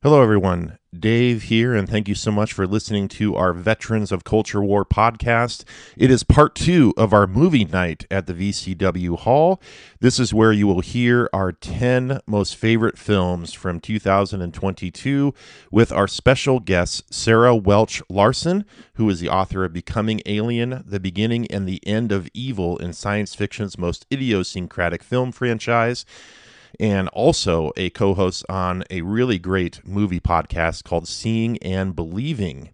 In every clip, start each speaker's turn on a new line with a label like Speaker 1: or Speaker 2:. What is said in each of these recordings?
Speaker 1: Hello, everyone. Dave here, and thank you so much for listening to our Veterans of Culture War podcast. It is part two of our movie night at the VCW Hall. This is where you will hear our 10 most favorite films from 2022 with our special guest, Sarah Welch Larson, who is the author of Becoming Alien, The Beginning and the End of Evil in science fiction's most idiosyncratic film franchise and also a co host on a really great movie podcast called Seeing and Believing.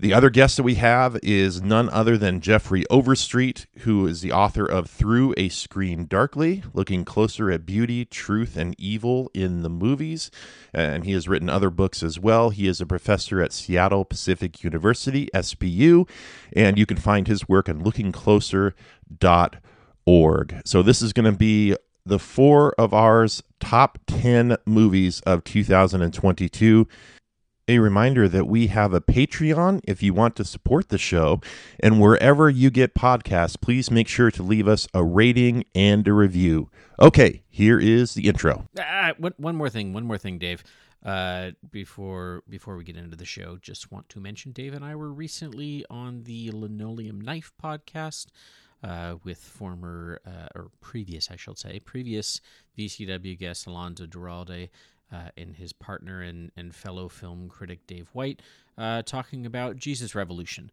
Speaker 1: The other guest that we have is none other than Jeffrey Overstreet, who is the author of Through a Screen Darkly, looking closer at beauty, truth, and evil in the movies. And he has written other books as well. He is a professor at Seattle Pacific University, SPU, and you can find his work at lookingcloser.org. So this is going to be the four of ours top 10 movies of 2022. A reminder that we have a Patreon if you want to support the show. And wherever you get podcasts, please make sure to leave us a rating and a review. Okay, here is the intro.
Speaker 2: Uh, one, more thing, one more thing, Dave. Uh, before before we get into the show, just want to mention Dave and I were recently on the Linoleum Knife podcast uh, with former uh, or previous, I should say, previous VCW guest Alonso Duralde uh, and his partner and, and fellow film critic Dave White uh, talking about Jesus Revolution.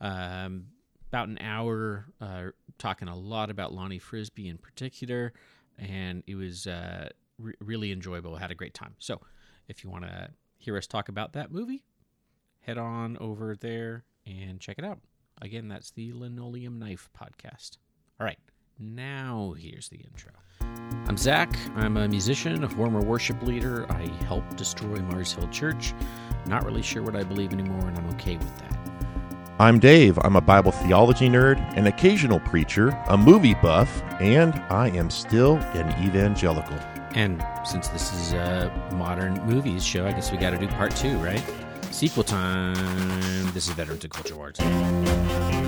Speaker 2: Um, about an hour, uh, talking a lot about Lonnie Frisbee in particular, and it was re- really enjoyable. Had a great time. So, if you want to hear us talk about that movie, head on over there and check it out. Again, that's the Linoleum Knife Podcast. All right, now here's the intro. I'm Zach. I'm a musician, a former worship leader. I helped destroy Mars Hill Church. Not really sure what I believe anymore, and I'm okay with that.
Speaker 1: I'm Dave. I'm a Bible theology nerd, an occasional preacher, a movie buff, and I am still an evangelical.
Speaker 2: And since this is a modern movies show, I guess we got to do part two, right? Sequel time. This is Veterans of Culture Wars.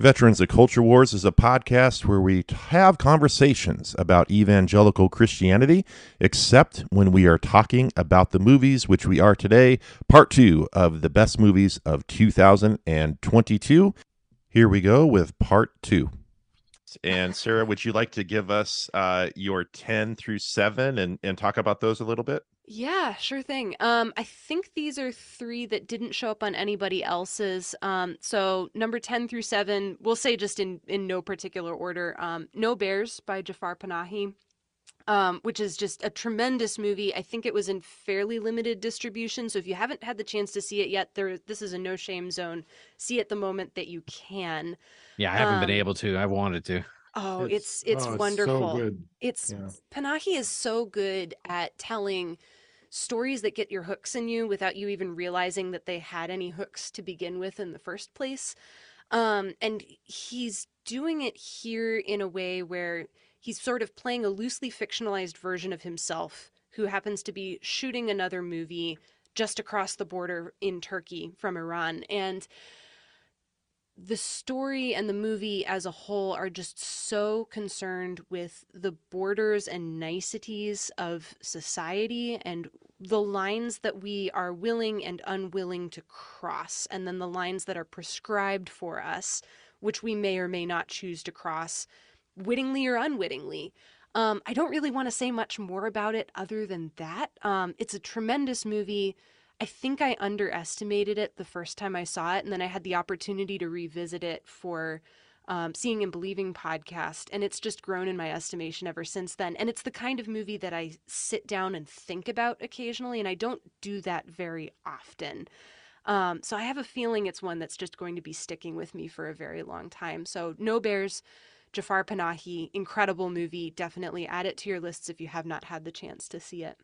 Speaker 1: Veterans of Culture Wars is a podcast where we have conversations about evangelical Christianity, except when we are talking about the movies, which we are today, part two of the best movies of 2022. Here we go with part two. And Sarah, would you like to give us uh, your 10 through 7 and, and talk about those a little bit?
Speaker 3: Yeah, sure thing. Um, I think these are three that didn't show up on anybody else's. Um, so number 10 through 7, we'll say just in, in no particular order. Um, no Bears by Jafar Panahi, um, which is just a tremendous movie. I think it was in fairly limited distribution. So if you haven't had the chance to see it yet, there this is a no shame zone. See it the moment that you can.
Speaker 2: Yeah, I haven't been
Speaker 3: Um,
Speaker 2: able to. I wanted to.
Speaker 3: Oh, it's
Speaker 4: It's-
Speaker 3: it's,
Speaker 4: oh, it's so
Speaker 3: wonderful.
Speaker 4: good.
Speaker 3: It's
Speaker 4: Yeah.
Speaker 3: Panahi is so good at telling stories that get your hooks in you without you even realizing that they had any hooks to begin with in the first place. Um, and he's doing it here in a way where he's sort of playing a loosely fictionalized version of himself who happens to be shooting another movie just across the border in Turkey from Iran. And the story and the movie as a whole are just so concerned with the borders and niceties of society and the lines that we are willing and unwilling to cross, and then the lines that are prescribed for us, which we may or may not choose to cross, wittingly or unwittingly. Um, I don't really want to say much more about it other than that. Um, it's a tremendous movie. I think I underestimated it the first time I saw it, and then I had the opportunity to revisit it for um, Seeing and Believing podcast, and it's just grown in my estimation ever since then. And it's the kind of movie that I sit down and think about occasionally, and I don't do that very often. Um, so I have a feeling it's one that's just going to be sticking with me for a very long time. So No Bears, Jafar Panahi, incredible movie. Definitely add it to your lists if you have not had the chance to see it.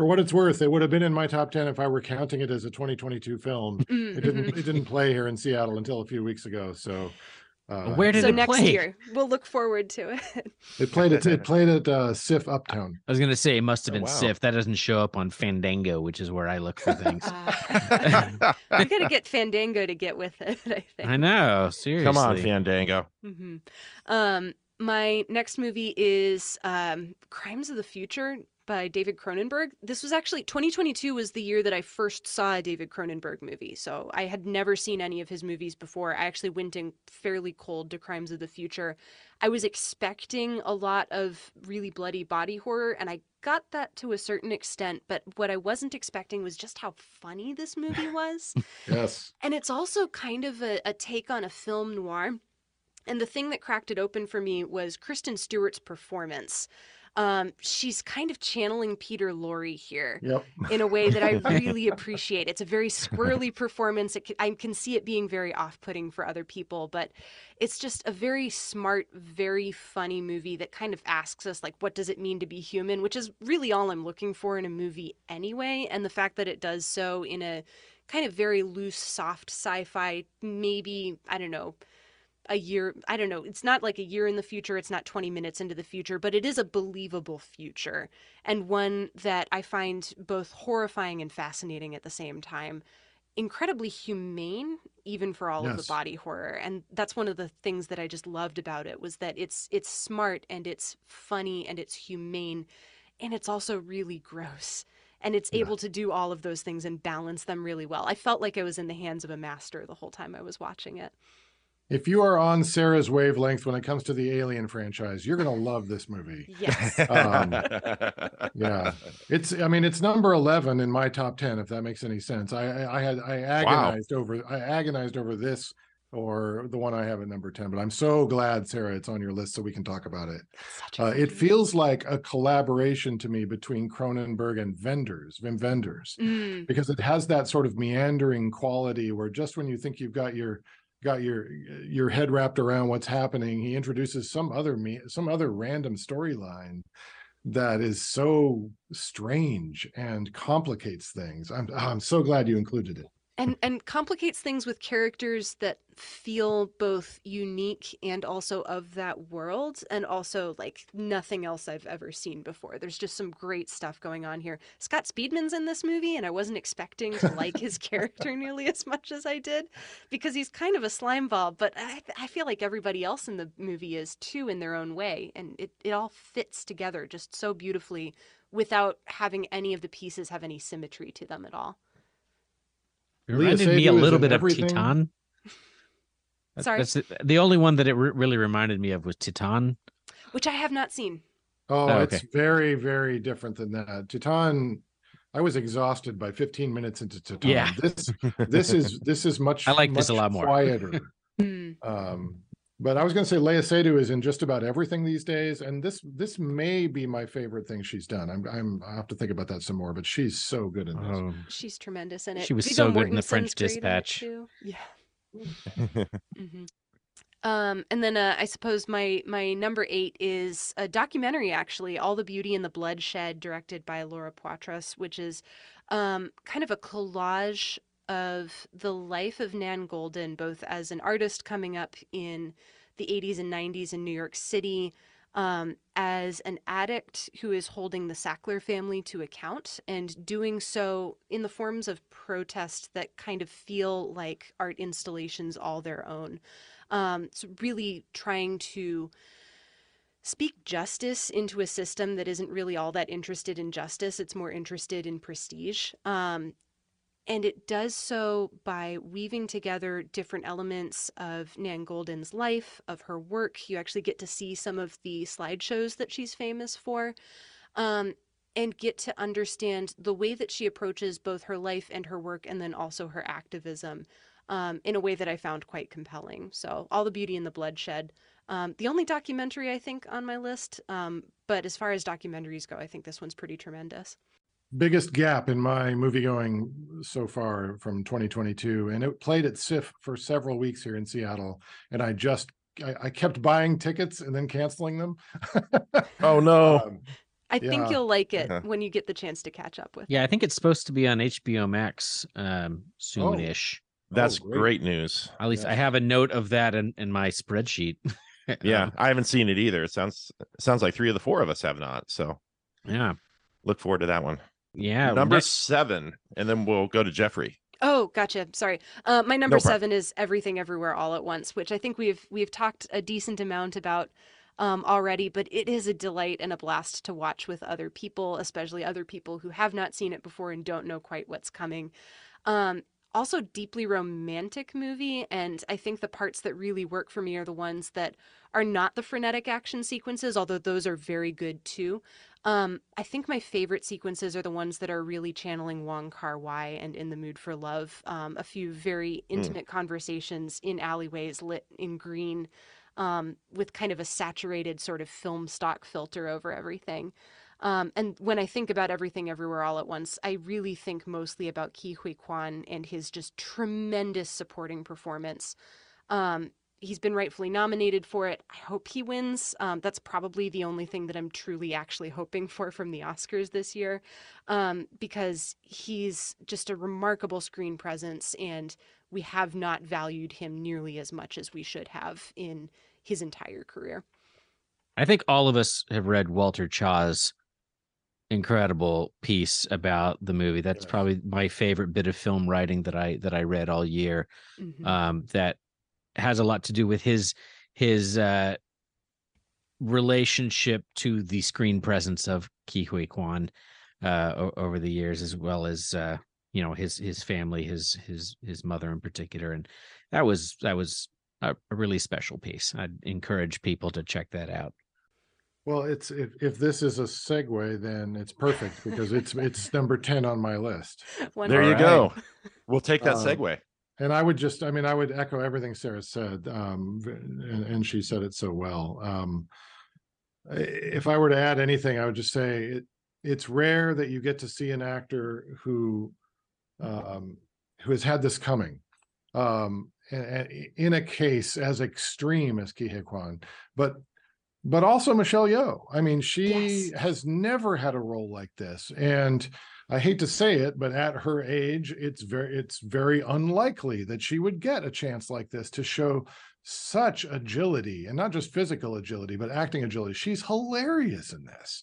Speaker 4: For what it's worth, it would have been in my top ten if I were counting it as a 2022 film.
Speaker 3: Mm,
Speaker 4: It didn't. It didn't play here in Seattle until a few weeks ago. So, uh,
Speaker 2: Where did
Speaker 3: so
Speaker 2: it
Speaker 3: next
Speaker 2: play?
Speaker 3: year we'll look forward to it.
Speaker 4: it played? It, it played at uh, SIFF Uptown.
Speaker 2: I was gonna say it must have
Speaker 1: Oh,
Speaker 2: been
Speaker 1: wow.
Speaker 2: SIFF. That doesn't show up on Fandango, which is where I look for things.
Speaker 3: Uh, we gotta get Fandango to get with it. I think.
Speaker 2: I know, seriously.
Speaker 1: Come on, Fandango.
Speaker 3: hmm Um, my next movie is um, Crimes of the Future by David Cronenberg. This was actually 2022 was the year that I first saw a David Cronenberg movie. So I had never seen any of his movies before. I actually went in fairly cold to Crimes of the Future. I was expecting a lot of really bloody body horror, and I got that to a certain extent. But what I wasn't expecting was just how funny this movie was.
Speaker 4: Yes.
Speaker 3: And it's also kind of a, a take on a film noir. And the thing that cracked it open for me was Kristen Stewart's performance. Um, she's kind of channeling Peter Lorre here
Speaker 4: Yep.
Speaker 3: in a way that I really appreciate. It's a very squirrely performance. It, c- I can see it being very off putting for other people, but it's just a very smart, very funny movie that kind of asks us, like, what does it mean to be human? Which is really all I'm looking for in a movie anyway. And the fact that it does so in a kind of very loose, soft sci fi, maybe, I don't know, a year i don't know it's not like a year in the future it's not 20 minutes into the future but it is a believable future and one that i find both horrifying and fascinating at the same time. Incredibly humane even for all of the body horror and that's one of the things that i just loved about it was that it's it's smart and it's funny and it's humane and it's also really gross and it's
Speaker 4: Yeah.
Speaker 3: able to do all of those things and balance them really well. I felt like i was in the hands of a master the whole time i was watching it
Speaker 4: If you are on Sarah's wavelength when it comes to the Alien franchise, you're gonna love this movie.
Speaker 3: yes
Speaker 4: Um, yeah. It's I mean it's number 11 in my top 10 if that makes any sense. I I, I had I agonized over I agonized over this or the one I have at number 10, but I'm so glad Sarah it's on your list so we can talk about it.
Speaker 3: Such a
Speaker 4: Uh, it feels like a collaboration to me between Cronenberg and Wenders, Wim Wenders,
Speaker 3: Mm,
Speaker 4: because it has that sort of meandering quality where just when you think you've got your got your your head wrapped around what's happening, he introduces some other me some other random storyline that is so strange and complicates things. I'm I'm so glad you included it.
Speaker 3: And and complicates things with characters that feel both unique and also of that world and also like nothing else I've ever seen before. There's just some great stuff going on here. Scott Speedman's in this movie and I wasn't expecting to like his character nearly as much as I did because he's kind of a slime ball, but I, I feel like everybody else in the movie is too in their own way and it, it all fits together just so beautifully without having any of the pieces have any symmetry to them at all.
Speaker 2: It
Speaker 4: Leah
Speaker 2: reminded me a
Speaker 4: Seydoux is
Speaker 2: little bit
Speaker 4: everything.
Speaker 2: of Titane. That-
Speaker 3: Sorry?
Speaker 2: That's the, the only one that it re- really reminded me of was Titane.
Speaker 3: Which I have not seen.
Speaker 4: Oh,
Speaker 2: Oh,
Speaker 4: it's
Speaker 2: okay.
Speaker 4: very, very different than that. Titane, I was exhausted by 15 minutes into Titane.
Speaker 2: Yeah.
Speaker 4: This this is this is much
Speaker 2: I like this a lot more.
Speaker 4: quieter.
Speaker 3: Mm.
Speaker 4: um but I was going to say Léa Seydoux is in just about everything these days, and this this may be my favorite thing she's done. I'm I'm I have to think about that some more, but she's so good in this.
Speaker 2: Um,
Speaker 3: She's tremendous in it.
Speaker 2: She was
Speaker 3: Viggo
Speaker 2: so good in The French
Speaker 3: great in it,
Speaker 2: Dispatch.
Speaker 3: too. Yeah. hmm Um, and then uh, I suppose my my number eight is a documentary, actually, "All the Beauty and the Bloodshed," directed by Laura Poitras, which is um, kind of a collage of the life of Nan Goldin, both as an artist coming up in the 80s and 90s in New York City, um, as an addict who is holding the Sackler family to account and doing so in the forms of protest that kind of feel like art installations all their own. Um, it's really trying to speak justice into a system that isn't really all that interested in justice. It's more interested in prestige. Um, and it does so by weaving together different elements of Nan Goldin's life, of her work. You actually get to see some of the slideshows that she's famous for, um, and get to understand the way that she approaches both her life and her work, and then also her activism um, in a way that I found quite compelling. So, All the Beauty and the Bloodshed. Um, the only documentary I think on my list, um, but as far as documentaries go, I think this one's pretty tremendous.
Speaker 4: Biggest gap in my movie going so far from 2022, and it played at SIFF for several weeks here in Seattle, and I just I, I kept buying tickets and then canceling them.
Speaker 1: Oh no.
Speaker 4: Um,
Speaker 3: I think you'll like it
Speaker 1: Uh-huh.
Speaker 3: when you get the chance to catch up with.
Speaker 2: Yeah, I think it's supposed to be on HBO Max um soonish.
Speaker 1: That's
Speaker 4: Oh, great.
Speaker 1: great. news.
Speaker 2: At least I have a note of that in, in my spreadsheet.
Speaker 1: Yeah,
Speaker 2: Um,
Speaker 1: I haven't seen it either. It sounds sounds like three of the four of us have not. So
Speaker 2: yeah.
Speaker 1: look forward to that one.
Speaker 2: Yeah.
Speaker 1: Number
Speaker 2: next-
Speaker 1: seven, and then we'll go to Jeffrey.
Speaker 3: Oh, gotcha. Sorry. Uh, my number
Speaker 1: No
Speaker 3: seven is Everything Everywhere All at Once, which I think we've we've talked a decent amount about um, already, but it is a delight and a blast to watch with other people, especially other people who have not seen it before and don't know quite what's coming. Um, also, deeply romantic movie, and I think the parts that really work for me are the ones that are not the frenetic action sequences, although those are very good too. Um, I think my favorite sequences are the ones that are really channeling Wong Kar Wai and In the Mood for Love. Um, a few very intimate conversations in alleyways lit in green, um, with kind of a saturated sort of film stock filter over everything. Um, and when I think about everything everywhere all at once, I really think mostly about Ke Huy Quan and his just tremendous supporting performance. Um, he's been rightfully nominated for it. I hope he wins. Um, that's probably the only thing that I'm truly actually hoping for from the Oscars this year, um, because he's just a remarkable screen presence, and we have not valued him nearly as much as we should have in his entire career.
Speaker 2: I think all of us have read Walter Chaw's incredible piece about the movie. That's
Speaker 4: Yes.
Speaker 2: probably my favorite bit of film writing that I that I read all year.
Speaker 3: Mhm.
Speaker 2: Um, that has a lot to do with his his uh, relationship to the screen presence of Ke Huy Quan uh, o- over the years, as well as uh, you know his his family, his his his mother in particular, and that was that was a, a really special piece. I'd encourage people to check that out.
Speaker 4: Well, it's if if this is a segue, then it's perfect because it's it's number ten on my list.
Speaker 1: There you
Speaker 4: All
Speaker 1: go. We'll take that
Speaker 4: Um,
Speaker 1: segue.
Speaker 4: And I would just, I mean, I would echo everything Sarah said, um, and, and she said it so well. Um, if I were to add anything, I would just say it, it's rare that you get to see an actor who, um, who has had this coming, um, a- a- in a case as extreme as Ke Quan, but but also Michelle Yeoh. I mean, she
Speaker 3: Yes.
Speaker 4: has never had a role like this, and I hate to say it, but at her age, it's very it's very unlikely that she would get a chance like this to show such agility and not just physical agility, but acting agility. She's hilarious in this.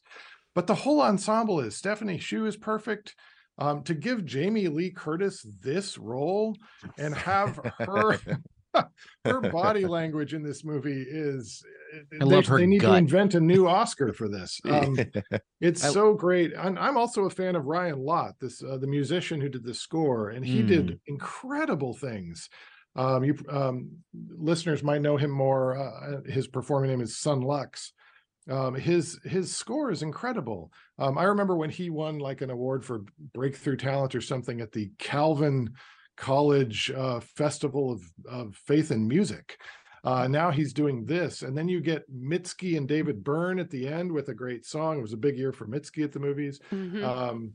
Speaker 4: But the whole ensemble is Stephanie Hsu is perfect. Um, to give Jamie Lee Curtis this role and have her her body language in this movie is
Speaker 2: I
Speaker 4: they,
Speaker 2: love her
Speaker 4: they need to invent a new Oscar for this. Um, it's
Speaker 2: I-
Speaker 4: so great. And I'm also a fan of Ryan Lott, this uh, the musician who did the score, and he
Speaker 2: Mm.
Speaker 4: did incredible things. Um, you um, listeners might know him more. Uh, his performing name is Son Lux. Um, his his score is incredible. Um, I remember when he won like an award for breakthrough talent or something at the Calvin College uh, Festival of, of Faith and Music. Uh, now he's doing this, and then you get Mitski and David Byrne at the end with a great song. It was a big year for Mitski at the movies.
Speaker 3: Mhm.
Speaker 4: Um,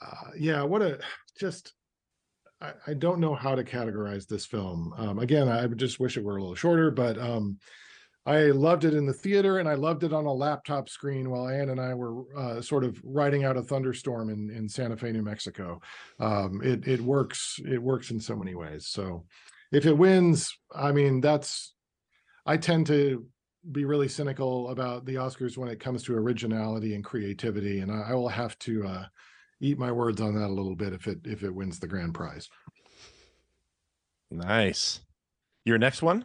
Speaker 4: uh, yeah, what a just. I, I don't know how to categorize this film. Um, again, I would just wish it were a little shorter, but um, I loved it in the theater and I loved it on a laptop screen while Ann and I were uh, sort of riding out a thunderstorm in, in Santa Fe, New Mexico. Um, it it works. It works in so many ways. So if it wins, I mean that's. I tend to be really cynical about the Oscars when it comes to originality and creativity, and I, I will have to uh, eat my words on that a little bit if it if it wins the grand prize.
Speaker 1: Nice. Your next one,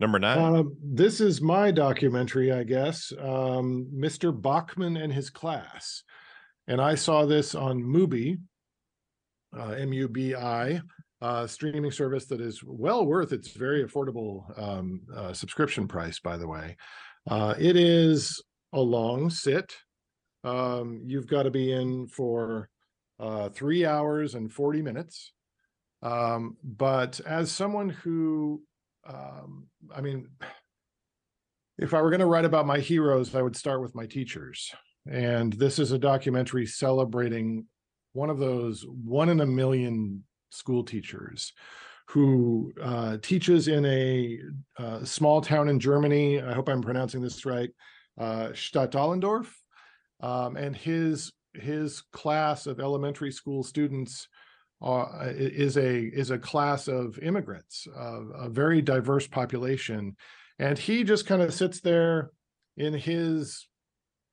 Speaker 1: number nine.
Speaker 4: Um, this is my documentary, I guess. Um, Mr. Bachmann and his class, and I saw this on Mubi, uh, M-U-B-I, uh, streaming service that is well worth its very affordable um, uh, subscription price. By the way, uh, it is a long sit. Um, you've got to be in for uh, three hours and forty minutes. Um, but as someone who um, I mean, if I were going to write about my heroes, I would start with my teachers. And this is a documentary celebrating one of those one in a million school teachers who uh, teaches in a uh, small town in Germany. I hope I'm pronouncing this right. Uh, um, and his his class of elementary school students uh, is a is a class of immigrants, uh, a very diverse population, and he just kind of sits there in his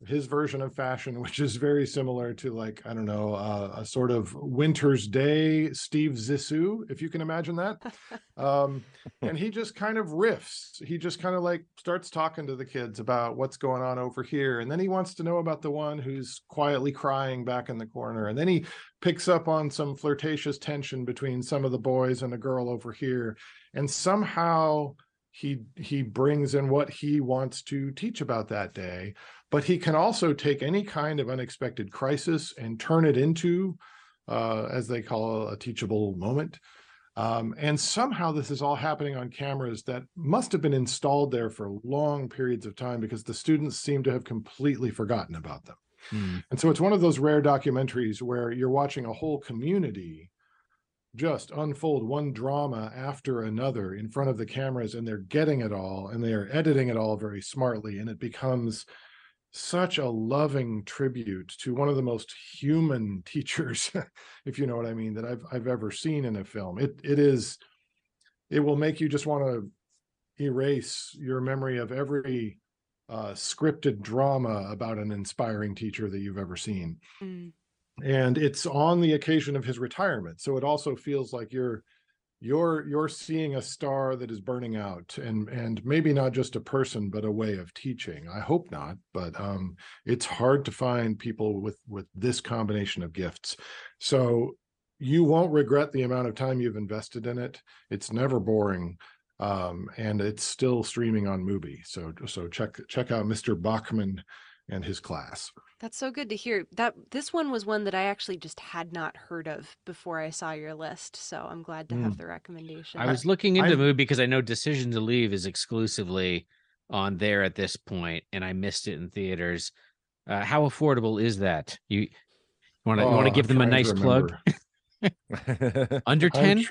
Speaker 4: his version of fashion, which is very similar to like I don't know uh, a sort of Winter's Day Steve Zissou, if you can imagine that. Um, and he just kind of riffs. He just kind of like starts talking to the kids about what's going on over here, and then he wants to know about the one who's quietly crying back in the corner, and then he picks up on some flirtatious tension between some of the boys and a girl over here, and somehow he he brings in what he wants to teach about that day but he can also take any kind of unexpected crisis and turn it into, uh, as they call a teachable moment. Um, and somehow this is all happening on cameras that must have been installed there for long periods of time because the students seem to have completely forgotten about them. Hmm. And so it's one of those rare documentaries where you're watching a whole community just unfold one drama after another in front of the cameras and they're getting it all and they're editing it all very smartly and it becomes such a loving tribute to one of the most human teachers, if you know what I mean, that I've I've ever seen in a film. It it is it will make you just want to erase your memory of every uh, scripted drama about an inspiring teacher that you've ever seen. Mm. And it's on the occasion of his retirement. So it also feels like you're you're you're seeing a star that is burning out and and maybe not just a person but a way of teaching. I hope not but um it's hard to find people with with this combination of gifts. So you won't regret the amount of time you've invested in it. It's never boring um and it's still streaming on Mubi so so check check out mr bachmann and his class
Speaker 3: that's so good to hear. That this one was one that I actually just had not heard of before I saw your list, so I'm glad to have hmm. the recommendation.
Speaker 2: I was looking into the Mubi because I know Decision to Leave is exclusively on there at this point, and I missed it in theaters. Uh, how affordable is that? You want to oh, want to give them a nice plug? Under ten?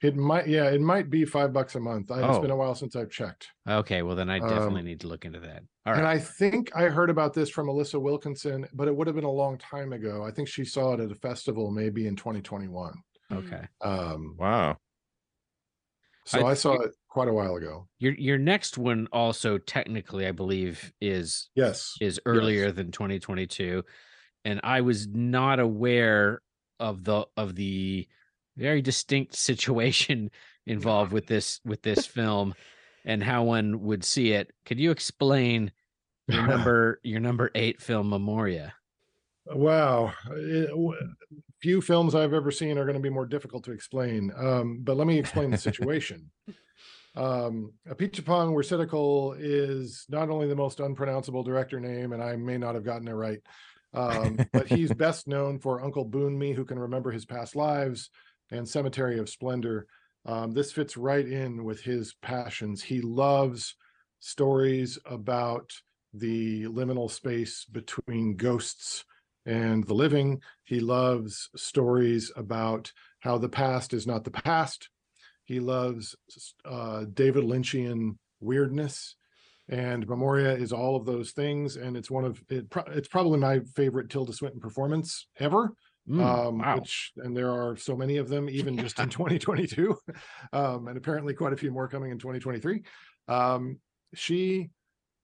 Speaker 2: Tr-
Speaker 4: it might, yeah, it might be five bucks a month. I, oh. It's been a while since I've checked.
Speaker 2: Okay, well then I definitely um, need to look into that.
Speaker 4: All right. And I think I heard about this from Alissa Wilkinson, but it would have been a long time ago. I think she saw it at a festival, maybe in 2021.
Speaker 2: Okay.
Speaker 1: Um, wow.
Speaker 4: So I, I saw it quite a while ago.
Speaker 2: Your your next one also technically, I believe, is
Speaker 4: yes
Speaker 2: is earlier yes. than 2022, and I was not aware of the of the very distinct situation involved with this with this film and how one would see it. Could you explain your number your number eight film Memoria?
Speaker 4: Wow, it, few films I've ever seen are going to be more difficult to explain. Um, but let me explain the situation. um, Apichatpong Weerasethakul is not only the most unpronounceable director name, and I may not have gotten it right, um, but he's best known for Uncle Boonmee, who can remember his past lives, and Cemetery of Splendor. Um, this fits right in with his passions. He loves stories about the liminal space between ghosts and the living. He loves stories about how the past is not the past. He loves uh, David Lynchian weirdness, and Memoria is all of those things. And it's one of it. It's probably my favorite Tilda Swinton performance ever. Mm, um, wow. which and there are so many of them even just in 2022 um, and apparently quite a few more coming in 2023 um, she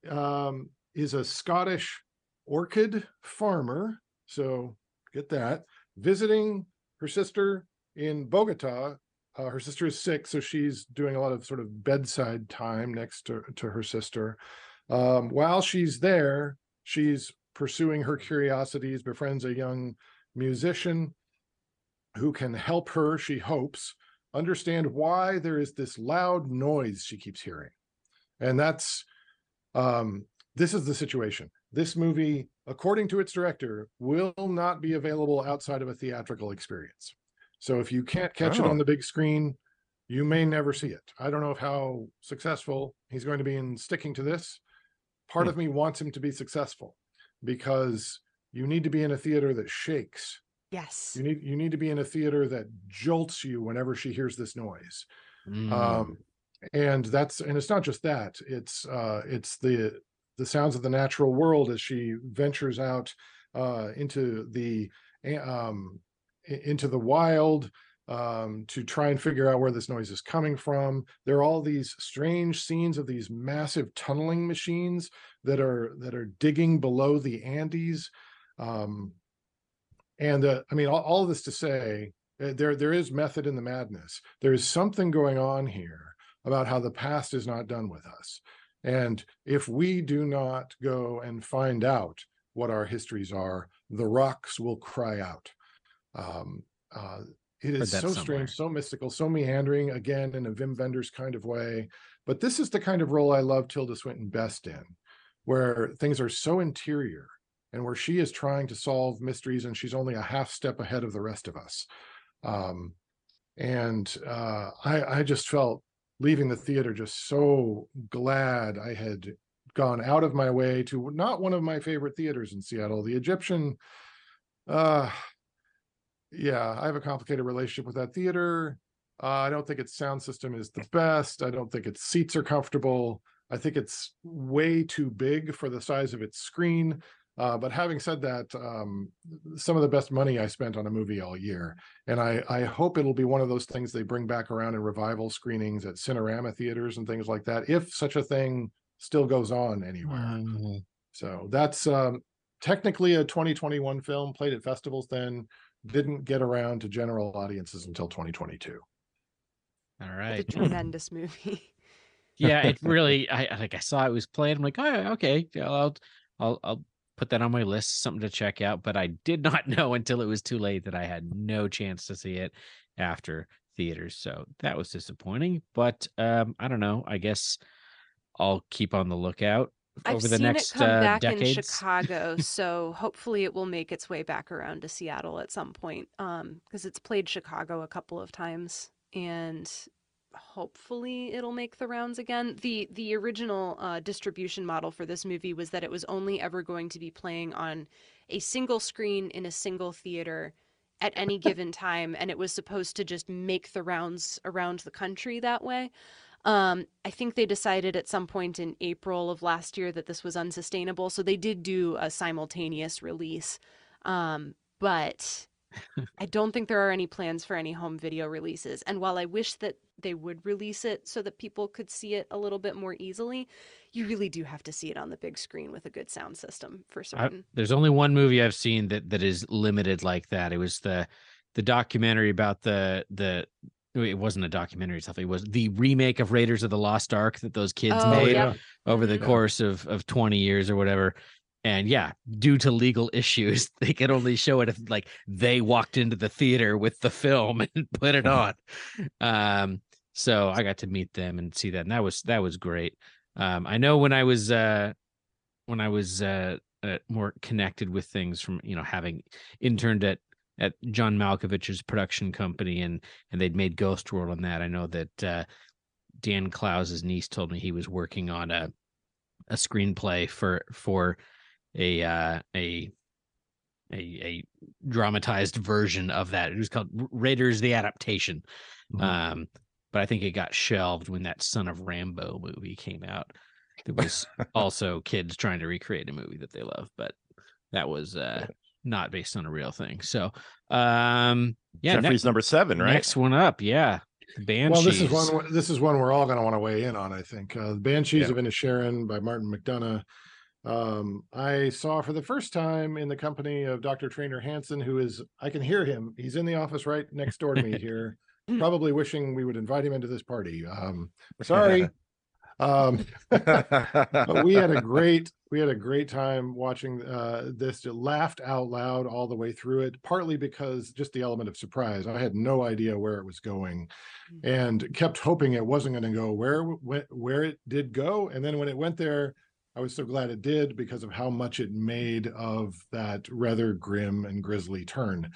Speaker 4: um, is a scottish orchid farmer so get that visiting her sister in bogota. Uh, her sister is sick so she's doing a lot of sort of bedside time next to, to her sister. Um, while she's there she's pursuing her curiosities befriends a young musician who can help her, she hopes, understand why there is this loud noise she keeps hearing. And that's um, this is the situation. This movie, according to its director, will not be available outside of a theatrical experience. So if you can't catch oh. it on the big screen, you may never see it. I don't know how successful he's going to be in sticking to this. Part hmm. of me wants him to be successful because you need to be in a theater that shakes
Speaker 3: yes
Speaker 4: you need you need to be in a theater that jolts you whenever she hears this noise mm. um and that's and it's not just that it's uh it's the the sounds of the natural world as she ventures out uh, into the um, into the wild um, to try and figure out where this noise is coming from. There are all these strange scenes of these massive tunneling machines that are that are digging below the Andes. Um, and uh, I mean, all, all of this to say, uh, there there is method in the madness. There is something going on here about how the past is not done with us. And if we do not go and find out what our histories are, the rocks will cry out. Um, uh, it is so somewhere. strange, so mystical, so meandering, again, in a Wim Wenders kind of way. But this is the kind of role I love Tilda Swinton best in, where things are so interior and where she is trying to solve mysteries and she's only a half step ahead of the rest of us. Um, and uh, I, I just felt leaving the theater just so glad I had gone out of my way to not one of my favorite theaters in Seattle, the Egyptian. Uh, yeah, I have a complicated relationship with that theater. Uh, I don't think its sound system is the best. I don't think its seats are comfortable. I think it's way too big for the size of its screen. Uh, but having said that, um, some of the best money I spent on a movie all year, and I, I hope it'll be one of those things they bring back around in revival screenings at Cinerama theaters and things like that, if such a thing still goes on anywhere. Mm-hmm. So that's um, technically a 2021 film, played at festivals then, didn't get around to general audiences until 2022.
Speaker 2: All right.
Speaker 3: a tremendous movie.
Speaker 2: yeah, it really. I like. I saw it was played. I'm like, oh, okay. I'll, I'll, I'll put that on my list, something to check out. But I did not know until it was too late that I had no chance to see it after theaters. So that was disappointing. But um, I don't know. I guess I'll keep on the lookout
Speaker 3: I've
Speaker 2: over the
Speaker 3: seen
Speaker 2: next
Speaker 3: it come
Speaker 2: uh,
Speaker 3: back
Speaker 2: decades.
Speaker 3: in Chicago, so hopefully it will make its way back around to Seattle at some point. Um, because it's played Chicago a couple of times, and hopefully it'll make the rounds again. the The original uh, distribution model for this movie was that it was only ever going to be playing on a single screen in a single theater at any given time, and it was supposed to just make the rounds around the country that way. Um, I think they decided at some point in April of last year that this was unsustainable, so they did do a simultaneous release. Um, but I don't think there are any plans for any home video releases. And while I wish that they would release it so that people could see it a little bit more easily, you really do have to see it on the big screen with a good sound system for certain.
Speaker 2: I, there's only one movie I've seen that that is limited like that. It was the the documentary about the the it wasn't a documentary itself. It was the remake of Raiders of the Lost Ark that those kids oh, made yeah. over the mm-hmm. course of of 20 years or whatever. And yeah, due to legal issues, they could only show it if like they walked into the theater with the film and put it on. Um, so I got to meet them and see that, and that was that was great. Um, I know when I was uh, when I was uh, uh, more connected with things from you know having interned at at John Malkovich's production company, and and they'd made Ghost World on that. I know that uh, Dan Clowes's niece told me he was working on a a screenplay for for a uh, a a a dramatized version of that. It was called Raiders: The Adaptation. Mm-hmm. Um, but I think it got shelved when that Son of Rambow movie came out. It was also kids trying to recreate a movie that they love, but that was uh not based on a real thing. So, um, yeah,
Speaker 1: Jeffrey's next, number seven, right?
Speaker 2: Next one up, yeah. The Banshees.
Speaker 4: Well, this is one. This is one we're all going to want to weigh in on. I think uh, the Banshees yeah. of Inisherin by Martin McDonagh. Um, I saw for the first time in the company of Dr. Trainer Hansen, who is I can hear him. He's in the office right next door to me here, probably wishing we would invite him into this party. Um, sorry. Um, but we had a great we had a great time watching uh, this. It laughed out loud all the way through it, partly because just the element of surprise. I had no idea where it was going, mm-hmm. and kept hoping it wasn't going to go where where it did go. And then when it went there, I was so glad it did because of how much it made of that rather grim and grisly turn.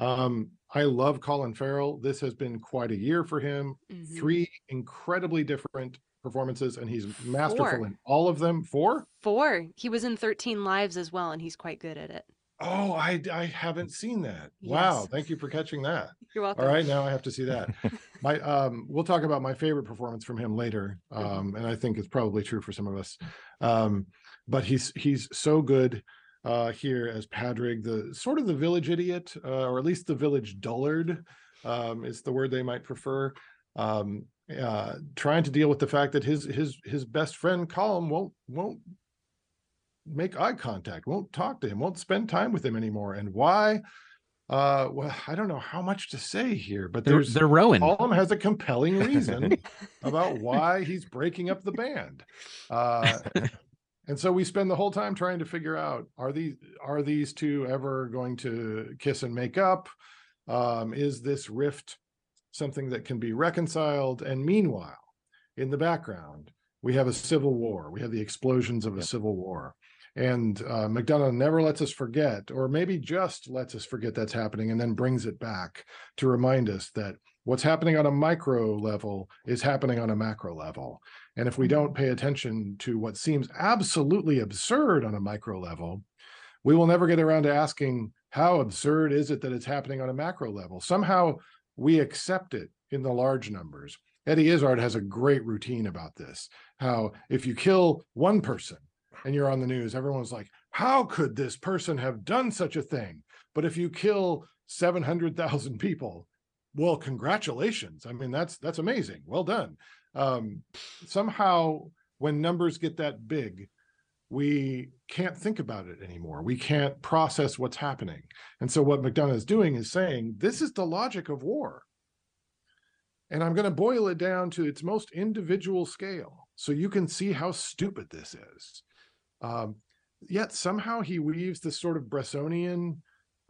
Speaker 4: Um, I love Colin Farrell. This has been quite a year for him. Mm-hmm. Three incredibly different performances and he's masterful Four. in all of them. Four?
Speaker 3: Four. He was in 13 Lives as well, and he's quite good at it.
Speaker 4: Oh, I I haven't seen that. Wow, thank you for catching that.
Speaker 3: You're welcome.
Speaker 4: All right, now I have to see that. My um we'll talk about my favorite performance from him later.
Speaker 3: Mhm.
Speaker 4: Um and I think it's probably true for some of us. Um but he's he's so good uh here as Padrig, the sort of the village idiot, uh, or at least the village dullard um is the word they might prefer. Um uh trying to deal with the fact that his his his best friend Colm won't won't make eye contact, won't talk to him, won't spend time with him anymore. And why? Uh, well, I don't know how much to say here, but
Speaker 2: They're,
Speaker 4: there's
Speaker 2: they're rowing.
Speaker 4: Colm has a compelling reason about why he's breaking up the band. Uh, and so we spend the whole time trying to figure out are these are these two ever going to kiss and make up? Um, is this rift something that can be reconciled? And meanwhile, in the background, we have a civil war. We have the explosions of a civil war. And uh, McDonagh never lets us forget, or maybe just lets us forget that's happening and then brings it back to remind us that what's happening on a micro level is happening on a macro level. And if we mm-hmm. don't pay attention to what seems absolutely absurd on a micro level, we will never get around to asking how absurd is it that it's happening on a macro level? Somehow we accept it in the large numbers. Eddie Izzard has a great routine about this. How if you kill one person and you're on the news, everyone's like, how could this person have done such a thing? But if you kill 700,000 people, well, congratulations. I mean, that's that's amazing. Well done. Um, somehow when numbers get that big, we can't think about it anymore. We can't process what's happening. And so what McDonagh is doing is saying, this is the logic of war. And I'm going to boil it down to its most individual scale so you can see how stupid this is. Um, yet somehow he weaves this sort of Bressonian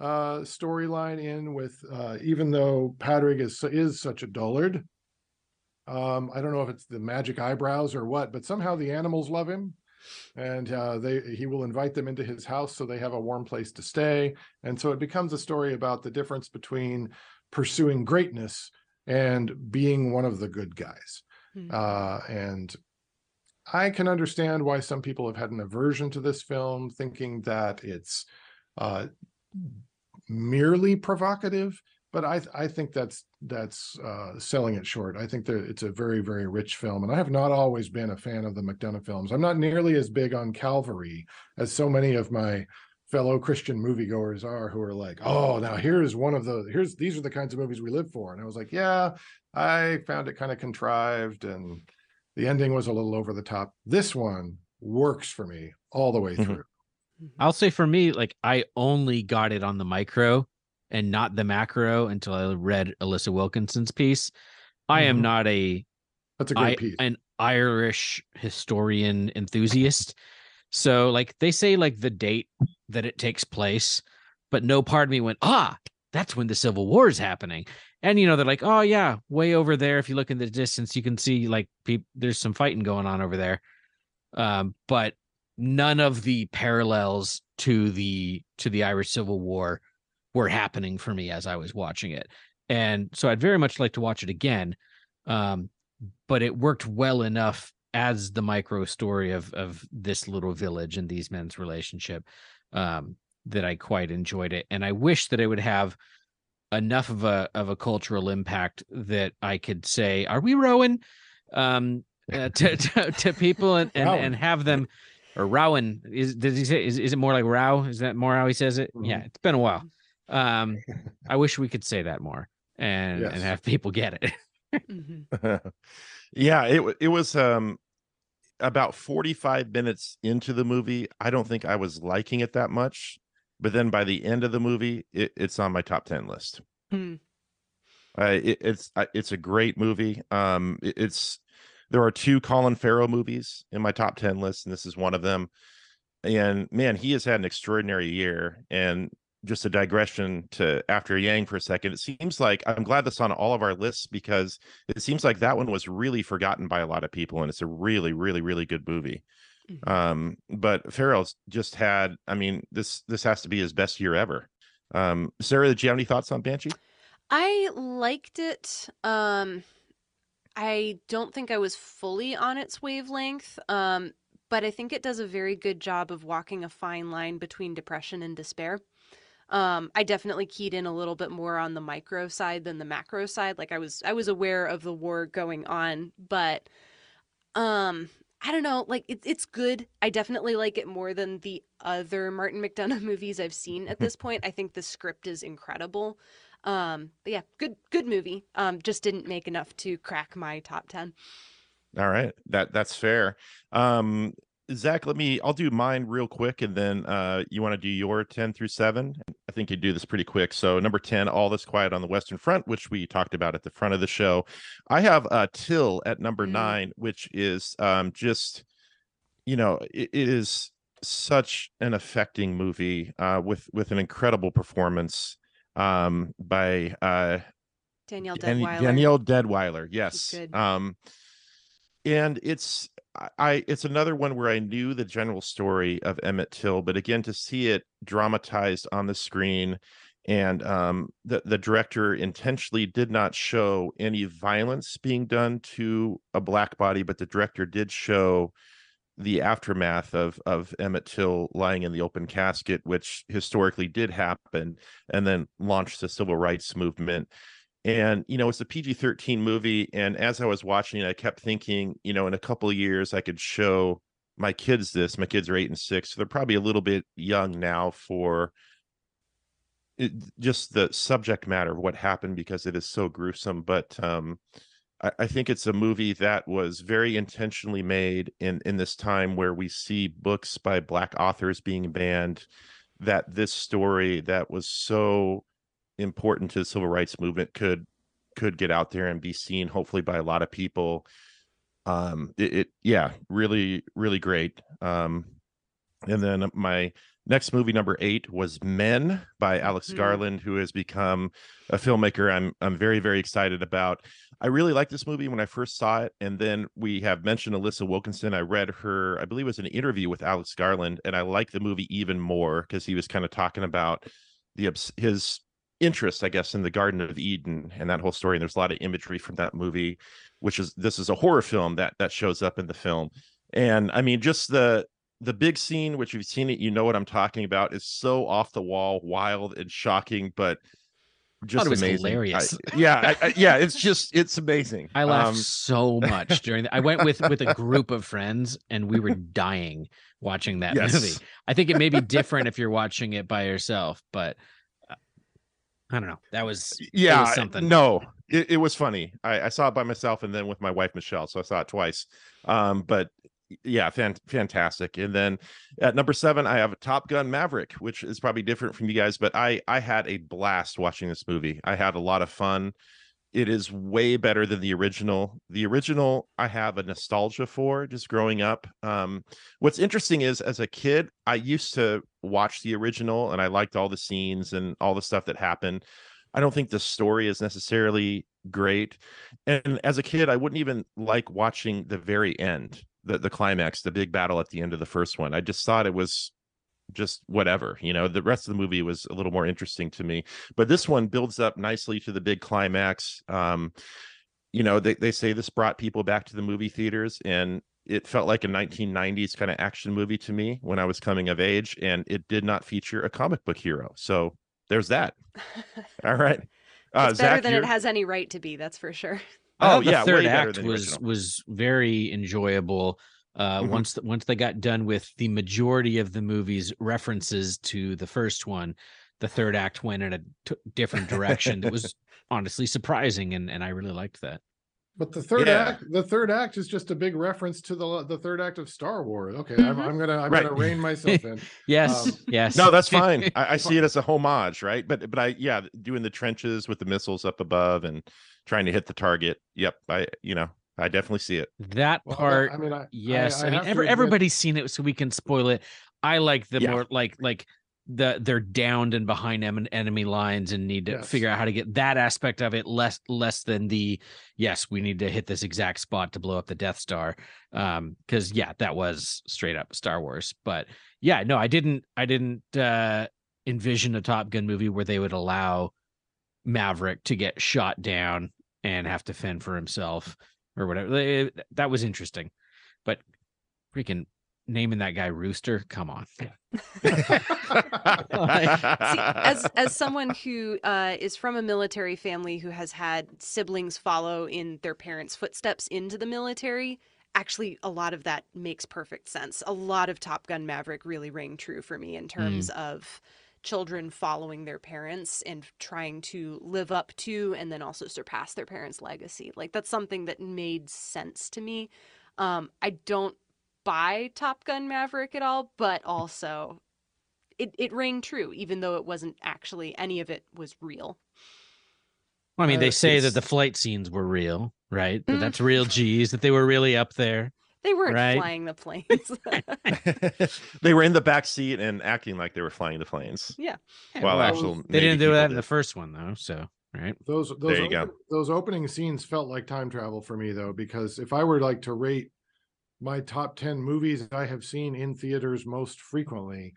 Speaker 4: uh, storyline in with, uh, even though Padrig is, is such a dullard, um, I don't know if it's the magic eyebrows or what, but somehow the animals love him. And uh, they he will invite them into his house so they have a warm place to stay. And so it becomes a story about the difference between pursuing greatness and being one of the good guys.
Speaker 3: Hmm.
Speaker 4: uh, and i can understand why some people have had an aversion to this film thinking that it's uh, merely provocative but i i think that's that's uh selling it short. I think that it's a very very rich film and i have not always been a fan of the mcdonagh films. I'm not nearly as big on calvary as so many of my fellow christian moviegoers are who are like oh now here's one of the here's these are the kinds of movies we live for. And i was like yeah i found it kind of contrived and the ending was a little over the top. This one works for me all the way
Speaker 1: Mhm.
Speaker 4: Through
Speaker 2: I'll say for me, like I only got it on the micro and not the macro until I read Alissa Wilkinson's piece. I am
Speaker 4: Mhm.
Speaker 2: not a
Speaker 4: that's a great
Speaker 2: I,
Speaker 4: piece
Speaker 2: an Irish historian enthusiast. So like they say like the date that it takes place, but no part of me went, ah, that's when the Civil War is happening. And you know, they're like, oh yeah, way over there. If you look in the distance, you can see like peop- there's some fighting going on over there. Um, but none of the parallels to the to the Irish Civil War were happening for me as I was watching it. And so I'd very much like to watch it again. Um, but it worked well enough as the micro story of of this little village and these men's relationship um, that I quite enjoyed it. And I wish that it would have enough of a of a cultural impact that I could say, "Are we rowing?" Um, uh, to, to to people and and, and have them or Rowan is does he say is, is it more like Row? Is that more how he says it? Yeah,
Speaker 4: Mhm.
Speaker 2: it's been a while. Um, I wish we could say that more and and have people get it.
Speaker 3: Mhm.
Speaker 1: yeah, it wa- it was um about 45 minutes into the movie. I don't think I was liking it that much, but then by the end of the movie, it, it's on my top 10 list.
Speaker 3: Hmm.
Speaker 1: Uh, it, it's it's a great movie. Um, it- it's there are two Colin Farrell movies in my top 10 list, and this is one of them. And man, he has had an extraordinary year. And just a digression to after Yang for a second, it seems like I'm glad that's on all of our lists because it seems like that one was really forgotten by a lot of people, and it's a really, really, really good movie.
Speaker 3: Mhm.
Speaker 1: Um, but Farrell's just had, I mean, this this has to be his best year ever. Um, Sarah, did you have any thoughts on Banshee?
Speaker 3: I liked it. Um, I don't think I was fully on its wavelength. Um, but I think it does a very good job of walking a fine line between depression and despair. Um, I definitely keyed in a little bit more on the micro side than the macro side. Like I was I was aware of the war going on, but um I don't know, like it, it's good. I definitely like it more than the other Martin McDonagh movies I've seen at this point. I think the script is incredible. Um, but yeah, good good movie. Um, just didn't make enough to crack my top ten.
Speaker 1: All right, that that's fair. Um, Zach, let me. I'll do mine real quick, and then uh, you want to do your ten through seven. I think you do this pretty quick. So number ten, All This Quiet on the Western Front, which we talked about at the front of the show. I have uh, Till at number
Speaker 3: Mm.
Speaker 1: nine, which is um, just, you know, it, it is such an affecting movie uh, with with an incredible performance um, by uh,
Speaker 3: Danielle
Speaker 1: Dan-
Speaker 3: Deadwyler.
Speaker 1: Danielle Deadwyler, yes.
Speaker 3: good.
Speaker 1: Um, and it's I- I it's another one where I knew the general story of Emmett Till, but again to see it dramatized on the screen, and um, the the director intentionally did not show any violence being done to a black body, but the director did show the aftermath of of Emmett Till lying in the open casket, which historically did happen, and then launched the civil rights movement. And you know it's a pg-13 movie and as i was watching it i kept thinking you know in a couple years i could show my kids this. My kids are eight and six so they're probably a little bit young now for it, just the subject matter of what happened because it is so gruesome. But um I, I think it's a movie that was very intentionally made in in this time where we see books by black authors being banned that this story that was so important to the civil rights movement could could get out there and be seen hopefully by a lot of people. Um it, it yeah really really great. Um and then my next movie number eight was men by alex
Speaker 3: Mhm.
Speaker 1: garland who has become a filmmaker i'm i'm very very excited about i really liked this movie when i first saw it and then we have mentioned alissa wilkinson i read her i believe it was an interview with alex garland and i like the movie even more because he was kind of talking about the his interest, I guess, in the Garden of Eden and that whole story. And there's a lot of imagery from that movie, which is this is a horror film that that shows up in the film. And I mean, just the the big scene, which you've seen it, you know what I'm talking about, is so off the wall, wild and shocking, but just amazing. I-
Speaker 2: hilarious.
Speaker 1: yeah, I, I, yeah, it's just it's amazing.
Speaker 2: I laughed
Speaker 1: Um,
Speaker 2: so much during the, I went with with a group of friends and we were dying watching that
Speaker 1: Yes.
Speaker 2: movie. I think it may be different if you're watching it by yourself, but uh, I don't know. That was it was
Speaker 1: yeah
Speaker 2: something.
Speaker 1: no it, it was funny I, I saw it by myself and then with my wife michelle so i saw it twice um but yeah fan- fantastic. And then at number seven i have top gun maverick which is probably different from you guys but i i had a blast watching this movie. I had a lot of fun. It is way better than the original. The original i have a nostalgia for just growing up. Um what's interesting is as a kid i used to watch the original and i liked all the scenes and all the stuff that happened. I don't think the story is necessarily great. And as a kid i wouldn't even like watching the very end the the climax the big battle at the end of the first one. I just thought it was just whatever you know? The rest of the movie was a little more interesting to me. But this one builds up nicely to the big climax. Um you know they, they say this brought people back to the movie theaters and it felt like a 1990s kind of action movie to me when i was coming of age and it did not feature a comic book hero. So there's that. All right. Uh
Speaker 3: it's better
Speaker 1: Zach,
Speaker 3: than
Speaker 1: you're-
Speaker 3: it has any right to be, that's for sure.
Speaker 2: I
Speaker 1: Oh,
Speaker 2: thought the
Speaker 1: yeah,
Speaker 2: third
Speaker 1: better
Speaker 2: act
Speaker 1: than
Speaker 2: was
Speaker 1: original.
Speaker 2: was very enjoyable. Uh,
Speaker 1: Mhm.
Speaker 2: Once the, once they got done with the majority of the movie's references to the first one, the third act went in a t- different direction. that was honestly surprising, and and I really liked that.
Speaker 4: But the third
Speaker 1: Yeah.
Speaker 4: act, the third act is just a big reference to the the third act of Star Wars. Okay, I'm,
Speaker 3: Mhm.
Speaker 4: I'm gonna I'm
Speaker 1: Right.
Speaker 4: gonna rein myself in.
Speaker 2: Yes,
Speaker 4: Um,
Speaker 2: yes.
Speaker 1: no that's fine I, I see it as a homage right but but i yeah doing the trenches with the missiles up above and trying to hit the target yep i you know i definitely see it
Speaker 2: that
Speaker 4: Well,
Speaker 2: part.
Speaker 4: I mean, I,
Speaker 2: yes, I, mean
Speaker 4: have to
Speaker 2: every, everybody's seen it, so we can spoil it. I like the
Speaker 1: Yeah.
Speaker 2: more like like the they're downed and behind em- enemy lines and need to
Speaker 4: Yes.
Speaker 2: figure out how to get that aspect of it less less than the yes we need to hit this exact spot to blow up the death star um because yeah that was straight up star wars but yeah no i didn't i didn't uh envision a top gun movie where they would allow maverick to get shot down and have to fend for himself or whatever Eh, that was interesting but freaking naming that guy Rooster. Come on.
Speaker 3: See, as as someone who uh, is from a military family who has had siblings follow in their parents' footsteps into the military, actually a lot of that makes perfect sense. A lot of Top Gun Maverick really rang true for me in terms of children following their parents and trying to live up to and then also surpass their parents' legacy. Like that's something that made sense to me. Um, I don't buy Top Gun Maverick at all, but also it, it rang true, even though it wasn't actually any of it was real.
Speaker 2: Well, I mean,
Speaker 4: Uh,
Speaker 2: they say that the flight scenes were real, right? That
Speaker 3: Mm.
Speaker 2: that's real G's, that they were really up there.
Speaker 3: They weren't
Speaker 2: Right.
Speaker 3: flying the planes.
Speaker 1: they were in the back seat and acting like they were flying the planes.
Speaker 3: yeah.
Speaker 1: While
Speaker 2: well,
Speaker 1: actual
Speaker 2: they
Speaker 1: Navy
Speaker 2: didn't do
Speaker 1: people
Speaker 2: that in the first one, though. So, right?
Speaker 4: Those those
Speaker 1: There you go.
Speaker 4: those opening scenes felt like time travel for me though, because if I were like to rate my top 10 movies I have seen in theaters most frequently,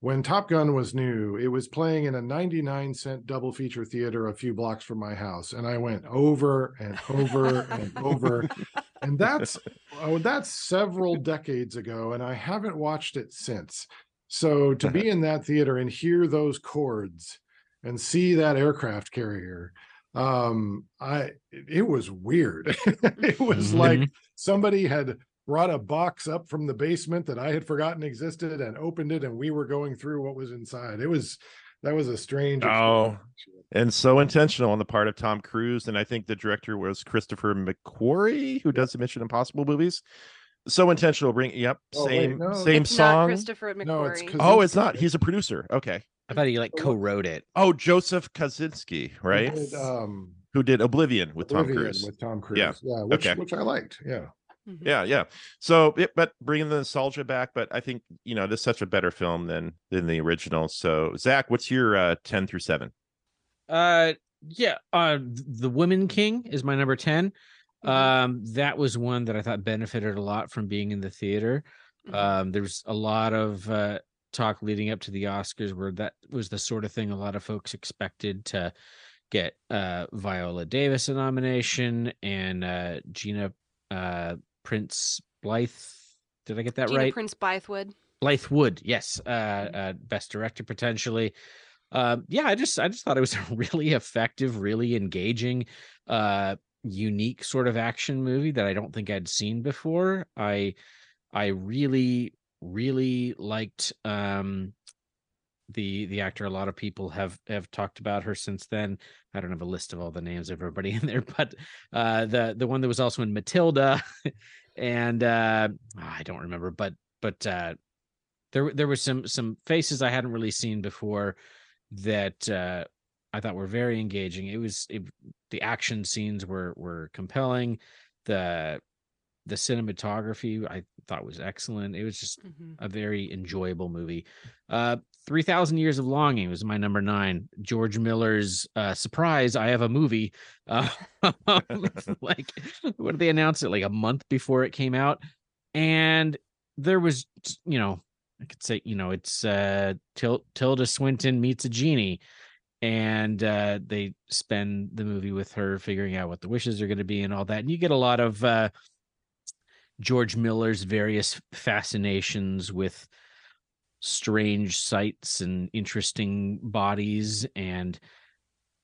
Speaker 4: when Top Gun was new, it was playing in a 99 cent double feature theater a few blocks from my house. And I went over and over and over. And that's oh, that's several decades ago, and I haven't watched it since. So to be in that theater and hear those chords and see that aircraft carrier, um, I it was weird. it was like
Speaker 2: Mhm.
Speaker 4: somebody had brought a box up from the basement that I had forgotten existed and opened it, and we were going through what was inside. It was that was a strange.
Speaker 1: Oh. and so intentional on the part of Tom Cruise. And I think the director was Christopher McQuarrie, who does the Mission Impossible movies. So intentional. Bring yep,
Speaker 4: Oh, wait,
Speaker 1: same
Speaker 4: no,
Speaker 1: same
Speaker 3: It's not
Speaker 1: song.
Speaker 3: Christopher McQuarrie.
Speaker 4: No, it's 'cause-
Speaker 1: Oh, it's not. He's a producer. Okay.
Speaker 2: I thought he like
Speaker 4: Oh,
Speaker 2: co-wrote it.
Speaker 1: Oh, Joseph Kosinski,
Speaker 4: Who
Speaker 1: right?
Speaker 4: did, um,
Speaker 1: Who did Oblivion with Tom Cruise?
Speaker 4: With Tom Cruise.
Speaker 1: Yeah.
Speaker 4: Yeah. which,
Speaker 1: Okay.
Speaker 4: which I liked. Yeah.
Speaker 3: Mhm.
Speaker 1: Yeah, yeah. So, it, but bringing the nostalgia back, but I think you know this is such a better film than than the original. So, Zach, what's your uh, ten through seven?
Speaker 2: Uh, yeah. Uh, the Women King is my number 10
Speaker 3: Mhm.
Speaker 2: Um, that was one that I thought benefited a lot from being in the theater.
Speaker 3: Mhm.
Speaker 2: Um, there's a lot of uh, talk leading up to the Oscars where that was the sort of thing a lot of folks expected to get uh, Viola Davis a nomination and uh, Gina uh, Prince Blythe. Did I get that
Speaker 3: Gina
Speaker 2: right?
Speaker 3: Prince Bythewood.
Speaker 2: Blythe Wood, yes, uh, uh, best director potentially. Um, yeah, I just I just thought it was a really effective, really engaging, uh, unique sort of action movie that I don't think I'd seen before. I I really really liked um the the actor a lot of people have have talked about her since then i don't have a list of all the names of everybody in there but uh the the one that was also in matilda and uh i don't remember but but uh there there was some some faces i hadn't really seen before that uh i thought were very engaging it was it, the action scenes were were compelling the the cinematography i thought was excellent it was just
Speaker 3: Mhm.
Speaker 2: a very enjoyable movie. Uh, 3000 Years of Longing was my number nine. George Miller's uh, surprise, I have a movie. Uh, like, what did they announce it? Like a month before it came out. And there was, you know, I could say, you know, it's uh, Til- Tilda Swinton meets a genie. And uh, they spend the movie with her figuring out what the wishes are going to be and all that. And you get a lot of uh, George Miller's various fascinations with strange sights and interesting bodies and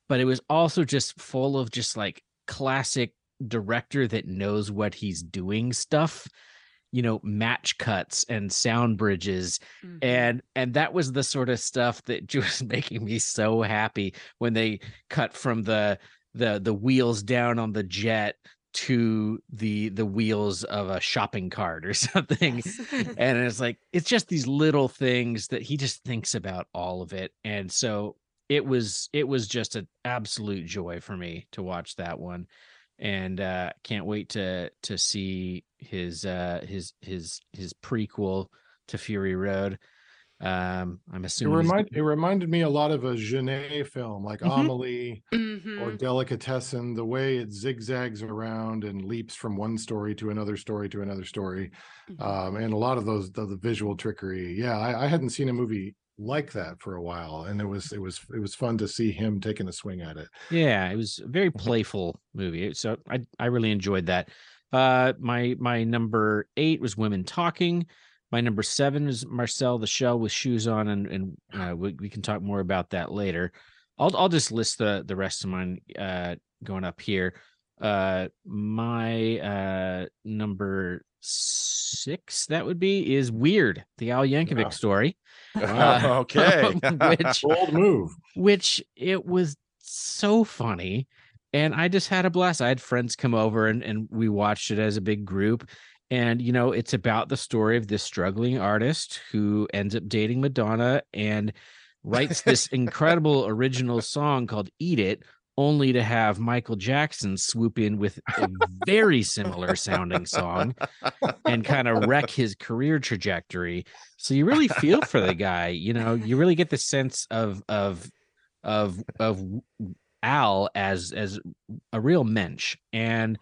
Speaker 2: but it was also just full of just like classic director that knows what he's doing stuff you know match cuts and sound bridges
Speaker 3: Mhm.
Speaker 2: and and that was the sort of stuff that just making me so happy when they cut from the the the wheels down on the jet to the the wheels of a shopping cart or something.
Speaker 3: Yes.
Speaker 2: and it's like it's just these little things that he just thinks about all of it. And so it was it was just an absolute joy for me to watch that one. And uh can't wait to to see his uh his his his prequel to fury road um i'm
Speaker 4: It,
Speaker 2: assuming he's
Speaker 4: remind, it reminded me a lot of a Jeunet film like
Speaker 2: Mhm.
Speaker 4: Amelie or
Speaker 3: Mhm.
Speaker 4: Delicatessen, the way it zigzags around and leaps from one story to another story to another story.
Speaker 3: Mhm.
Speaker 4: Um, and a lot of those, the, the visual trickery. Yeah, I, I hadn't seen a movie like that for a while. And it was, it was, it was fun to see him taking a swing at it.
Speaker 2: Yeah, it was a very playful movie. So I I really enjoyed that. Uh my my number 8 was Women Talking. My number seven is Marcel the Shell with shoes on, and and uh, we, we can talk more about that later. I'll I'll just list the the rest of mine uh, going up here. Uh, my uh number six that would be is weird the Al Yankovic
Speaker 4: Wow.
Speaker 2: story. Uh,
Speaker 1: okay.
Speaker 2: which
Speaker 4: Bold move.
Speaker 2: which it was so funny and i just had a blast i had friends come over and, and we watched it as a big group and you know it's about the story of this struggling artist who ends up dating madonna and writes this incredible original song called eat it only to have michael jackson swoop in with a very similar sounding song and kind of wreck his career trajectory. So you really feel for the guy, you know, you really get the sense of of of of Al as as a real mensch and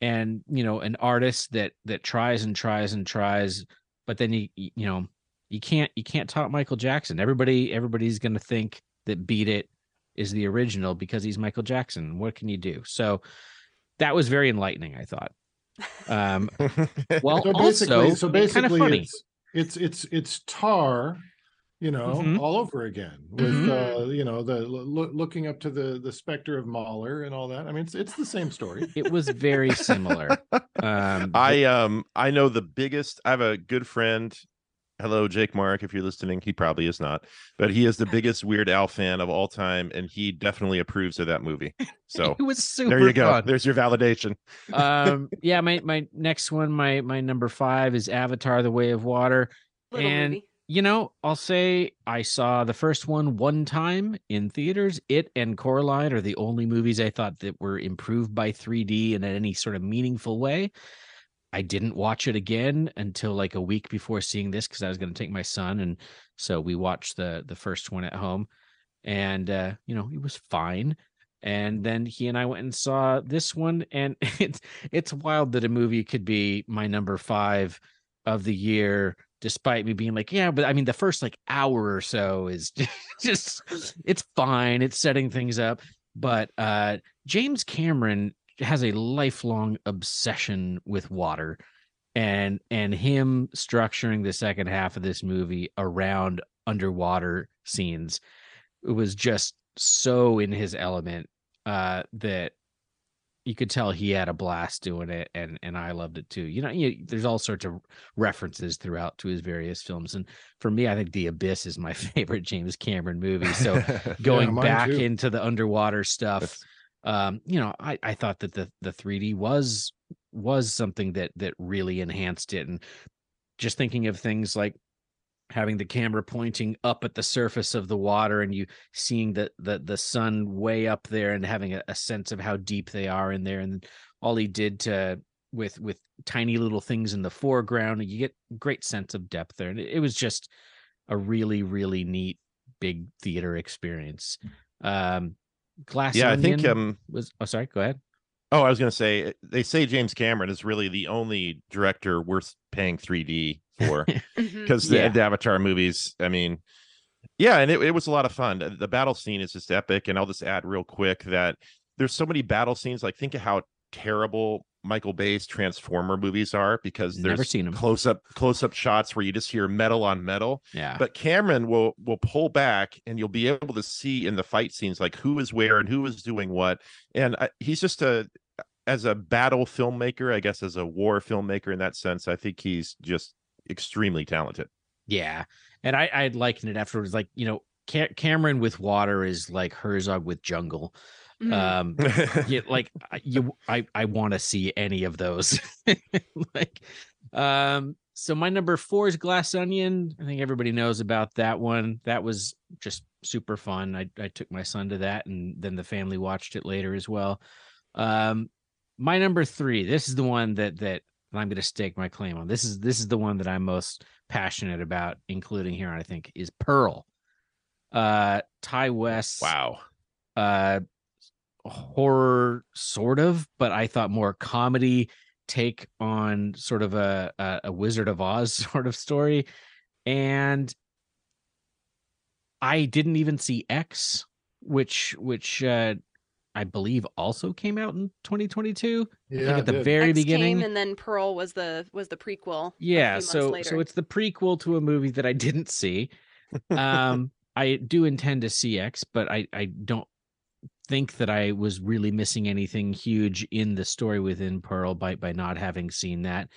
Speaker 2: and you know an artist that that tries and tries and tries but then you you know you can't you can't top Michael Jackson. Everybody everybody's going to think that Beat It is the original because he's Michael Jackson. What can you do? So that was very enlightening, I thought. Um well
Speaker 4: So basically,
Speaker 2: also
Speaker 4: so
Speaker 2: kind of
Speaker 4: basically,
Speaker 2: funny.
Speaker 4: it's it's it's it's tar, you know,
Speaker 2: Mhm.
Speaker 4: all over again with
Speaker 3: Mhm.
Speaker 4: uh, you know the lo- looking up to the the specter of Mahler and all that. I mean, it's it's the same story.
Speaker 2: It was very similar. Um,
Speaker 1: I um I know the biggest. I have a good friend. Hello, Jake Mark. If you're listening, he probably is not, but he is the biggest Weird Al fan of all time, and he definitely approves of that movie. So
Speaker 2: it was super
Speaker 1: there you go.
Speaker 2: fun.
Speaker 1: There's your validation.
Speaker 2: um, yeah, my my next one, my my number five is Avatar: The Way of Water.
Speaker 3: Little
Speaker 2: and
Speaker 3: movie.
Speaker 2: You know, I'll say I saw the first one one time in theaters. It and Coraline are the only movies I thought that were improved by 3D in any sort of meaningful way. I didn't watch it again until like a week before seeing this because I was going to take my son, and so we watched the the first one at home, and uh, you know it was fine. And then he and I went and saw this one, and it's it's wild that a movie could be my number five of the year despite me being like, yeah, but I mean, the first like hour or so is just, it's fine. It's setting things up. But uh, James Cameron has a lifelong obsession with water and and him structuring the second half of this movie around underwater scenes was just so in his element uh that you could tell he had a blast doing it and and I loved it too. You know, you, there's all sorts of references throughout to his various films and for me I think The Abyss is my favorite James Cameron movie. So going
Speaker 4: mine
Speaker 2: back
Speaker 4: too.
Speaker 2: into the underwater stuff um you know I I thought that the the 3D was was something that that really enhanced it and just thinking of things like having the camera pointing up at the surface of the water and you seeing the the the sun way up there and having a, a sense of how deep they are in there. And all he did to with with tiny little things in the foreground and you get great sense of depth there. And it, it was just a really really neat big theater experience. Um glass
Speaker 1: yeah, I think um
Speaker 2: was oh sorry go ahead
Speaker 1: Oh, I was going to say eh, they say James Cameron is really the only director worth paying 3D for
Speaker 3: mm-hmm.
Speaker 1: because the,
Speaker 2: Yeah.
Speaker 1: the Avatar movies. I mean, yeah, and it, it was a lot of fun. The- The battle scene is just epic, and I'll just add real quick that there's so many battle scenes. Like think of how terrible Michael Bay's Transformer movies are because
Speaker 2: Never
Speaker 1: there's
Speaker 2: seen 'em.
Speaker 1: close up close up shots where you just hear metal on metal.
Speaker 2: yeah
Speaker 1: But Cameron will will pull back, and you'll be able to see in the fight scenes like who is where and who is doing what. And I, he's just a as a battle filmmaker, I guess as a war filmmaker in that sense, I think he's just extremely talented.
Speaker 2: Yeah, and I I'd liken it afterwards, like you know, Ca- Cameron with water is like Herzog with jungle.
Speaker 3: Mhm.
Speaker 2: Um, yeah, like you, I I want to see any of those. like, um, so my number four is Glass Onion. I think everybody knows about that one. That was just super fun. I I took my son to that, and then the family watched it later as well. Um, my number three. This is the one that that I'm going to stake my claim on. This is this is the one that I'm most passionate about, including here. I think is Pearl. Uh, Ti West
Speaker 1: wow.
Speaker 2: uh horror sort of but i thought more comedy take on sort of a, a a wizard of oz sort of story and i didn't even see x which which uh I believe also came out in 2022.
Speaker 4: Yeah,
Speaker 2: at the very
Speaker 3: X
Speaker 2: beginning.
Speaker 3: came and then Pearl was the was the prequel.
Speaker 2: yeah, so
Speaker 3: later.
Speaker 2: so it's the prequel to a movie that I didn't see. Um, I do intend to see X, but I I don't think that I was really missing anything huge in the story within Pearl by by not having seen that.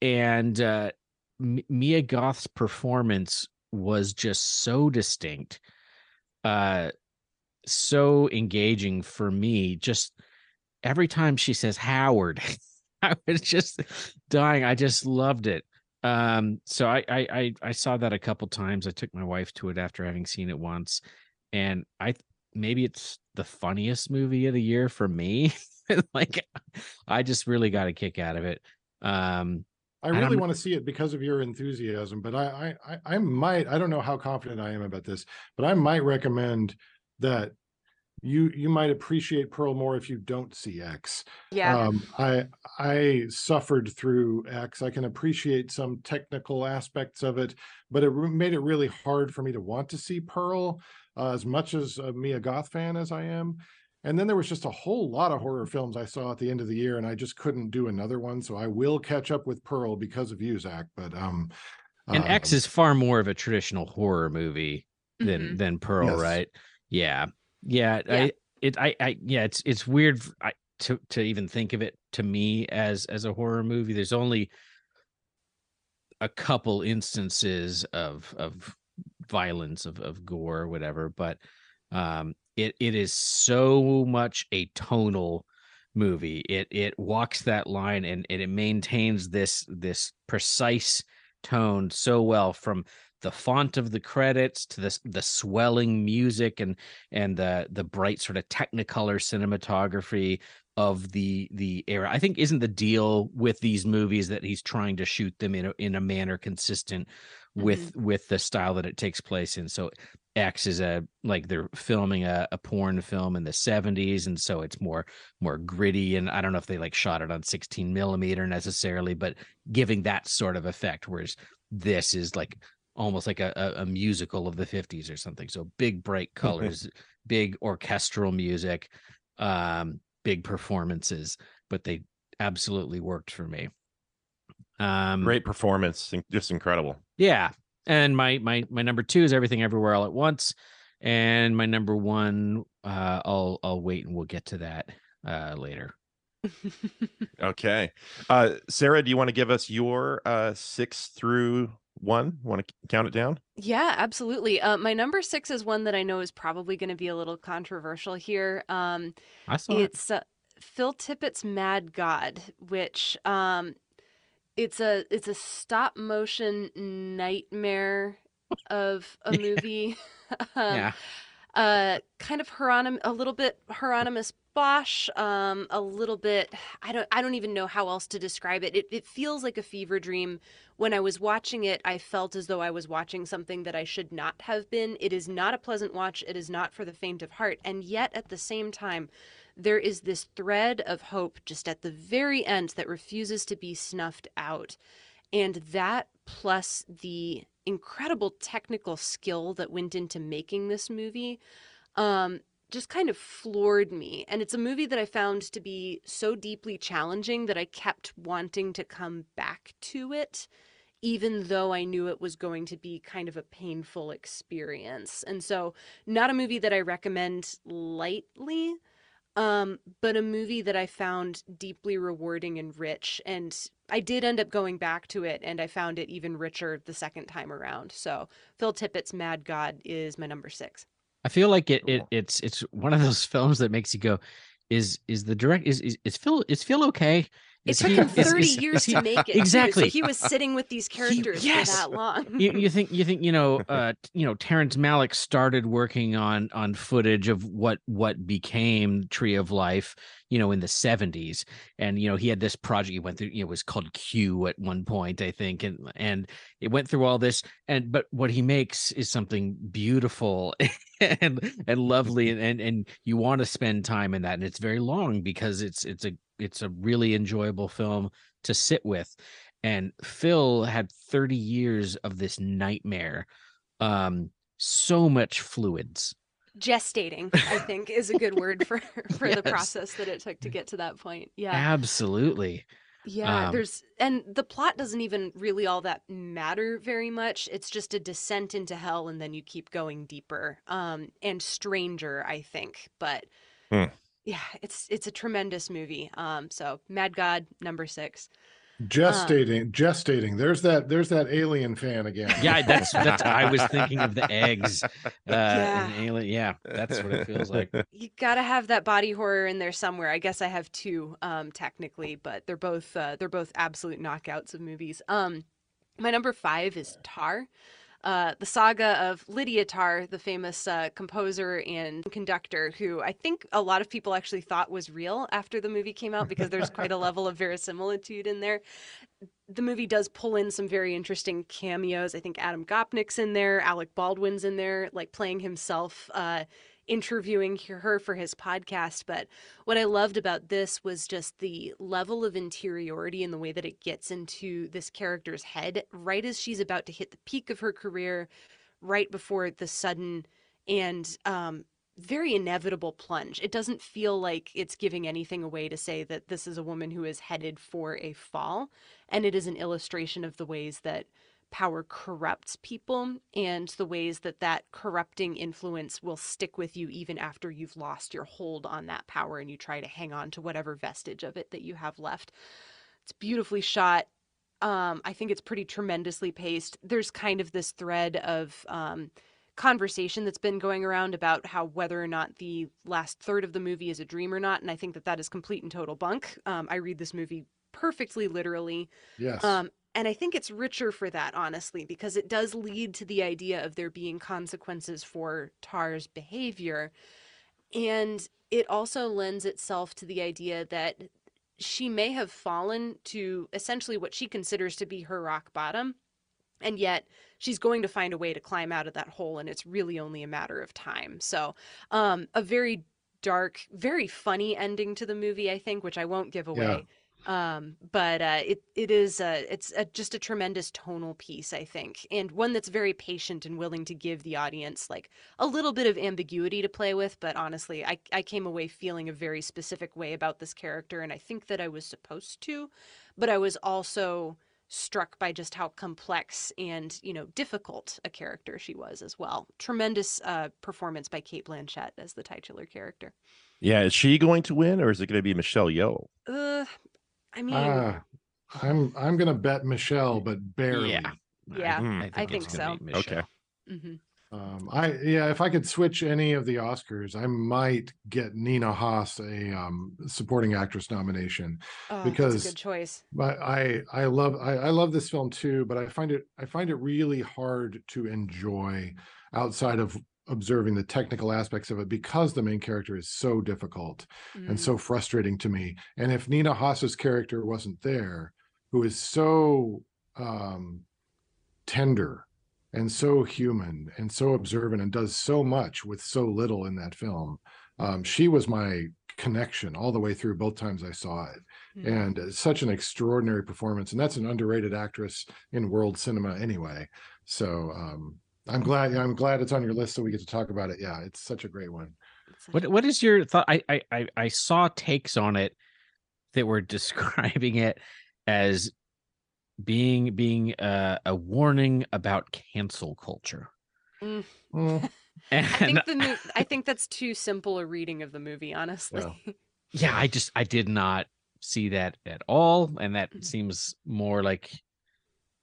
Speaker 2: And uh, M- Mia Goth's performance was just so distinct, uh, so engaging for me. Just every time she says Howard, I was just dying. I just loved it. Um, so I, I I I saw that a couple times. I took my wife to it after having seen it once, and I maybe it's the funniest movie of the year for me. like I just really got a kick out of it. Um,
Speaker 4: I really want to see it because of your enthusiasm, but I, I, I, I might, I don't know how confident I am about this, but I might recommend that you, you might appreciate Pearl more if you don't see X.
Speaker 3: yeah.
Speaker 4: Um, I, I suffered through X. I can appreciate some technical aspects of it, but it re- made it really hard for me to want to see Pearl uh, as much as me a Mia Goth fan as I am. And then there was just a whole lot of horror films I saw at the end of the year, and I just couldn't do another one. So I will catch up with Pearl because of you, Zach. But um,
Speaker 2: and X
Speaker 4: um,
Speaker 2: is far more of a traditional horror movie than
Speaker 3: Mhm.
Speaker 2: than Pearl,
Speaker 4: Yes.
Speaker 2: right? Yeah, yeah.
Speaker 3: Yeah.
Speaker 2: I it I I yeah. It's it's weird f- I, to to even think of it to me as as a horror movie. There's only a couple instances of of violence of of gore or whatever, but um, it it is so much a tonal movie. It it walks that line and, and it maintains this this precise tone so well from the font of the credits to the the swelling music and and the the bright sort of technicolor cinematography of the the era. I think isn't the deal with these movies that he's trying to shoot them in a, in a manner consistent with with the style that it takes place in. So X is a like they're filming a, a porn film in the 70s and so it's more more gritty and I don't know if they like shot it on 16 millimeter necessarily but giving that sort of effect whereas this is like almost like a, a, a musical of the 50s or something. So big bright colors big orchestral music um big performances but they absolutely worked for me um
Speaker 1: Great performance, just incredible.
Speaker 2: yeah. And my my my number two is everything everywhere all at once. And my number one, uh, I'll I'll wait and we'll get to that uh later.
Speaker 1: Okay, uh, Sarah, do you want to give us your uh, six through one? Want to count it down?
Speaker 3: Yeah, absolutely. Uh, my number six is one that I know is probably going to be a little controversial here. Um,
Speaker 2: I saw it.
Speaker 3: it's uh, Phil Tippett's Mad God, which um, it's a it's a stop motion nightmare of a movie. um,
Speaker 2: Yeah.
Speaker 3: uh kind of Hieronym a little bit Hieronymus Bosch, um, a little bit I don't I don't even know how else to describe it. It it feels like a fever dream. When I was watching it, I felt as though I was watching something that I should not have been. It is not a pleasant watch. It is not for the faint of heart. And yet at the same time, there is this thread of hope just at the very end that refuses to be snuffed out. And that plus the incredible technical skill that went into making this movie um, just kind of floored me. And it's a movie that I found to be so deeply challenging that I kept wanting to come back to it, even though I knew it was going to be kind of a painful experience. And so, not a movie that I recommend lightly. Um, but a movie that I found deeply rewarding and rich. And I did end up going back to it and I found it even richer the second time around. So Phil Tippett's Mad God is my number six.
Speaker 2: I feel like it, it it's it's one of those films that makes you go, is is the direct is is, is Phil is Phil okay?
Speaker 3: It
Speaker 2: Is
Speaker 3: took
Speaker 2: he-
Speaker 3: him 30
Speaker 2: is-
Speaker 3: years
Speaker 2: is he-
Speaker 3: to make it. too,
Speaker 2: Exactly.
Speaker 3: so he was sitting with these characters
Speaker 2: yes.
Speaker 3: for that long.
Speaker 2: you, you think you think you know uh you know Terrence Malick started working on on footage of what what became Tree of Life you know in the 70s and you know he had this project he went through you know it was called Q at one point I think and and it went through all this and but what he makes is something beautiful and and lovely and and, and you want to spend time in that and it's very long because it's it's a it's a really enjoyable film to sit with and Phil had 30 years of this nightmare um so much fluids
Speaker 3: gestating i think is a good word for for the process that it took to get to that point yeah.
Speaker 2: Absolutely.
Speaker 3: yeah
Speaker 2: um,
Speaker 3: there's and the plot doesn't even really all that matter very much. It's just a descent into hell and then you keep going deeper. Um and stranger i think but
Speaker 1: Hmm.
Speaker 3: yeah it's it's a tremendous movie. Um so mad god number six
Speaker 4: Gestating, gestating. There's that. There's that alien fan again.
Speaker 2: Yeah, that's that's. I was thinking of the eggs. Uh,
Speaker 3: Yeah.
Speaker 2: Alien. Yeah, that's what it feels like.
Speaker 3: you gotta have that body horror in there somewhere. I guess I have two, um, technically, but they're both uh, they're both absolute knockouts of movies. Um, my number five is Tar, uh, the saga of Lydia Tar, the famous uh, composer and conductor, who I think a lot of people actually thought was real after the movie came out because there's quite a level of verisimilitude in there. The movie does pull in some very interesting cameos. I think Adam Gopnik's in there, Alec Baldwin's in there, like playing himself. Uh, interviewing her for his podcast. But what I loved about this was just the level of interiority and the way that it gets into this character's head right as she's about to hit the peak of her career, right before the sudden and um, very inevitable plunge. It doesn't feel like it's giving anything away to say that this is a woman who is headed for a fall. And it is an illustration of the ways that power corrupts people and the ways that that corrupting influence will stick with you even after you've lost your hold on that power and you try to hang on to whatever vestige of it that you have left. It's beautifully shot. Um, I think it's pretty tremendously paced. There's kind of this thread of um, conversation that's been going around about how whether or not the last third of the movie is a dream or not, and I think that that is complete and total bunk. Um, I read this movie perfectly literally.
Speaker 4: Yes.
Speaker 3: Um, and I think it's richer for that, honestly, because it does lead to the idea of there being consequences for Tar's behavior. And it also lends itself to the idea that she may have fallen to essentially what she considers to be her rock bottom. And yet she's going to find a way to climb out of that hole, and it's really only a matter of time. So, um, a very dark, very funny ending to the movie, I think, which I won't give away um but uh it it is uh it's a, just a tremendous tonal piece i think and one that's very patient and willing to give the audience like a little bit of ambiguity to play with but honestly i i came away feeling a very specific way about this character and i think that i was supposed to but i was also struck by just how complex and you know difficult a character she was as well tremendous uh performance by cate blanchett as the titular character
Speaker 1: Yeah, is she going to win or is it going to be Michelle Yeoh?
Speaker 3: uh i mean
Speaker 4: Ah, I'm I'm gonna bet Michelle, but barely.
Speaker 2: Yeah.
Speaker 3: Yeah. I think
Speaker 2: gonna
Speaker 3: so.
Speaker 1: Okay.
Speaker 2: Michelle.
Speaker 3: hmm
Speaker 4: Um, I yeah, if I could switch any of the Oscars, I might get Nina Hoss a um, supporting actress nomination.
Speaker 3: Oh,
Speaker 4: Because-
Speaker 3: that's a good choice.
Speaker 4: But I I love I, I love this film too, but I find it I find it really hard to enjoy outside of observing the technical aspects of it because the main character is so difficult and
Speaker 3: Mm.
Speaker 4: so frustrating to me. And if Nina Hoss's character wasn't there, who is so um, tender and so human and so observant and does so much with so little in that film, um, she was my connection all the way through both times I saw it.
Speaker 3: Mm.
Speaker 4: And it's such an extraordinary performance. And that's an underrated actress in world cinema anyway. So um, I'm glad I'm glad it's on your list so we get to talk about it. Yeah, it's such a great one.
Speaker 2: What what is your thought? I, I I I saw takes on it that were describing it as being being uh, a warning about cancel culture.
Speaker 3: Mm.
Speaker 4: Mm,
Speaker 2: And
Speaker 3: I think the mo- I think that's too simple a reading of the movie, honestly.
Speaker 2: yeah, I just I did not see that at all, and that
Speaker 3: Mhm.
Speaker 2: seems more like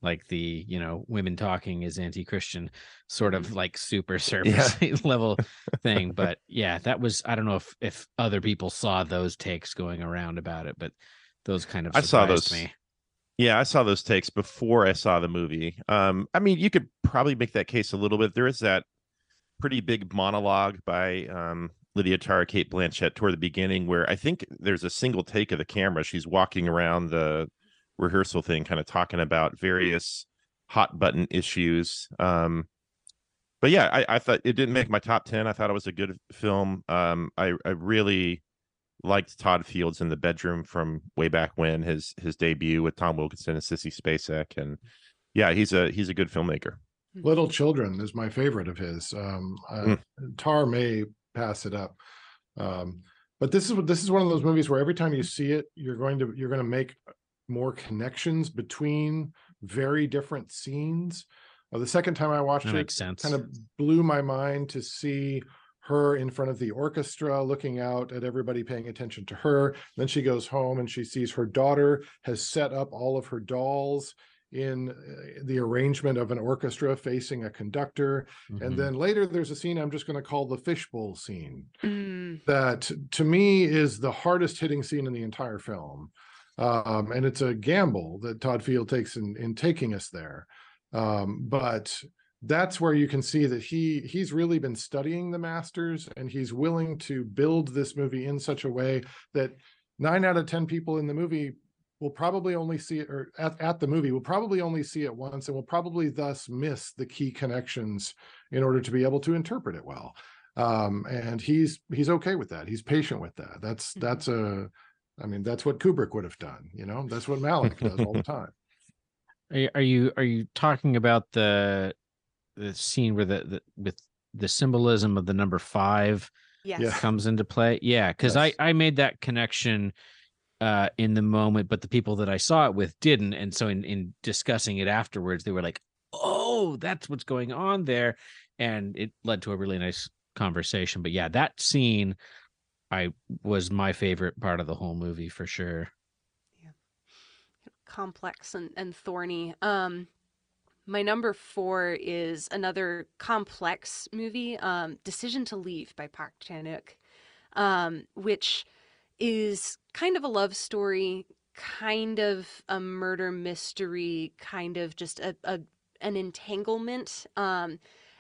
Speaker 2: like the you know women talking is anti-Christian sort of like super surface level thing. But yeah, that was I don't know if if other people saw those takes going around about it, but those kind of
Speaker 1: I saw those.
Speaker 2: me.
Speaker 1: Yeah, I saw those takes before I saw the movie. Um, I mean, you could probably make that case a little bit. There is that pretty big monologue by um, Lydia Tarr, Cate Blanchett toward the beginning, where I think there's a single take of the camera. She's walking around the rehearsal thing, kind of talking about various hot button issues. Um, but yeah, I, I thought it didn't make my top ten. I thought it was a good film. Um, I, I really liked Todd Field's in the bedroom from way back when his his debut with Tom Wilkinson and Sissy Spacek, and yeah, he's a he's a good filmmaker.
Speaker 4: Little Children is my favorite of his. Um, uh,
Speaker 1: Mm.
Speaker 4: Tar may pass it up, um, but this is what this is one of those movies where every time you see it, you're going to you're going to make more connections between very different scenes. Uh, the second time I watched
Speaker 2: That
Speaker 4: it,
Speaker 2: makes sense.
Speaker 4: kind of blew my mind to see her in front of the orchestra looking out at everybody paying attention to her then she goes home and she sees her daughter has set up all of her dolls in uh, the arrangement of an orchestra facing a conductor
Speaker 2: Mhm.
Speaker 4: and then later there's a scene i'm just going to call the fishbowl scene
Speaker 3: Mm,
Speaker 4: that to me is the hardest hitting scene in the entire film. Um, and it's a gamble that Todd Field takes in, in taking us there. Um, but that's where you can see that he he's really been studying the masters and he's willing to build this movie in such a way that nine out of ten people in the movie will probably only see it or at, at the movie will probably only see it once and will probably thus miss the key connections in order to be able to interpret it well um and he's he's okay with that he's patient with that that's
Speaker 3: Mhm.
Speaker 4: that's a i mean that's what kubrick would have done you know that's what malick does all the time
Speaker 2: Are you, are you talking about the the scene where the, the with the symbolism of the number five
Speaker 3: yes.
Speaker 2: Comes into play? Yeah, because
Speaker 4: Yes.
Speaker 2: I I made that connection uh in the moment, but the people that I saw it with didn't, and so in in discussing it afterwards, they were like, "Oh, that's what's going on there," and it led to a really nice conversation. But yeah, that scene I was my favorite part of the whole movie for sure.
Speaker 3: complex and, and thorny. Um, my number four is another complex movie, um, Decision to Leave by Park Chan-wook, um, which is kind of a love story, kind of a murder mystery, kind of just a, a an entanglement. Um,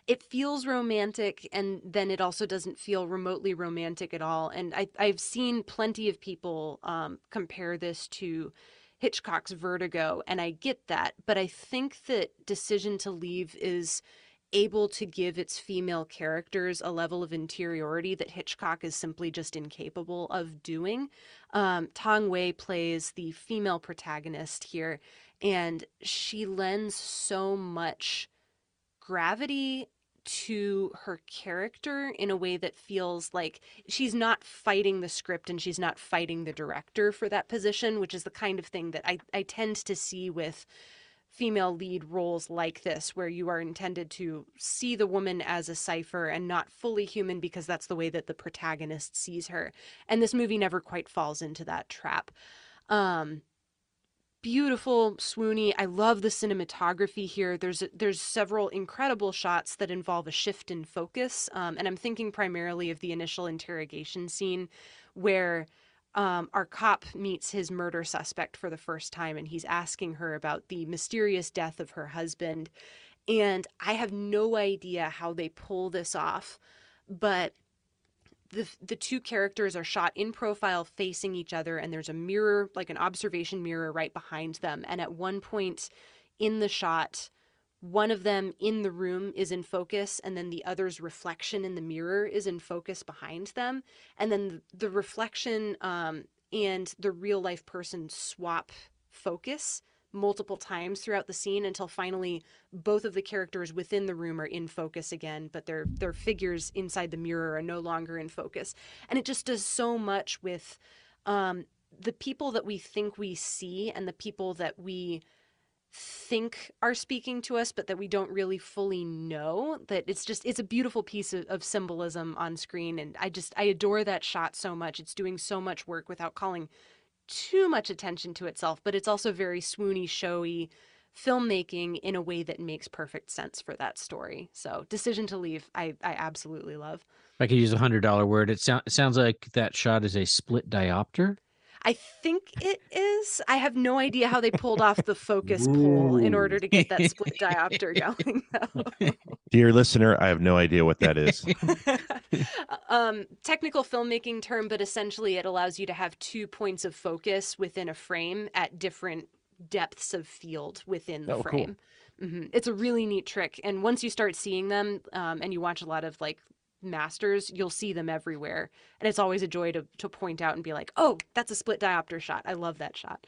Speaker 3: it feels romantic, and then it also doesn't feel remotely romantic at all. And I, I've seen plenty of people um, compare this to Hitchcock's Vertigo, and I get that, but I think that Decision to Leave is able to give its female characters a level of interiority that Hitchcock is simply just incapable of doing. Um, Tang Wei plays the female protagonist here, and she lends so much gravity to her character in a way that feels like she's not fighting the script and she's not fighting the director for that position, which is the kind of thing that I, I tend to see with female lead roles like this, where you are intended to see the woman as a cipher and not fully human because that's the way that the protagonist sees her. And this movie never quite falls into that trap. Um, beautiful swoony i love the cinematography here. There's there's several incredible shots that involve a shift in focus um, and i'm thinking primarily of the initial interrogation scene where um, our cop meets his murder suspect for the first time and he's asking her about the mysterious death of her husband. And i have no idea how they pull this off but the the two characters are shot in profile facing each other and there's a mirror like an observation mirror right behind them. And at one point in the shot one of them in the room is in focus and then the other's reflection in the mirror is in focus behind them. And then the, reflection um, and the real life person swap focus multiple times throughout the scene until finally both of the characters within the room are in focus again but their their figures inside the mirror are no longer in focus. And it just does so much with um, the people that we think we see and the people that we think are speaking to us but that we don't really fully know that it's just it's a beautiful piece of, of symbolism on screen. And i just i adore that shot so much. It's doing so much work without calling too much attention to itself but it's also very swoony showy filmmaking in a way that makes perfect sense for that story. So decision to leave i i absolutely love.
Speaker 2: I could use a hundred dollar word, it, sound, it sounds like that shot is a split diopter.
Speaker 3: I think it is. I have no idea how they pulled off the focus pull in order to get that split diopter going. though.
Speaker 1: Dear listener, I have no idea what that is.
Speaker 3: um, technical filmmaking term, but essentially it allows you to have two points of focus within a frame at different depths of field within the
Speaker 1: Oh, cool.
Speaker 3: frame. hmm It's a really neat trick, and once you start seeing them, um, and you watch a lot of like masters, you'll see them everywhere, and it's always a joy to to point out and be like, "Oh, that's a split diopter shot. I love that shot."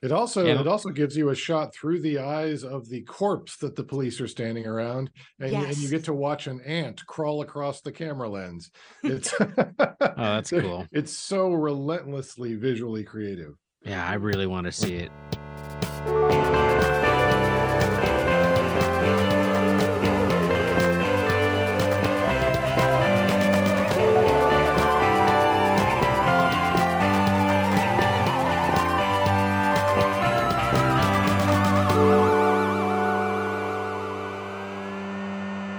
Speaker 4: It also
Speaker 2: Yeah.
Speaker 4: it also gives you a shot through the eyes of the corpse that the police are standing around, and, you- and you get to watch an ant crawl across the camera lens. It's
Speaker 2: Oh, that's cool.
Speaker 4: It's so relentlessly visually creative.
Speaker 2: Yeah, I really want to see it.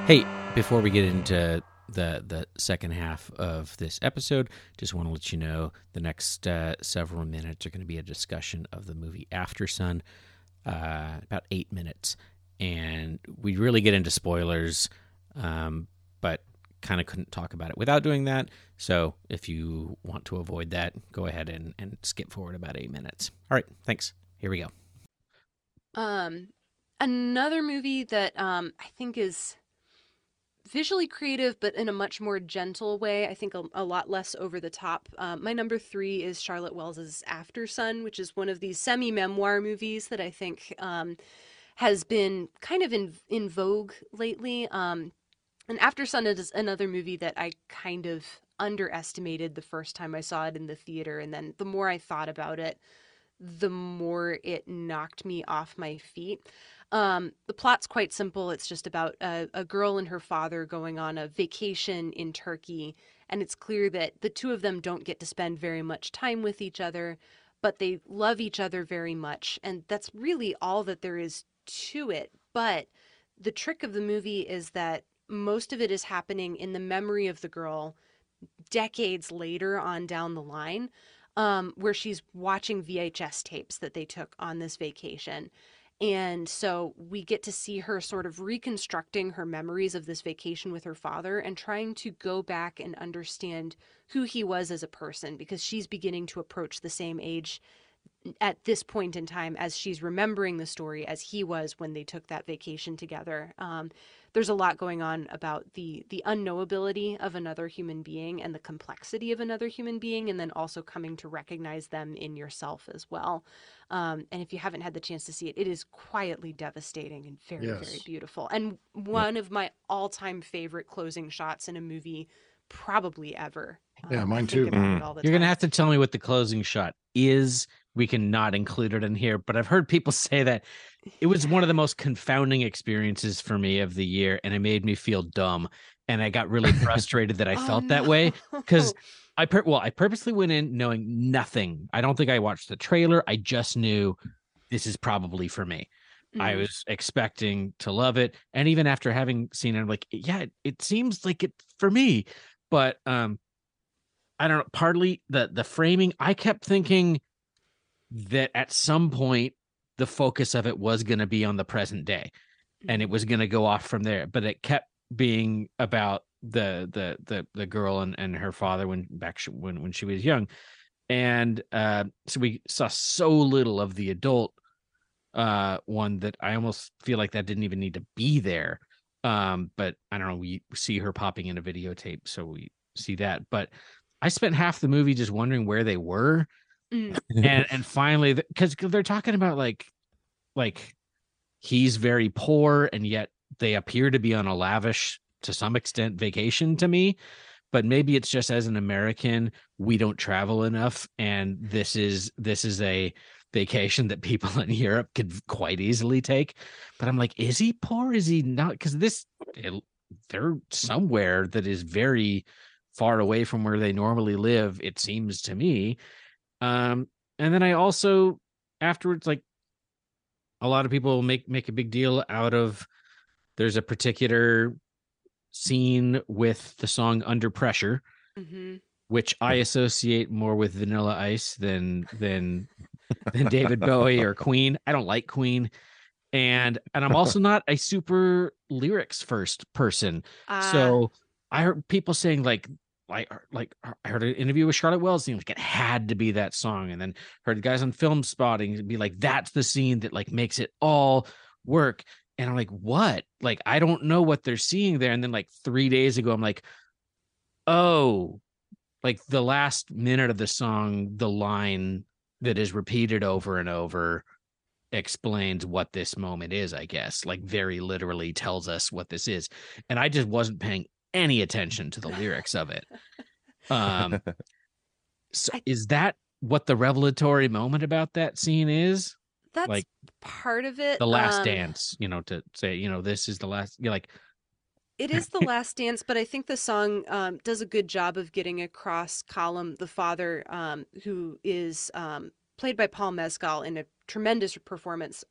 Speaker 5: Hey, before we get into the the second half of this episode, just want to let you know the next uh, several minutes are going to be a discussion of the movie Aftersun, uh, about eight minutes, and we really get into spoilers, um, but kind of couldn't talk about it without doing that. So if you want to avoid that, go ahead and, and skip forward about eight minutes. All right, thanks. Here we go.
Speaker 3: Um, another movie that um I think is visually creative, but in a much more gentle way. I think a, a lot less over the top. Um, my number three is Charlotte Wells's Aftersun, which is one of these semi-memoir movies that I think um, has been kind of in in vogue lately. Um, and Aftersun is another movie that I kind of underestimated the first time I saw it in the theater, and then the more I thought about it, the more it knocked me off my feet. Um, the plot's quite simple. It's just about a, a girl and her father going on a vacation in Turkey, and it's clear that the two of them don't get to spend very much time with each other, but they love each other very much, and that's really all that there is to it. But the trick of the movie is that most of it is happening in the memory of the girl decades later on down the line um, where she's watching VHS tapes that they took on this vacation. And so we get to see her sort of reconstructing her memories of this vacation with her father and trying to go back and understand who he was as a person because she's beginning to approach the same age at this point in time as she's remembering the story as he was when they took that vacation together. Um, there's a lot going on about the the unknowability of another human being and the complexity of another human being, and then also coming to recognize them in yourself as well. Um, and if you haven't had the chance to see it, it is quietly devastating and very very beautiful. And one of my all time favorite closing shots in a movie, probably ever.
Speaker 4: Yeah,
Speaker 3: Um,
Speaker 4: mine too.
Speaker 1: Mm.
Speaker 2: You're gonna have to tell me what the closing shot is. We can not include it in here, but I've heard people say that it was one of the most confounding experiences for me of the year, and it made me feel dumb. And I got really frustrated that I
Speaker 3: Oh,
Speaker 2: felt that way
Speaker 3: because
Speaker 2: I per- well, I purposely went in knowing nothing. I don't think I watched the trailer. I just knew this is probably for me. I
Speaker 3: Mhm.
Speaker 2: was expecting to love it, and even after having seen it, I'm like, yeah, it, it seems like it for me. But um, I don't know. Partly the the framing, I kept thinking that at some point the focus of it was going to be on the present day, and it was going to go off from there. But it kept being about the the the the girl and and her father when back sh- when when she was young, and uh, so we saw so little of the adult uh one that I almost feel like that didn't even need to be there. Um, but I don't know, we see her popping in a videotape, so we see that. But I spent half the movie just wondering where they were.
Speaker 3: Mm.
Speaker 2: And and finally because they're talking about like like he's very poor and yet they appear to be on a lavish to some extent vacation to me. But maybe it's just as an american we don't travel enough and this is this is a vacation that people in europe could quite easily take. But i'm like is he poor? Is he not? Because this it- they're somewhere that is very far away from where they normally live it seems to me um and then i also afterwards like a lot of people make make a big deal out of there's a particular scene with the song under pressure
Speaker 3: Mhm.
Speaker 2: which i associate more with vanilla ice than than than david bowie or queen. I don't like queen. And and i'm also not a super lyrics first person.
Speaker 3: Ah,
Speaker 2: so I heard people saying like like er, like er, I heard an interview with Charlotte Wells saying like it had to be that song, and then heard guys on Filmspotting be like that's the scene that like makes it all work. And I'm like, what? Like I don't know what they're seeing there. And then like three days ago, I'm like, oh, like the last minute of the song, the line
Speaker 6: that is repeated over and over explains what this moment is, I guess. Like very literally tells us what this is. And I just wasn't paying any attention to the lyrics of it. Um so
Speaker 3: I-
Speaker 6: is that what the revelatory moment about that scene is?
Speaker 3: That's
Speaker 6: like,
Speaker 3: part of it.
Speaker 6: The last
Speaker 3: um,
Speaker 6: dance, you know, to say, you know, this is the last you're like
Speaker 3: It is the last dance, but I think the song um, does a good job of getting across Calum, the father, um, who is um, played by Paul Mescal in a tremendous performance.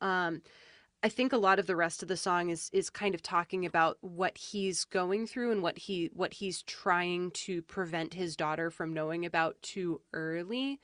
Speaker 3: I think a lot of the rest of the song is is kind of talking about what he's going through and what he what he's trying to prevent his daughter from knowing about too early.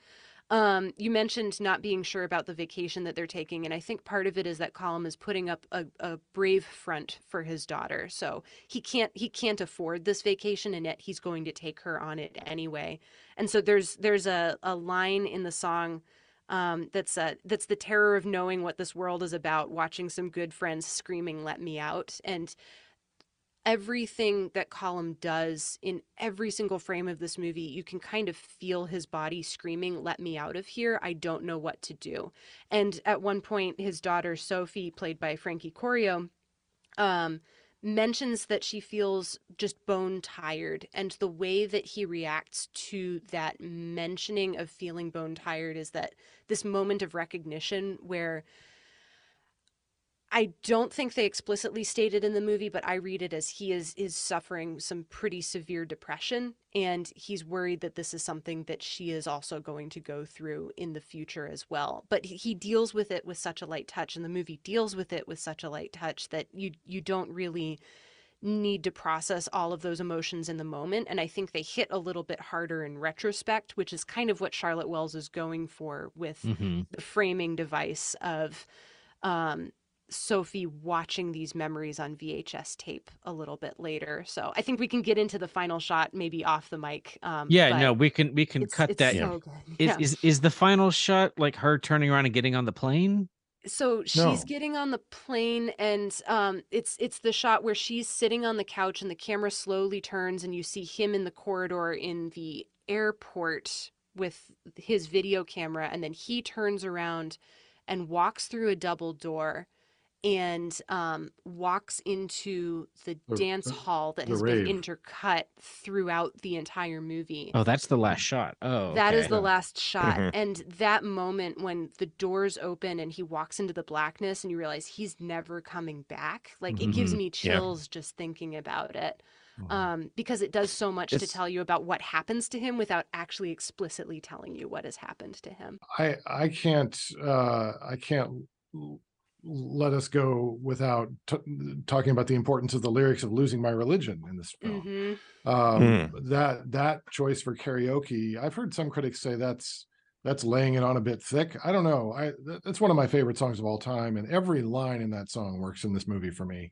Speaker 3: Um, you mentioned not being sure about the vacation that they're taking, and I think part of it is that Calum is putting up a, a brave front for his daughter. So he can't he can't afford this vacation, and yet he's going to take her on it anyway. And so there's there's a, a line in the song um, that's a, that's the terror of knowing what this world is about, watching some good friends screaming "Let me out," and everything that Calum does in every single frame of this movie, you can kind of feel his body screaming, Let me out of here. I don't know what to do. And at one point, his daughter, Sophie, played by Frankie Corio, um, mentions that she feels just bone tired. And the way that he reacts to that mentioning of feeling bone tired is that this moment of recognition where I don't think they explicitly stated in the movie, but I read it as he is is suffering some pretty severe depression and he's worried that this is something that she is also going to go through in the future as well. But he, deals with it with such a light touch and the movie deals with it with such a light touch that you you don't really need to process all of those emotions in the moment and I think they hit a little bit harder in retrospect, which is kind of what Charlotte Wells is going for with
Speaker 6: mhm.
Speaker 3: the framing device of um, Sophie watching these memories on VHS tape a little bit later. So I think we can get into the final shot maybe off the mic. Um,
Speaker 6: Yeah, no, we can we can
Speaker 3: it's,
Speaker 6: cut
Speaker 3: it's
Speaker 6: that.
Speaker 3: So good.
Speaker 6: Is,
Speaker 3: yeah.
Speaker 6: is is the final shot like her turning around and getting on the plane?
Speaker 3: so she's
Speaker 4: No.
Speaker 3: getting on the plane and um it's it's the shot where she's sitting on the couch and the camera slowly turns and you see him in the corridor in the airport with his video camera and then he turns around and walks through a double door and um walks into the
Speaker 4: The-
Speaker 3: dance hall that
Speaker 4: the
Speaker 3: has
Speaker 4: rave.
Speaker 3: been intercut throughout the entire movie.
Speaker 6: Oh, that's the last shot. Oh,
Speaker 3: That is
Speaker 6: okay.
Speaker 3: the last shot.
Speaker 1: Mhm.
Speaker 3: And that moment when the doors open and he walks into the blackness and you realize he's never coming back, like it gives
Speaker 6: Mhm.
Speaker 3: me
Speaker 1: Yeah.
Speaker 3: chills just thinking about it.
Speaker 6: Wow.
Speaker 3: Um, because it does so much to tell you about what happens to him without actually explicitly telling you what has happened to him.
Speaker 4: I I can't uh I can't l- let us go without t- talking about the importance of the lyrics of losing my religion in this film.
Speaker 3: hmm
Speaker 4: Um that that choice for karaoke, I've heard some critics say that's that's laying it on a bit thick. I don't know. I that's one of my favorite songs of all time and every line in that song works in this movie for me.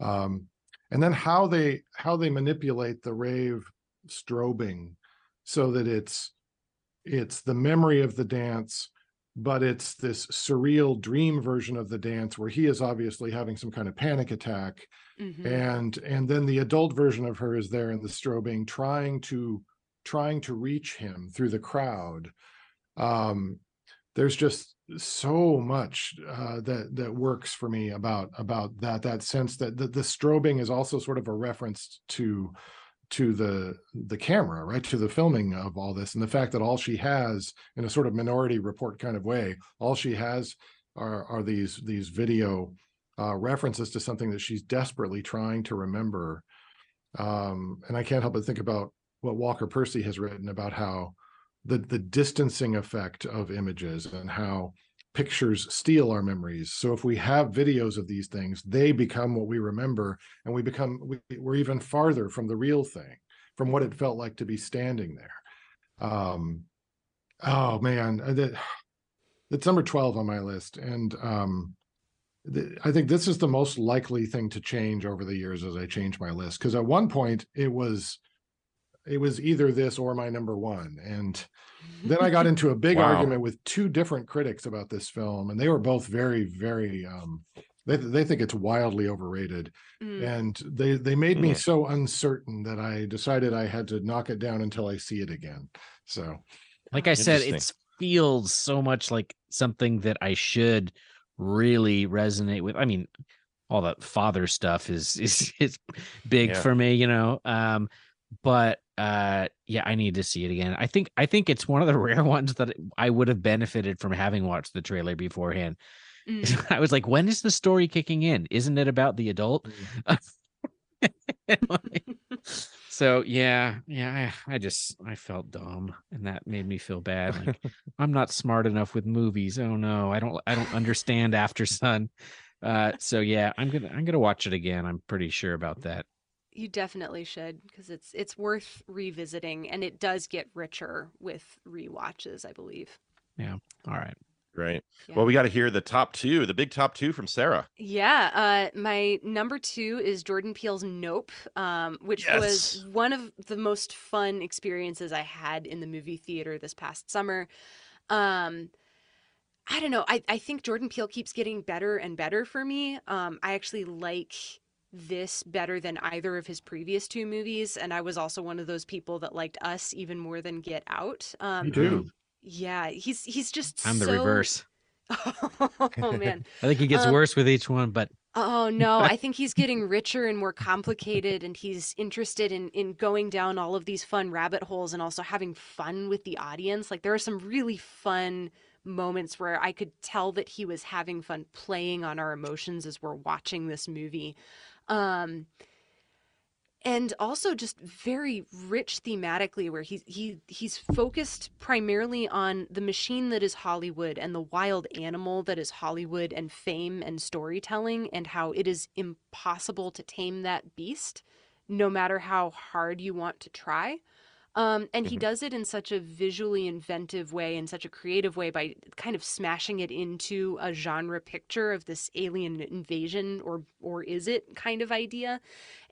Speaker 4: Um and then how they how they manipulate the rave strobing so that it's it's the memory of the dance but it's this surreal dream version of the dance where he is obviously having some kind of panic attack
Speaker 3: hmm
Speaker 4: and and then the adult version of her is there in the strobing trying to trying to reach him through the crowd. Um there's just so much uh that that works for me about about that that sense that the, the strobing is also sort of a reference to to the the camera right to the filming of all this and the fact that all she has in a sort of minority report kind of way all she has are are these these video uh, references to something that she's desperately trying to remember. Um, and I can't help but think about what Walker Percy has written about how the the distancing effect of images and how pictures steal our memories. So if we have videos of these things, they become what we remember, and we become we, we're even farther from the real thing, from what it felt like to be standing there. Um, oh man, uh, that that's number twelve on my list, and um, I think this is the most likely thing to change over the years as I change my list. Because at one point it was, it was either this or my number one, and then I got into a big
Speaker 1: Wow.
Speaker 4: argument with two different critics about this film, and they were both very, very. um they, they think it's wildly overrated,
Speaker 3: Mm.
Speaker 4: and they they made me
Speaker 1: Mm.
Speaker 4: so uncertain that I decided I had to knock it down until I see it again. So
Speaker 6: Like I said, it
Speaker 2: feels so much like something that I should really resonate with. I mean, all that father stuff is is is big
Speaker 1: Yeah.
Speaker 2: for me, you know. Um, but uh, yeah, I need to see it again. I think I think it's one of the rare ones that I would have benefited from having watched the trailer beforehand.
Speaker 3: Mm.
Speaker 2: I was like, when is the story kicking in? Isn't it about the adult? so yeah, yeah, I, I just I felt dumb, and that made me feel bad. Like I'm not smart enough with movies. Oh no, I don't I don't understand Aftersun. Uh, so yeah, I'm gonna I'm gonna watch it again. I'm pretty sure about that.
Speaker 3: You definitely should because it's it's worth revisiting and it does get richer with rewatches, I believe. Yeah.
Speaker 2: All right.
Speaker 1: Right.
Speaker 3: Yeah.
Speaker 1: Well, we got to hear the top two, the big top two from Sarah.
Speaker 3: Yeah, uh, my number two is Jordan Peele's Nope, um, which was one of the most fun experiences I had in the movie theater this past summer. Um, I don't know. I, I think Jordan Peele keeps getting better and better for me. Um, I actually like this better than either of his previous two movies, and I was also one of those people that liked Us even more than Get Out. Um,
Speaker 4: Me too.
Speaker 3: Yeah, he's he's just
Speaker 2: I'm the reverse.
Speaker 3: oh man.
Speaker 2: I think he gets
Speaker 3: Um,
Speaker 2: worse with each one, but
Speaker 3: Oh no, I think he's getting richer and more complicated and he's interested in in going down all of these fun rabbit holes and also having fun with the audience. Like there are some really fun moments where I could tell that he was having fun playing on our emotions as we're watching this movie. Um and also just very rich thematically where he's he he's focused primarily on the machine that is Hollywood and the wild animal that is Hollywood and fame and storytelling and how it is impossible to tame that beast no matter how hard you want to try. Um, and he
Speaker 1: Mhm.
Speaker 3: does it in such a visually inventive way, in such a creative way, by kind of smashing it into a genre picture of this alien invasion, or or is it kind of idea.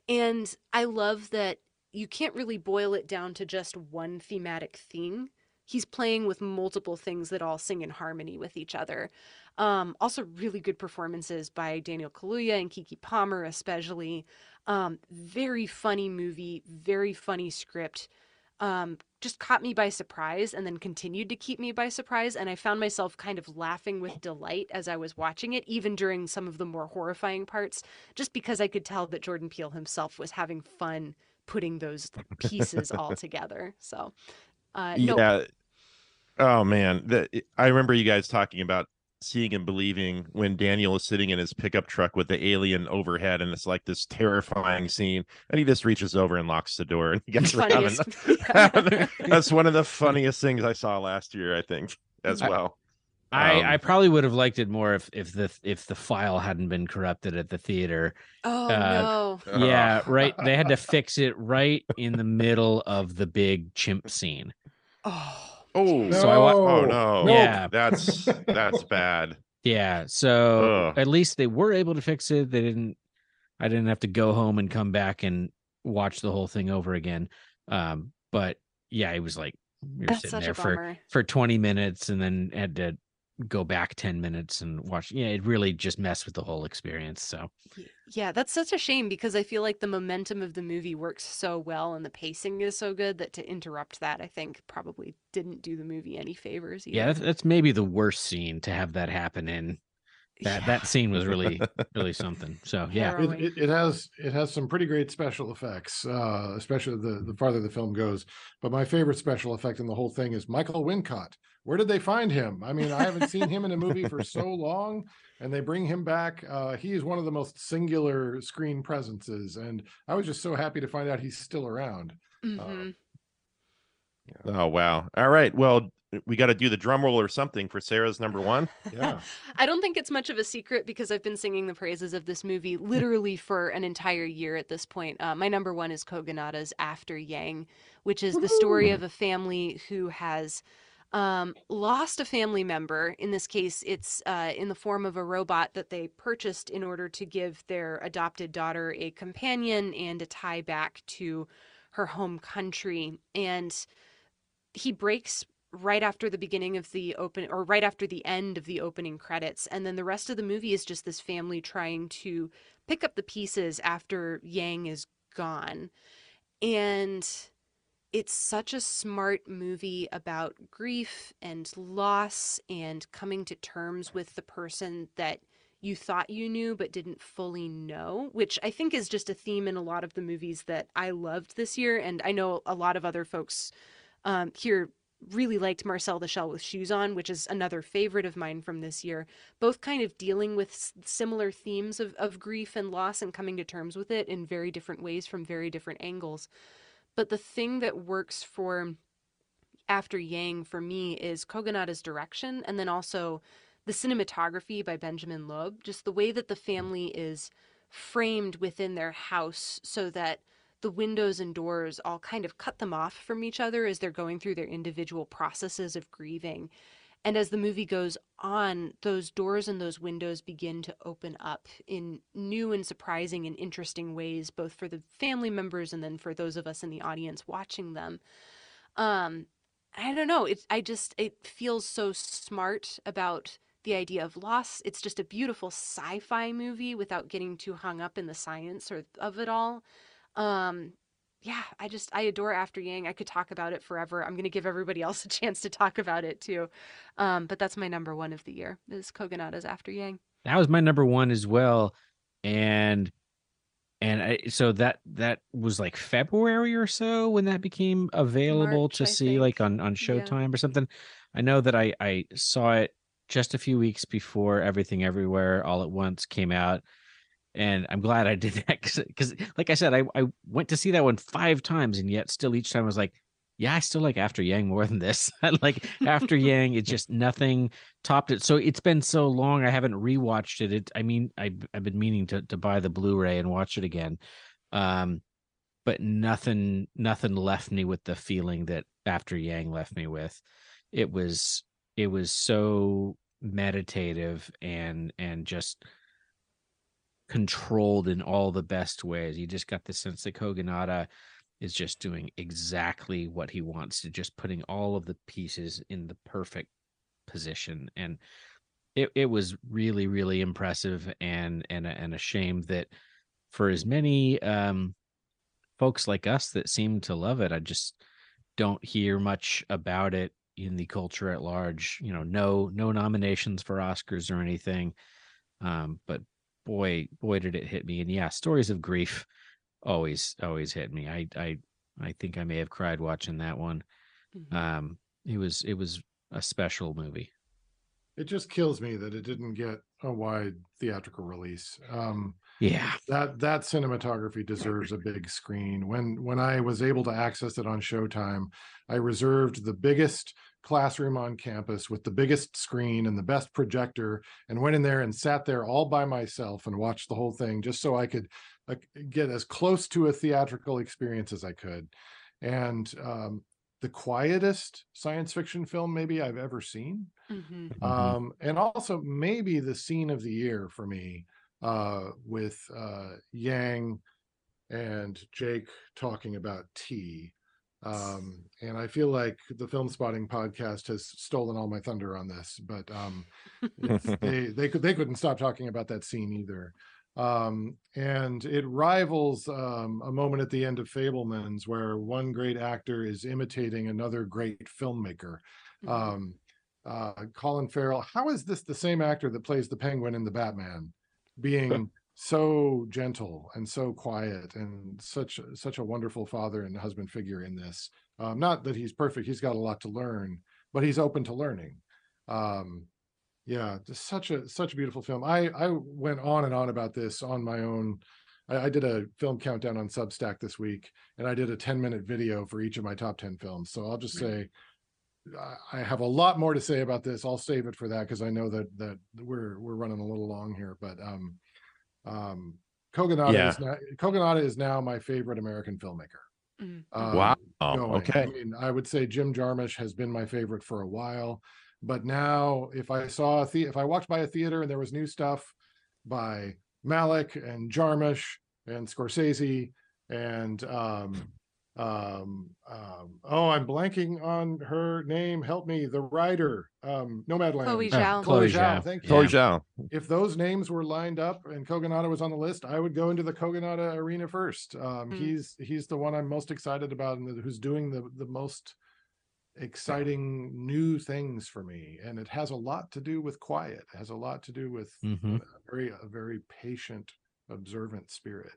Speaker 3: And I love that you can't really boil it down to just one thematic thing. He's playing with multiple things that all sing in harmony with each other. Um, also, really good performances by Daniel Kaluuya and Keke Palmer, especially. Um, very funny movie, very funny script. Um, just caught me by surprise and then continued to keep me by surprise. And I found myself kind of laughing with delight as I was watching it, even during some of the more horrifying parts, just because I could tell that Jordan Peele himself was having fun putting those pieces all together. So, uh, no,
Speaker 1: Yeah. Oh man, the, I remember you guys talking about seeing and believing when Daniel is sitting in his pickup truck with the alien overhead, and it's like this terrifying scene, and he just reaches over and locks the door, and he gets having,
Speaker 3: funniest.
Speaker 1: That's one of the funniest things I saw last year, I think, as well.
Speaker 2: I,
Speaker 1: Um,
Speaker 2: I probably would have liked it more if if the if the file hadn't been corrupted at the theater.
Speaker 3: oh
Speaker 2: Uh,
Speaker 3: no.
Speaker 2: Yeah, right. They had to fix it right in the middle of the big chimp scene.
Speaker 3: Oh.
Speaker 1: Oh,
Speaker 2: So I wa-
Speaker 1: oh
Speaker 4: No.
Speaker 1: no,
Speaker 2: Yeah.
Speaker 1: that's that's bad.
Speaker 2: Yeah, so
Speaker 1: Ugh.
Speaker 2: at least they were able to fix it. They didn't. I didn't have to go home and come back and watch the whole thing over again. Um, but yeah, it was like you're
Speaker 3: That's
Speaker 2: sitting there for for 20 minutes and then had to go back 10 minutes and watch. Yeah, it really just messed with the whole experience. So
Speaker 3: Yeah, that's such a shame because I feel like the momentum of the movie works so well and the pacing is so good that to interrupt that, I think probably didn't do the movie any favors. Either.
Speaker 2: yeah, that's, that's maybe the worst scene to have that happen in. That
Speaker 3: Yeah.
Speaker 2: that scene was really really something. So yeah,
Speaker 4: It, it, it has it has some pretty great special effects, uh, especially the the farther the film goes. But my favorite special effect in the whole thing is Michael Wincott. Where did they find him? I mean, I haven't seen him in a movie for so long, and they bring him back. Uh, he is one of the most singular screen presences, and I was just so happy to find out he's still around.
Speaker 3: Mhm.
Speaker 1: Oh wow! All right, well, we got to do the drum roll or something for Sarah's number one.
Speaker 4: Yeah.
Speaker 3: I don't think it's much of a secret because I've been singing the praises of this movie literally for an entire year at this point. Uh, my number one is Kogonada's After Yang, which is the story of a family who has um, lost a family member. In this case, it's uh, in the form of a robot that they purchased in order to give their adopted daughter a companion and a tie back to her home country. And he breaks right after the beginning of the open or right after the end of the opening credits and then the rest of the movie is just this family trying to pick up the pieces after Yang is gone and it's such a smart movie about grief and loss and coming to terms with the person that you thought you knew but didn't fully know, which I think is just a theme in a lot of the movies that I loved this year. And I know a lot of other folks um, here really liked Marcel the Shell with Shoes On, which is another favorite of mine from this year. Both kind of dealing with similar themes of, of grief and loss and coming to terms with it in very different ways from very different angles. But the thing that works for After Yang for me is Kogonada's direction and then also the cinematography by Benjamin Loeb, just the way that the family is framed within their house so that the windows and doors all kind of cut them off from each other as they're going through their individual processes of grieving. And as the movie goes on, those doors and those windows begin to open up in new and surprising and interesting ways, both for the family members and then for those of us in the audience watching them. Um, I don't know. I just it feels so smart about the idea of loss. It's just a beautiful sci-fi movie without getting too hung up in the science or of it all. Um, yeah, I just I adore After Yang. I could talk about it forever. I'm gonna give everybody else a chance to talk about it too. Um, but that's my number one of the year is Kogonada's After Yang.
Speaker 2: That was my number one as well, and and I, so that that was like February or so when that became available
Speaker 3: March,
Speaker 2: to
Speaker 3: I
Speaker 2: see, like
Speaker 3: think.
Speaker 2: on on
Speaker 3: Yeah.
Speaker 2: Showtime or something. I know that I I saw it just a few weeks before Everything Everywhere All at Once came out, and I'm glad I did that because, like I said, I I went to see that one five times, and yet still each time I was like, yeah, I still like After Yang more than this. like After Yang, it's just nothing topped it. So it's been so long, I haven't rewatched it. It, I mean, I I've been meaning to to buy the Blu-ray and watch it again, um, but nothing nothing left me with the feeling that After Yang left me with. It was it was so meditative and and just controlled in all the best ways. You just got the sense that Kogonada is just doing exactly what he wants to, just putting all of the pieces in the perfect position. And it, it was really, really impressive and and a, and a shame that for as many um folks like us that seem to love it, I just don't hear much about it in the culture at large. You know, no no nominations for Oscars or anything. Um, but boy, boy, did it hit me. And yeah, stories of grief always always hit me. I I I think I may have cried watching that one.
Speaker 3: Mhm.
Speaker 2: Um, it was it was a special movie.
Speaker 4: It just kills me that it didn't get a wide theatrical release. Um,
Speaker 2: Yeah,
Speaker 4: that that cinematography deserves a big screen. When when I was able to access it on Showtime, I reserved the biggest classroom on campus with the biggest screen and the best projector, and went in there and sat there all by myself and watched the whole thing just so I could uh, get as close to a theatrical experience as I could. And um, the quietest science fiction film maybe I've ever seen
Speaker 3: Mhm.
Speaker 2: Mhm.
Speaker 4: um and also maybe the scene of the year for me uh with uh yang and jake talking about tea um and i feel like the Filmspotting podcast has stolen all my thunder on this but um they they could they couldn't stop talking about that scene either um and it rivals um a moment at the end of fabelmans where one great actor is imitating another great filmmaker
Speaker 3: Mhm.
Speaker 4: um uh colin farrell how is this the same actor that plays the penguin in the batman being so gentle and so quiet and such such a wonderful father and husband figure in this um not that he's perfect he's got a lot to learn but he's open to learning um yeah just such a such a beautiful film i i went on and on about this on my own I, I did a film countdown on substack this week and i did a 10 minute video for each of my top 10 films so i'll just say I- I have a lot more to say about this. I'll save it for that because I know that that we're we're running a little long here. But um, um, Kogonada
Speaker 1: Yeah.
Speaker 4: is now, Kogonada is now my favorite American filmmaker.
Speaker 3: Mhm.
Speaker 4: Um,
Speaker 1: Wow.
Speaker 4: going. I
Speaker 1: Okay.
Speaker 4: mean, I would say Jim Jarmusch has been my favorite for a while, but now if I saw a the if I walked by a theater and there was new stuff by Malick and Jarmusch and Scorsese and um um um oh i'm blanking on her name help me the writer um nomadland
Speaker 3: Chloe
Speaker 6: Oh,
Speaker 3: Zhao.
Speaker 4: chloe
Speaker 6: Chloe
Speaker 4: zhao
Speaker 6: Zhao.
Speaker 4: thank you
Speaker 1: Chloe Zhao.
Speaker 4: if those names were lined up and Kogonada was on the list, I would go into the Kogonada arena first. Um,
Speaker 3: Hmm.
Speaker 4: He's he's the one I'm most excited about and who's doing the the most exciting new things for me. And it has a lot to do with quiet. It has a lot to do with
Speaker 6: Mhm.
Speaker 4: a very a very patient, observant spirit.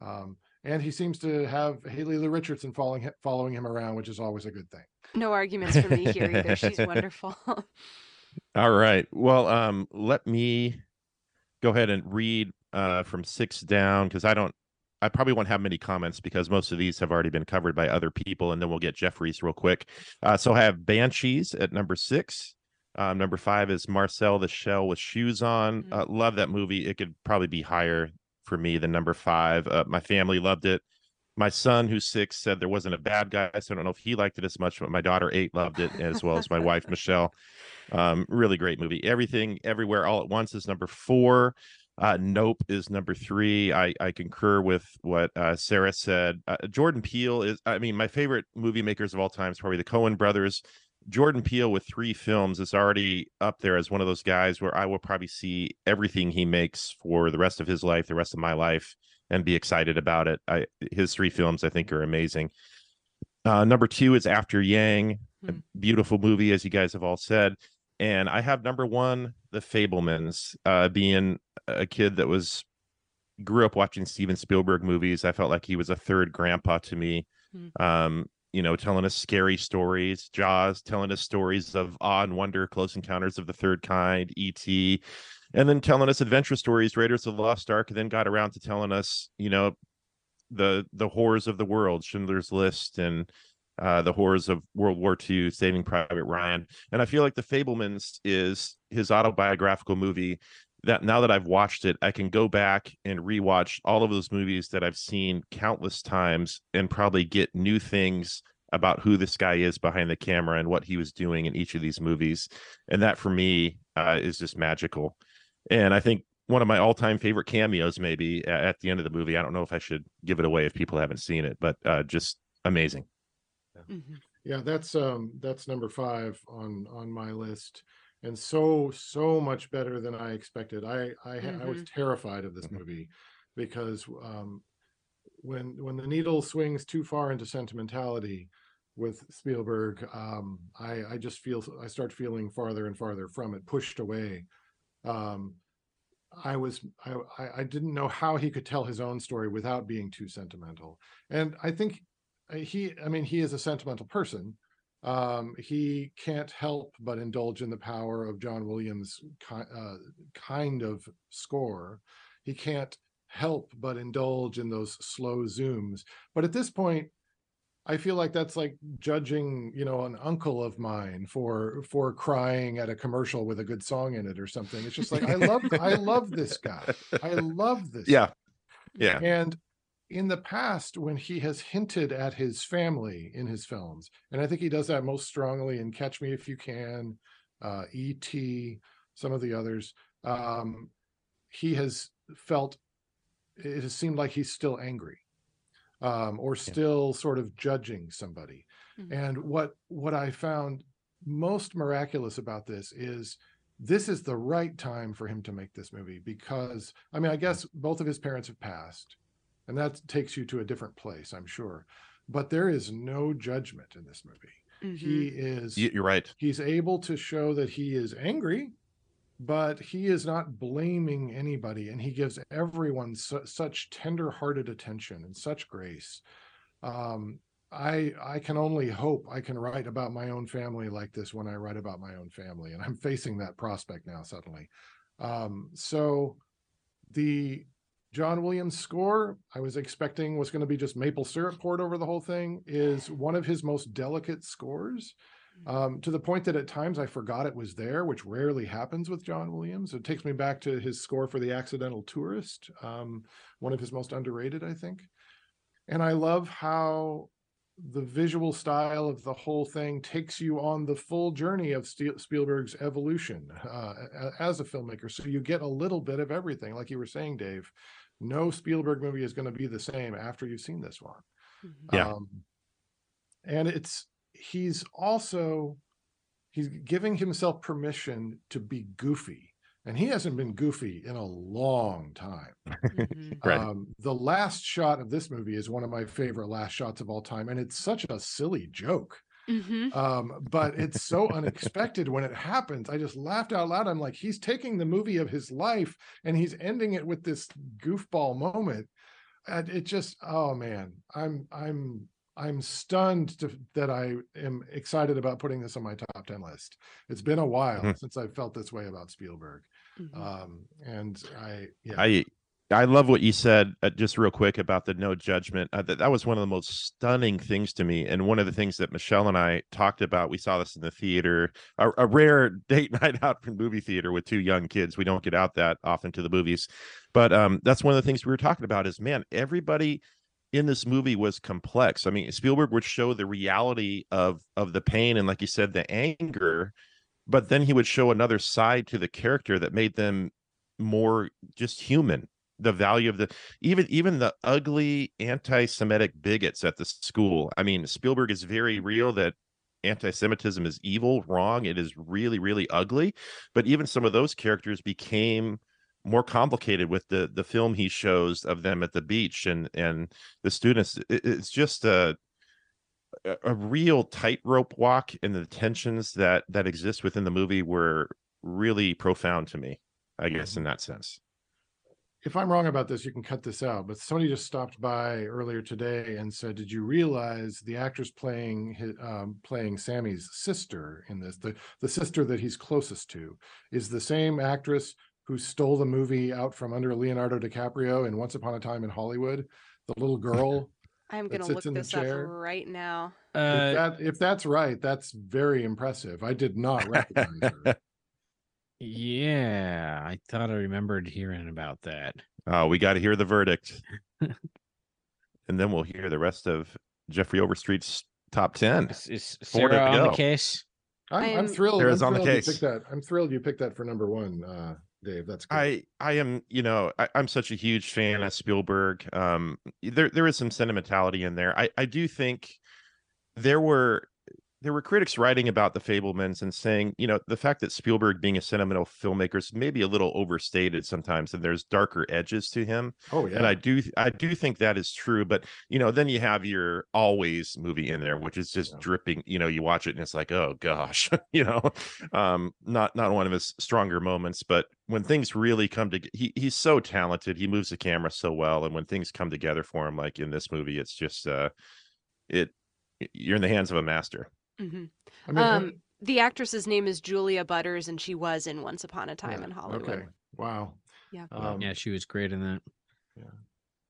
Speaker 4: Um, and he seems to have Haley Lu Richardson following him, following him around, which is always a good thing.
Speaker 3: No arguments for me here either. She's wonderful.
Speaker 1: All right. Well, um, let me go ahead and read uh, from six down because I don't. I probably won't have many comments because most of these have already been covered by other people, and then we'll get Jeffries real quick. Uh, so I have Banshees at number six. Um, number five is Marcel the Shell with Shoes On.
Speaker 3: Mhm.
Speaker 1: Uh, love that movie. It could probably be higher for me than number five. Uh, my family loved it. My son, who's six, said there wasn't a bad guy, so I don't know if he liked it as much, but my daughter eight loved it as well as my wife Michelle. Um, really great movie. Everything, everywhere, all at once is number four. Uh, nope is number three. I I concur with what uh, Sarah said. Uh, Jordan Peele is, I mean, my favorite movie makers of all time is probably the Coen brothers. Jordan Peele with three films is already up there as one of those guys where I will probably see everything he makes for the rest of his life, the rest of my life, and be excited about it. I his three films I think are amazing. Uh, number two is After Yang, a
Speaker 3: Hmm.
Speaker 1: beautiful movie, as you guys have all said. And I have number one, The Fabelmans, uh, being a kid that was grew up watching Steven Spielberg movies. I felt like he was a third grandpa to me.
Speaker 3: Hmm.
Speaker 1: Um, you know, telling us scary stories, Jaws, telling us stories of awe and wonder, Close Encounters of the Third Kind, E.T., and then telling us adventure stories, Raiders of the Lost Ark, and then got around to telling us, you know, the the horrors of the world, Schindler's List, and uh, the horrors of World War II, Saving Private Ryan. And I feel like The Fabelmans is his autobiographical movie that now that I've watched it, I can go back and rewatch all of those movies that I've seen countless times and probably get new things about who this guy is behind the camera and what he was doing in each of these movies. And that for me uh, is just magical. And I think one of my all-time favorite cameos maybe at the end of the movie. I don't know if I should give it away if people haven't seen it, but uh, just amazing.
Speaker 3: Mhm.
Speaker 4: Yeah, that's um that's number five on on my list, and so so much better than I expected. I I ha- I was terrified of this
Speaker 1: Mhm.
Speaker 4: movie because um when when the needle swings too far into sentimentality with Spielberg, um I I just feel I start feeling farther and farther from it, pushed away. Um I was I I I didn't know how he could tell his own story without being too sentimental, and I think uh, he i mean he is a sentimental person um he can't help but indulge in the power of john williams ki- uh, kind of score. He can't help but indulge in those slow zooms. But at this point i feel like that's like judging you know an uncle of mine for for crying at a commercial with a good song in it or something. It's just like i love i love this guy. I love this
Speaker 1: Yeah. Yeah.
Speaker 4: and in the past, when he has hinted at his family in his films, and I think he does that most strongly in Catch Me If You Can, uh, E.T., some of the others, um, he has felt it has seemed like he's still angry um, or still sort of judging somebody.
Speaker 3: Mhm.
Speaker 4: And what what I found most miraculous about this is this is the right time for him to make this movie because I mean I guess both of his parents have passed and that takes you to a different place I'm sure but there is no judgment in this movie
Speaker 3: Mhm.
Speaker 4: he is
Speaker 1: you're right.
Speaker 4: he's able to show that he is angry but he is not blaming anybody and he gives everyone su- such tender-hearted attention and such grace um i i can only hope i can write about my own family like this when i write about my own family and i'm facing that prospect now suddenly um so the john williams score i was expecting was going to be just maple syrup poured over the whole thing is one of his most delicate scores um, to the point that at times I forgot it was there, which rarely happens with John Williams. It takes me back to his score for The Accidental Tourist, um, one of his most underrated, I think. And I love how the visual style of the whole thing takes you on the full journey of Spielberg's evolution uh, as a filmmaker. So you get a little bit of everything. Like you were saying, Dave, no Spielberg movie is going to be the same after you've seen this one.
Speaker 3: Mhm.
Speaker 1: Yeah.
Speaker 4: Um, and it's he's also he's giving himself permission to be goofy and he hasn't been goofy in a long time
Speaker 3: Mhm.
Speaker 1: Right.
Speaker 4: um, the last shot of this movie is one of my favorite last shots of all time and it's such a silly joke
Speaker 3: Mhm.
Speaker 4: um, but it's so unexpected when it happens. I just laughed out loud. I'm like, he's taking the movie of his life and he's ending it with this goofball moment. And it just, oh man, I'm I'm I'm stunned to, that I am excited about putting this on my top 10 list. It's been a while
Speaker 1: Mhm.
Speaker 4: since I felt this way about Spielberg.
Speaker 3: Mhm.
Speaker 4: Um, and I yeah,
Speaker 1: I I love what you said uh, just real quick about the no judgment. Uh, that, that was one of the most stunning things to me, and one of the things that Michelle and I talked about. We saw this in the theater, a, a rare date night out from movie theater with two young kids. We don't get out that often to the movies, but um, that's one of the things we were talking about. Is man, everybody in this movie was complex. I mean, Spielberg would show the reality of of the pain and, like you said, the anger, but then he would show another side to the character that made them more just human the value of the even even the ugly anti-semitic bigots at the school. I mean spielberg is very mm-hmm. real that anti-semitism is evil wrong it is really really ugly. But even some of those characters became more complicated with the the film he shows of them at the beach and and the students. It- it's just a a- a real tightrope walk and the tensions that that exist within the movie were really profound to me i guess mm-hmm. in that sense
Speaker 4: if I'm wrong about this, you can cut this out. But somebody just stopped by earlier today and said, "Did you realize the actress playing his, um, playing Sammy's sister in this, the the sister that he's closest to, is the same actress who stole the movie out from under Leonardo DiCaprio in Once Upon a Time in Hollywood? The little girl.
Speaker 3: I'm gonna
Speaker 4: sits
Speaker 3: look
Speaker 4: in the
Speaker 3: this up
Speaker 4: chair.
Speaker 3: right now.
Speaker 4: if,
Speaker 2: Uh,
Speaker 4: that, if that's right, that's very impressive. I did not recognize her.
Speaker 2: yeah, I thought I remembered hearing about that.
Speaker 1: Oh, we got to hear the verdict. and then we'll hear the rest of Jeffrey Overstreet's top 10.
Speaker 2: Is, is
Speaker 1: Four to
Speaker 2: Sarah on the
Speaker 1: go.
Speaker 2: case?
Speaker 4: I'm, I'm
Speaker 3: I'm-
Speaker 4: thrilled. I'm
Speaker 1: Sarah's on the
Speaker 4: thrilled you
Speaker 1: case.
Speaker 4: picked that. I'm thrilled you picked that for number one, uh, Dave. That's good.
Speaker 1: I I am, you know, I, I'm such a huge fan of Spielberg. Um there there is some sentimentality in there. I I do think there were there were critics writing about the Fabelmans and saying, you know, the fact that Spielberg being a sentimental filmmaker is maybe a little overstated sometimes, and there's darker edges to him.
Speaker 4: oh yeah.
Speaker 1: and I do I do think that is true. But you know, then you have your always movie in there, which is just
Speaker 4: Yeah.
Speaker 1: dripping. You know, you watch it and it's like, oh gosh, you know, um, not not one of his stronger moments. But when things really come to, he he's so talented. He moves the camera so well, and when things come together for him, like in this movie, it's just uh, it you're in the hands of a master.
Speaker 3: Mhm.
Speaker 4: I mean,
Speaker 3: Um, the actress's name is Julia Butters, and she was in Once Upon a Time
Speaker 4: yeah,
Speaker 3: in Hollywood.
Speaker 4: Okay. Wow.
Speaker 3: Yeah.
Speaker 4: Um,
Speaker 2: yeah, she was great in that. Yeah.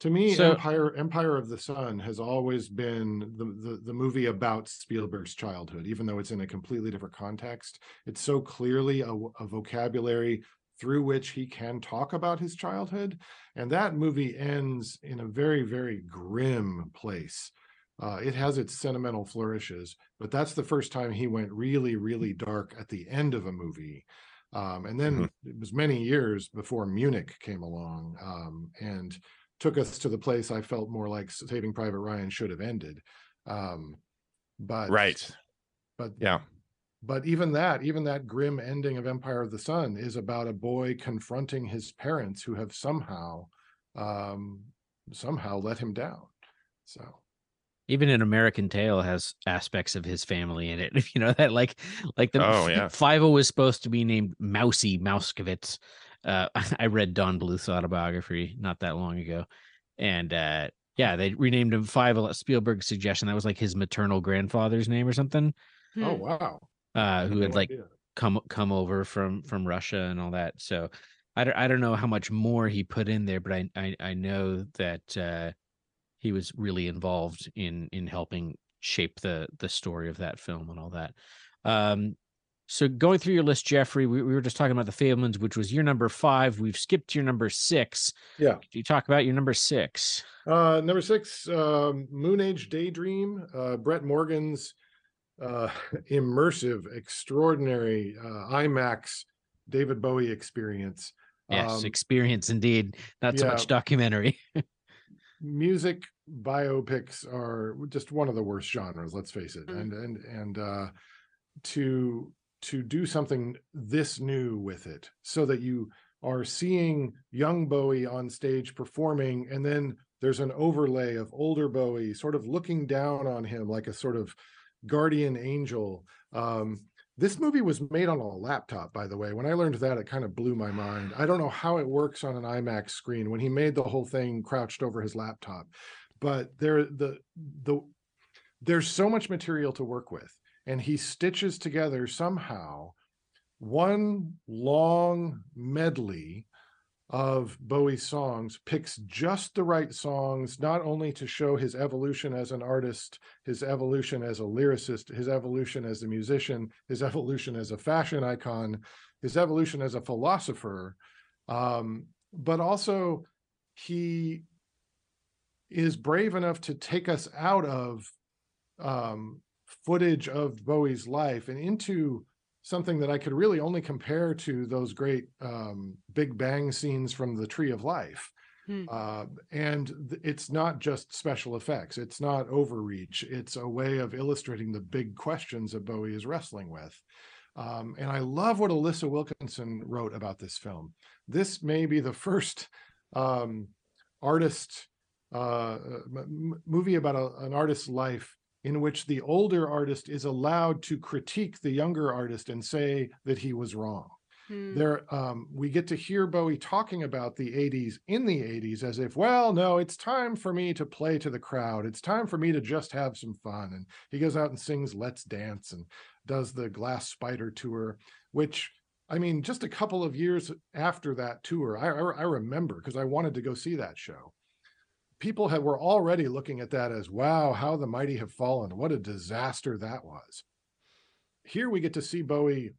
Speaker 4: To me,
Speaker 2: So-
Speaker 4: Empire Empire of the Sun has always been the, the the movie about Spielberg's childhood, even though it's in a completely different context. It's so clearly a, w- a vocabulary through which he can talk about his childhood, and that movie ends in a very very grim place. Uh, it has its sentimental flourishes, but that's the first time he went really really dark at the end of a movie. Um, and then it was many years before Munich came along, um, and took us to the place I felt more like Saving Private Ryan should have ended. Um, but
Speaker 1: Right.
Speaker 4: but
Speaker 1: Yeah.
Speaker 4: but even that, even that grim ending of Empire of the Sun is about a boy confronting his parents who have somehow um somehow let him down. So
Speaker 2: Even an American Tale has aspects of his family in it. You know that like like the
Speaker 1: Oh, yeah.
Speaker 2: Fievel was supposed to be named Mousy Mouskowitz. Uh, I read Don Bluth's autobiography not that long ago, and uh, yeah, they renamed him Fievel. Spielberg's suggestion that was like his maternal grandfather's name or something.
Speaker 4: oh
Speaker 3: Hmm.
Speaker 4: wow.
Speaker 2: Uh, who
Speaker 4: No
Speaker 2: had like
Speaker 4: idea.
Speaker 2: come come over from from Russia and all that. So I don't I don't know how much more he put in there, but I I, I know that uh, he was really involved in in helping shape the the story of that film and all that. Um, so going through your list, Jeffrey, we, we were just talking about the Fabelmans, which was your number five. We've skipped to your number six.
Speaker 4: Yeah.
Speaker 2: Could you talk about your number six?
Speaker 4: Uh, number six, um, Moon Age Daydream, uh, Brett Morgen's uh, immersive, extraordinary uh, IMAX David Bowie experience.
Speaker 2: Yes,
Speaker 4: Um,
Speaker 2: experience indeed, not so
Speaker 4: yeah.
Speaker 2: much documentary.
Speaker 4: music biopics are just one of the worst genres let's face it
Speaker 3: Mm.
Speaker 4: and and and uh to to do something this new with it so that you are seeing young bowie on stage performing and then there's an overlay of older bowie sort of looking down on him like a sort of guardian angel um this movie was made on a laptop by the way. When i learned that it kind of blew my mind. I don't know how it works on an imax screen when he made the whole thing crouched over his laptop but there the the there's so much material to work with and he stitches together somehow one long medley of Bowie's songs, picks just the right songs, not only to show his evolution as an artist, his evolution as a lyricist, his evolution as a musician, his evolution as a fashion icon, his evolution as a philosopher, um, but also he is brave enough to take us out of um, footage of Bowie's life and into something that I could really only compare to those great um, Big Bang scenes from the Tree of Life.
Speaker 3: Hmm.
Speaker 4: Uh, and th- it's not just special effects, it's not overreach, it's a way of illustrating the big questions that Bowie is wrestling with. Um, and I love what Alissa Wilkinson wrote about this film. This may be the first um, artist uh, m- movie about a, an artist's life in which the older artist is allowed to critique the younger artist and say that he was wrong.
Speaker 3: Hmm.
Speaker 4: There, um, we get to hear Bowie talking about the 80s in the 80s as if, well, no, it's time for me to play to the crowd. It's time for me to just have some fun. And he goes out and sings Let's Dance and does the Glass Spider tour, which I mean, just a couple of years after that tour, I, I, I remember because I wanted to go see that show. People had were already looking at that as, wow, how the mighty have fallen. What a disaster that was. Here we get to see Bowie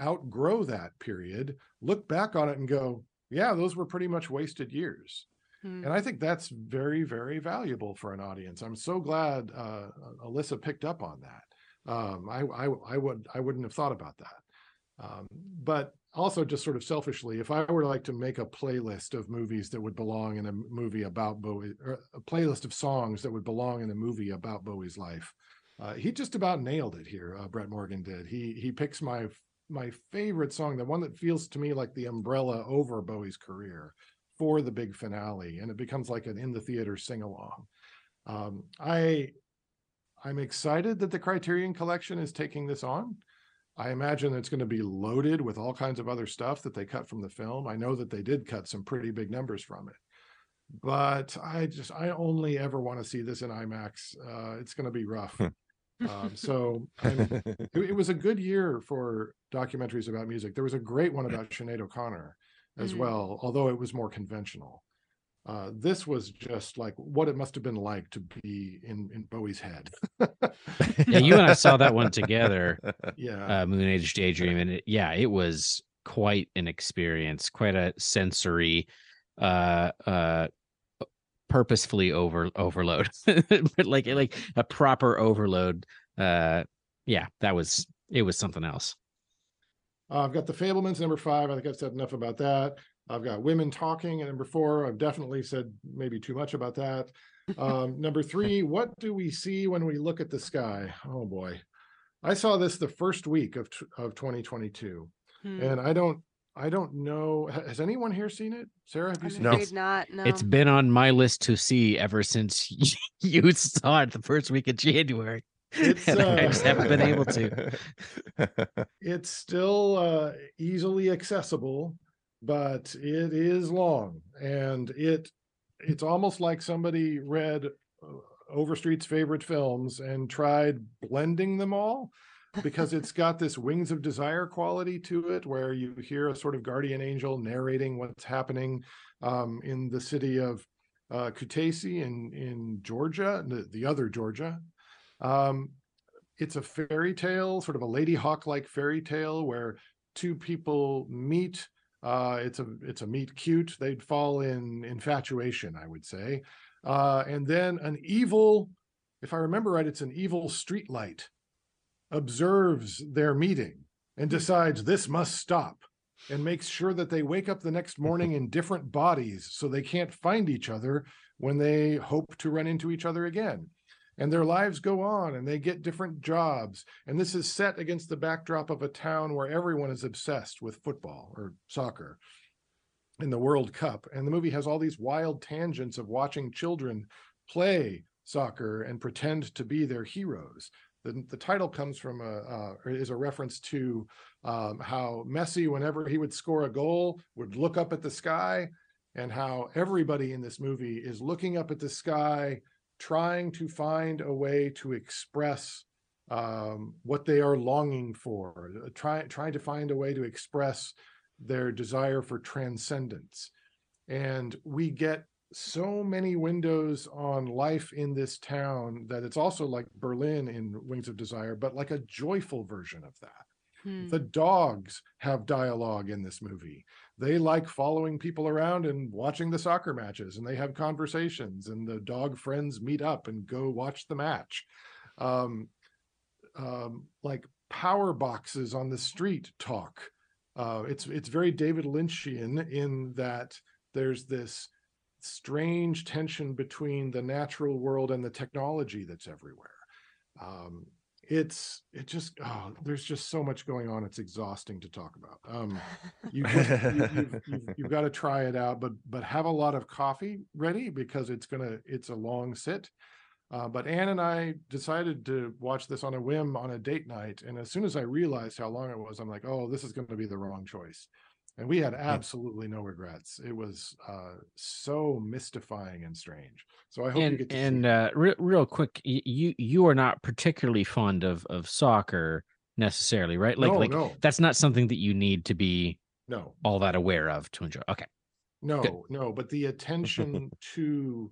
Speaker 4: outgrow that period, look back on it and go, yeah, those were pretty much wasted years.
Speaker 3: Hmm.
Speaker 4: And I think that's very, very valuable for an audience. I'm so glad uh, Alissa picked up on that. Um, I, I, I would, I wouldn't have thought about that. Um, but also, just sort of selfishly, if I were like to make a playlist of movies that would belong in a movie about Bowie, or a playlist of songs that would belong in a movie about Bowie's life, uh, he just about nailed it here. Uh, Brett Morgen did. He he picks my my favorite song, the one that feels to me like the umbrella over Bowie's career for the big finale, and it becomes like an in the theater sing along. Um, I I'm excited that the Criterion Collection is taking this on. I imagine it's going to be loaded with all kinds of other stuff that they cut from the film. I know that they did cut some pretty big numbers from it, but I just I only ever want to see this in IMAX. Uh, it's going to be rough. um, so I'm it, it was a good year for documentaries about music. There was a great one about Sinead O'Connor as
Speaker 3: Mhm.
Speaker 4: well, although it was more conventional. Uh, this was just like what it must have been like to be in in Bowie's head.
Speaker 6: Yeah, you and I saw that one together,
Speaker 4: yeah,
Speaker 6: uh, Moon Age Daydream, and it, yeah, it was quite an experience, quite a sensory, uh, uh, purposefully over overload, but like like a proper overload. Uh, yeah, that was it was something else.
Speaker 4: Uh, I've got the Fabelmans number five. I think I've said enough about that. I've got women talking at number four. I've definitely said maybe too much about that. Um, number three, what do we see when we look at the sky? Oh boy, I saw this the first week of t- of 2022,
Speaker 3: Hmm.
Speaker 4: and I don't I don't know. Has anyone here seen it? Sarah, have you
Speaker 3: I'm
Speaker 4: seen
Speaker 1: No.
Speaker 4: it?
Speaker 3: Not, no.
Speaker 6: It's been on my list to see ever since you saw it the first week of January.
Speaker 4: It's,
Speaker 6: and I
Speaker 4: uh,
Speaker 6: just haven't been able to.
Speaker 4: It's still uh, easily accessible, but it is long, and it it's almost like somebody read uh, Overstreet's favorite films and tried blending them all because it's got this wings of desire quality to it where you hear a sort of guardian angel narrating what's happening um, in the city of uh, Kutaisi in in Georgia, the, the other Georgia. Um, it's a fairy tale, sort of a Ladyhawke like fairy tale where two people meet. Uh, it's a it's a meet cute. They'd fall in infatuation, I would say, uh, and then an evil, if I remember right, it's an evil streetlight observes their meeting and decides this must stop. and makes sure that they wake up the next morning in different bodies so they can't find each other when they hope to run into each other again. And their lives go on and they get different jobs. And this is set against the backdrop of a town where everyone is obsessed with football or soccer in the World Cup. And the movie has all these wild tangents of watching children play soccer and pretend to be their heroes. The, the title comes from a uh, is a reference to um, how Messi, whenever he would score a goal, would look up at the sky, and how everybody in this movie is looking up at the sky, trying to find a way to express um, what they are longing for, uh, try, trying to find a way to express their desire for transcendence. And we get so many windows on life in this town that it's also like Berlin in Wings of Desire, but like a joyful version of that.
Speaker 3: Hmm.
Speaker 4: The dogs have dialogue in this movie. They like following people around and watching the soccer matches, and they have conversations, and the dog friends meet up and go watch the match. Um, um, like power boxes on the street talk. Uh, it's it's very David Lynchian in that there's this strange tension between the natural world and the technology that's everywhere. Um, it's it just oh, there's just so much going on. It's exhausting to talk about. Um, you just, you, you've, you've, you've got to try it out, but but have a lot of coffee ready because it's gonna it's a long sit. Uh, but Anne and I decided to watch this on a whim on a date night, and as soon as I realized how long it was, I'm like, oh, this is going to be the wrong choice. And we had absolutely no regrets. It was uh, so mystifying and strange. So I hope you
Speaker 2: and
Speaker 4: get to
Speaker 2: and uh, re- real quick, you you are not particularly fond of of soccer necessarily, right? Like
Speaker 4: no,
Speaker 2: like
Speaker 4: no,
Speaker 2: that's not something that you need to be
Speaker 4: no,
Speaker 2: all that aware of to enjoy. Okay,
Speaker 4: no, no. But the attention to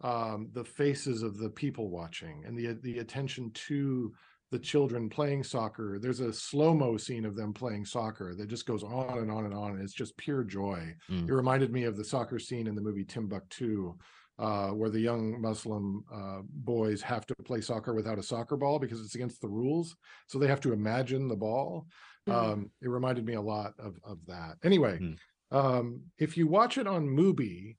Speaker 4: um, the faces of the people watching and the the attention to the children playing soccer. There's a slow mo scene of them playing soccer that just goes on and on and on. And it's just pure joy.
Speaker 2: Mm.
Speaker 4: It reminded me of the soccer scene in the movie Timbuktu, uh, where the young Muslim uh, boys have to play soccer without a soccer ball because it's against the rules. So they have to imagine the ball.
Speaker 3: Mhm.
Speaker 4: Um, it reminded me a lot of, of that. Anyway,
Speaker 2: Mm.
Speaker 4: um, if you watch it on Mubi,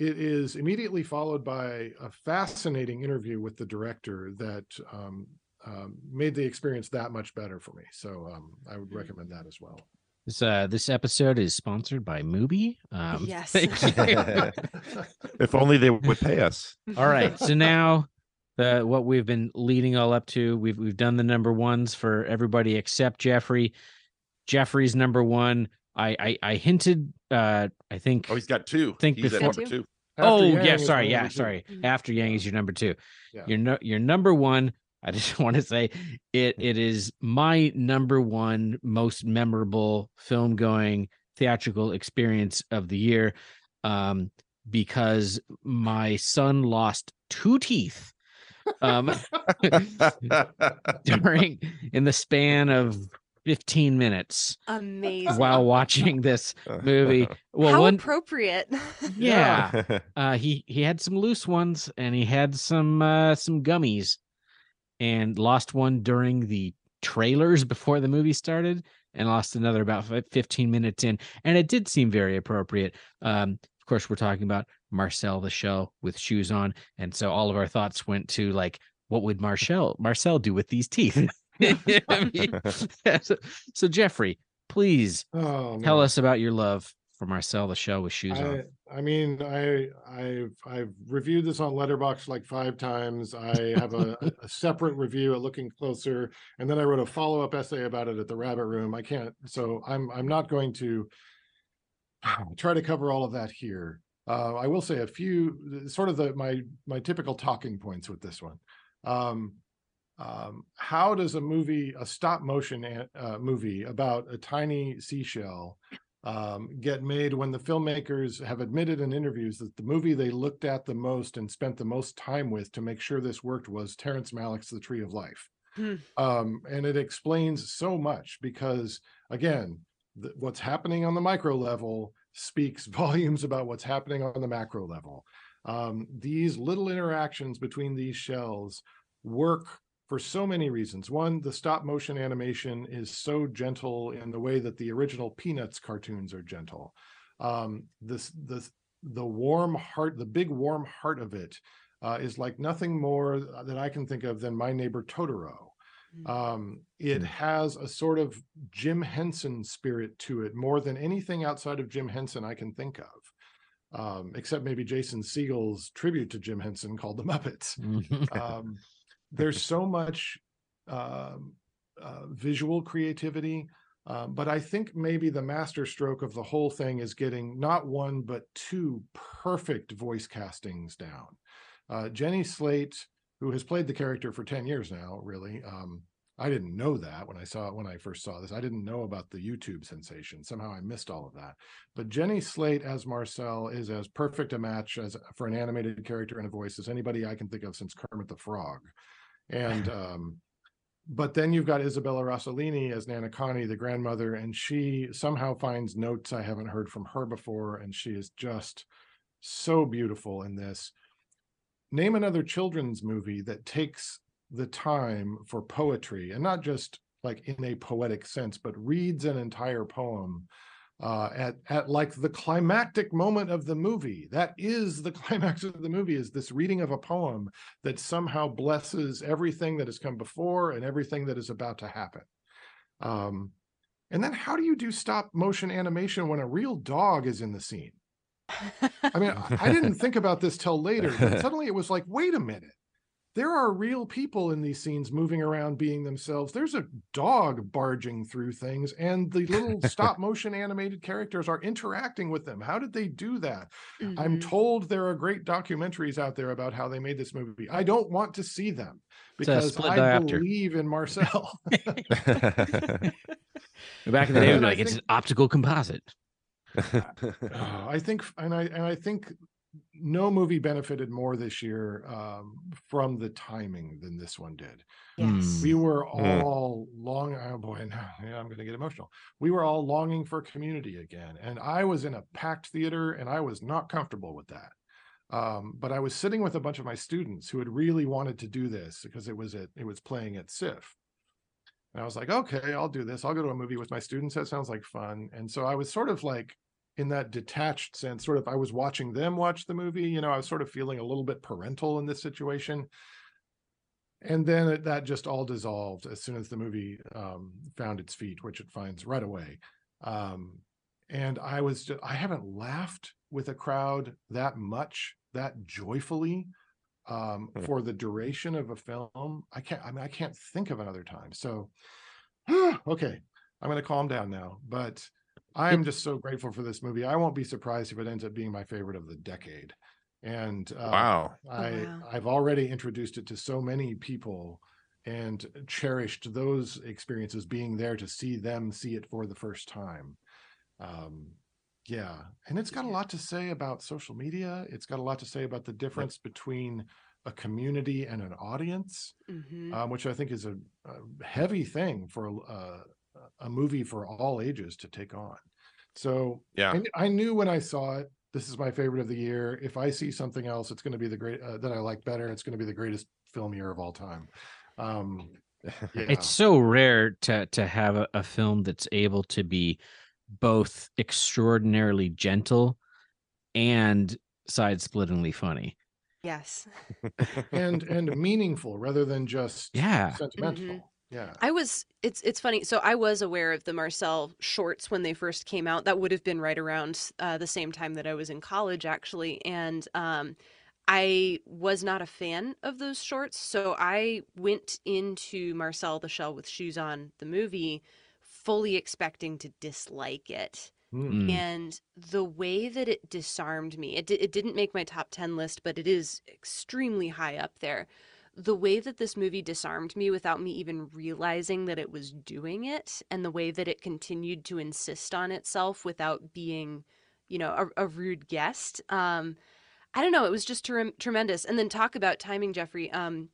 Speaker 4: it is immediately followed by a fascinating interview with the director that um, um, made the experience that much better for me. So um, I would recommend that as well.
Speaker 2: this uh this episode is sponsored by Mubi. Um,
Speaker 3: Yes.
Speaker 2: thank you.
Speaker 1: if only they would pay us.
Speaker 2: all right, so now the what we've been leading all up to, we've we've done the number ones for everybody except Jeffrey. Jeffrey's number one. I I, I hinted. uh I think.
Speaker 1: Oh, he's got two.
Speaker 2: Think
Speaker 1: he's at
Speaker 2: before-
Speaker 1: number two.
Speaker 4: After
Speaker 2: oh
Speaker 4: Yang
Speaker 2: yeah, sorry, yeah, sorry.
Speaker 3: Mhm.
Speaker 2: After Yang is your number two.
Speaker 4: Yeah.
Speaker 2: Your no, your number one. I just want to say it. It is my number one most memorable film going theatrical experience of the year, um, because my son lost two teeth. Um, during in the span of 15 minutes
Speaker 3: Amazing.
Speaker 2: while watching this movie. Well,
Speaker 3: How
Speaker 2: one
Speaker 3: appropriate.
Speaker 2: yeah, uh he he had some loose ones and he had some uh some gummies and lost one during the trailers before the movie started and lost another about 15 minutes in and it did seem very appropriate. Um of course we're talking about marcel the shell with shoes on and so all of our thoughts went to like what would marcel marcel do with these teeth? I mean, so, so jeffrey please
Speaker 4: Oh,
Speaker 2: tell us about your love for marcel the shell with shoes on
Speaker 4: I, I mean, I I've I've reviewed this on Letterboxd like five times. I have a, a separate review at Looking Closer, and then I wrote a follow up essay about it at the Rabbit Room. I can't, so I'm I'm not going to try to cover all of that here. Uh, I will say a few, sort of the my my typical talking points with this one. Um, um, how does a movie, a stop motion uh, movie about a tiny seashell, um, get made when the filmmakers have admitted in interviews that the movie they looked at the most and spent the most time with to make sure this worked was Terrence Malick's The Tree of Life.
Speaker 3: Hmm.
Speaker 4: Um, and it explains so much because, again, th- what's happening on the micro level speaks volumes about what's happening on the macro level. Um, these little interactions between these shells work for so many reasons. One, the stop motion animation is so gentle in the way that the original Peanuts cartoons are gentle. Um, this the the warm heart, the big warm heart of it, uh, is like nothing more that I can think of than My Neighbor Totoro.
Speaker 3: Mm.
Speaker 4: Um, it
Speaker 1: Mm.
Speaker 4: has a sort of Jim Henson spirit to it more than anything outside of Jim Henson I can think of. Um, except maybe Jason Segel's tribute to Jim Henson called The Muppets um, there's so much um, uh, visual creativity um, but i think maybe the master stroke of the whole thing is getting not one but two perfect voice castings down. Uh, jenny slate who has played the character for 10 years now really um, i didn't know that when i saw it when i first saw this. I didn't know about the youtube sensation. Somehow i missed all of that. But jenny slate as marcel is as perfect a match as for an animated character and a voice as anybody i can think of since kermit the frog and um but then you've got Isabella Rossellini as Nana Connie, the grandmother, and she somehow finds notes I haven't heard from her before, and she is just so beautiful in this. Name another children's movie that takes the time for poetry, and not just like in a poetic sense, but reads an entire poem uh, at at like the climactic moment of the movie. That is the climax of the movie. Is this reading of a poem that somehow blesses everything that has come before and everything that is about to happen. Um, and then how do you do stop motion animation when a real dog is in the scene? I mean, I- didn't think about this till later, but suddenly it was like, wait a minute. There are real people in these scenes moving around being themselves. There's a dog barging through things, and the little stop motion animated characters are interacting with them. How did they do that? I'm
Speaker 3: Mhm.
Speaker 4: told there are great documentaries out there about how they made this movie. I don't want to see them
Speaker 6: It's a
Speaker 4: because
Speaker 6: split
Speaker 4: I
Speaker 6: diopter.
Speaker 4: believe in Marcel.
Speaker 6: Back in the day, we'd be
Speaker 4: And I
Speaker 6: like it's an optical composite.
Speaker 4: Uh, I think, and I and I think no movie benefited more this year um, from the timing than this one did.
Speaker 3: yes.
Speaker 4: We were
Speaker 1: Mm.
Speaker 4: all long. Oh boy, now yeah, I'm going to get emotional. We were all longing for community again, and I was in a packed theater, and I was not comfortable with that. Um, but I was sitting with a bunch of my students who had really wanted to do this because it was at it was playing at SIFF. And I was like, okay, I'll do this. I'll go to a movie with my students. That sounds like fun. And so I was sort of like in that detached sense, sort of I was watching them watch the movie. You know, I was sort of feeling a little bit parental in this situation. And then it, that just all dissolved as soon as the movie um, found its feet, which it finds right away. Um, and I was just, I haven't laughed with a crowd that much, that joyfully um,
Speaker 1: Hmm.
Speaker 4: for the duration of a film. I can't, I mean, I can't think of another time. So, okay, I'm going to calm down now. But I am just so grateful for this movie. I won't be surprised if it ends up being my favorite of the decade. And uh,
Speaker 1: wow.
Speaker 4: I
Speaker 3: wow.
Speaker 4: I've already introduced it to so many people and cherished those experiences being there to see them see it for the first time. Um yeah, and it's got a lot to say about social media. It's got a lot to say about the difference between a community and an audience,
Speaker 3: Mhm.
Speaker 4: um, which I think is a, a heavy thing for a, a movie for all ages to take on. So
Speaker 1: Yeah.
Speaker 4: I, I knew when I saw it, this is my favorite of the year. If I see something else, it's going to be the great uh, that I like better. It's going to be the greatest film year of all time. Um, yeah.
Speaker 6: It's so rare to to have a, a film that's able to be both extraordinarily gentle and side-splittingly funny.
Speaker 3: yes.
Speaker 4: and and meaningful rather than just
Speaker 6: Yeah.
Speaker 4: sentimental.
Speaker 3: Mhm.
Speaker 4: Yeah.
Speaker 3: I was it's it's funny. So I was aware of the Marcel shorts when they first came out. That would have been right around uh, the same time that I was in college actually and um I was not a fan of those shorts, so I went into Marcel the Shell with Shoes on the movie fully expecting to dislike it.
Speaker 4: Mm.
Speaker 3: And the way that it disarmed me, it, it didn't make my top 10 list, but it is extremely high up there. The way that this movie disarmed me without me even realizing that it was doing it, and the way that it continued to insist on itself without being, you know, a, a rude guest. Um, I don't know. It was just trem- tremendous. And then talk about timing, Jeffrey. Um,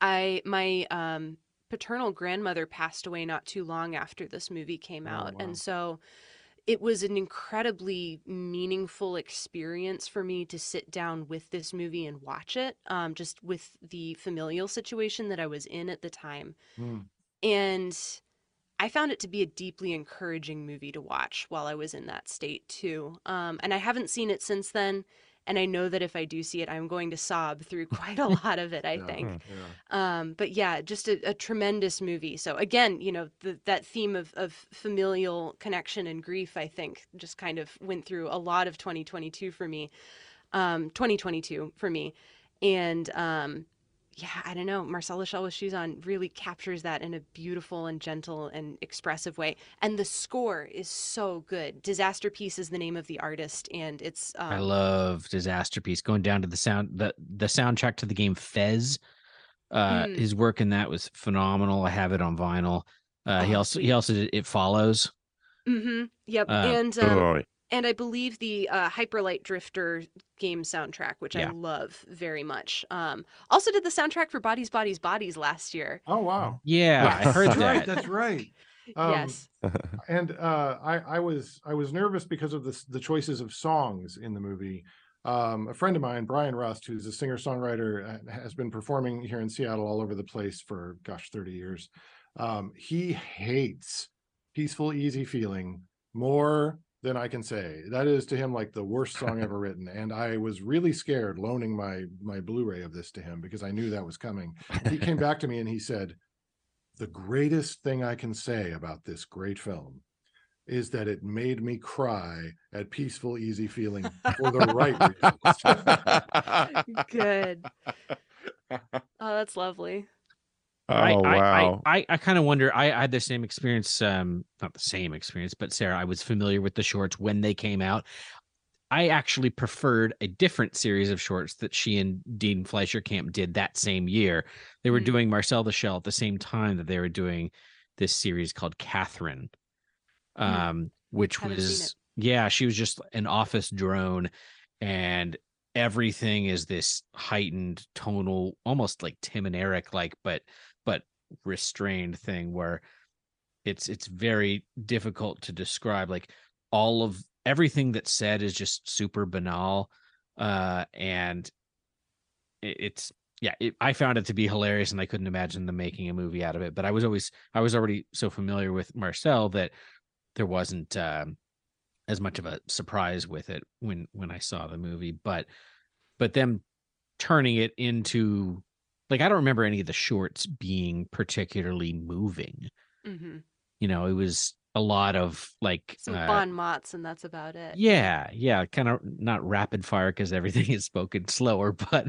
Speaker 3: I my um, paternal grandmother passed away not too long after this movie came
Speaker 4: Oh,
Speaker 3: out,
Speaker 4: wow.
Speaker 3: and so it was an incredibly meaningful experience for me to sit down with this movie and watch it, um, just with the familial situation that I was in at the time.
Speaker 4: Hmm.
Speaker 3: And I found it to be a deeply encouraging movie to watch while I was in that state too. Um, and I haven't seen it since then. And I know that if I do see it, I'm going to sob through quite a lot of it, I
Speaker 4: Yeah.
Speaker 3: think.
Speaker 4: Yeah.
Speaker 3: Um, but yeah, just a, a tremendous movie. So again, you know, the, that theme of, of familial connection and grief, I think, just kind of went through a lot of 2022 for me, um, 2022 for me. And um, yeah, I don't know, Marcel the Shell with Shoes On really captures that in a beautiful and gentle and expressive way. And the score is so good. Disasterpeace is the name of the artist, and it's um,
Speaker 2: I love Disasterpeace. Going down to the sound the the soundtrack to the game Fez. Uh
Speaker 3: Mm.
Speaker 2: his work in that was phenomenal. I have it on vinyl. Uh he
Speaker 3: Oh.
Speaker 2: also he also did It Follows.
Speaker 3: mhm, yep.
Speaker 2: Uh,
Speaker 3: and um,
Speaker 1: Oh,
Speaker 3: and I believe the uh, Hyperlight Drifter game soundtrack, which
Speaker 2: Yeah.
Speaker 3: I love very much. Um, also did the soundtrack for Bodies, Bodies, Bodies last year.
Speaker 4: Oh wow.
Speaker 2: Yeah, I heard
Speaker 4: That's right.
Speaker 2: that.
Speaker 4: That's right. Um,
Speaker 3: yes.
Speaker 4: and uh, I, I was I was nervous because of the the choices of songs in the movie. Um, a friend of mine, Brian Rust, who's a singer songwriter, has been performing here in Seattle all over the place for gosh, thirty years. Um, he hates "Peaceful Easy Feeling" more than I can say. That is to him like the worst song ever written, and I was really scared loaning my my Blu-ray of this to him because I knew that was coming. He came back to me and he said, "The greatest thing I can say about this great film." is that it made me cry at peaceful, easy feeling for the right reasons.
Speaker 3: Good. Oh, that's lovely.
Speaker 1: Oh
Speaker 2: I, I,
Speaker 1: wow.
Speaker 2: I, I, I kind of wonder. I, I had the same experience, um, not the same experience, but Sarah, I was familiar with the shorts when they came out. I actually preferred a different series of shorts that she and Dean Fleischer Camp did that same year. They were
Speaker 3: Mm.
Speaker 2: doing Marcel the Shell at the same time that they were doing this series called Catherine,
Speaker 3: Mm.
Speaker 2: um, which was yeah, she was just an office drone, and everything is this heightened tonal, almost like Tim and Eric like, but but restrained thing where it's it's very difficult to describe like all of everything that's said is just super banal uh and it, it's yeah it, i found it to be hilarious and i couldn't imagine them making a movie out of it but i was always i was already so familiar with marcel that there wasn't um as much of a surprise with it when when i saw the movie but but them turning it into like i don't remember any of the shorts being particularly moving
Speaker 3: hmm
Speaker 2: you know it was a lot of like
Speaker 3: Some
Speaker 2: uh,
Speaker 3: bon mots, and that's about it.
Speaker 2: yeah yeah kind of not rapid fire because everything is spoken slower but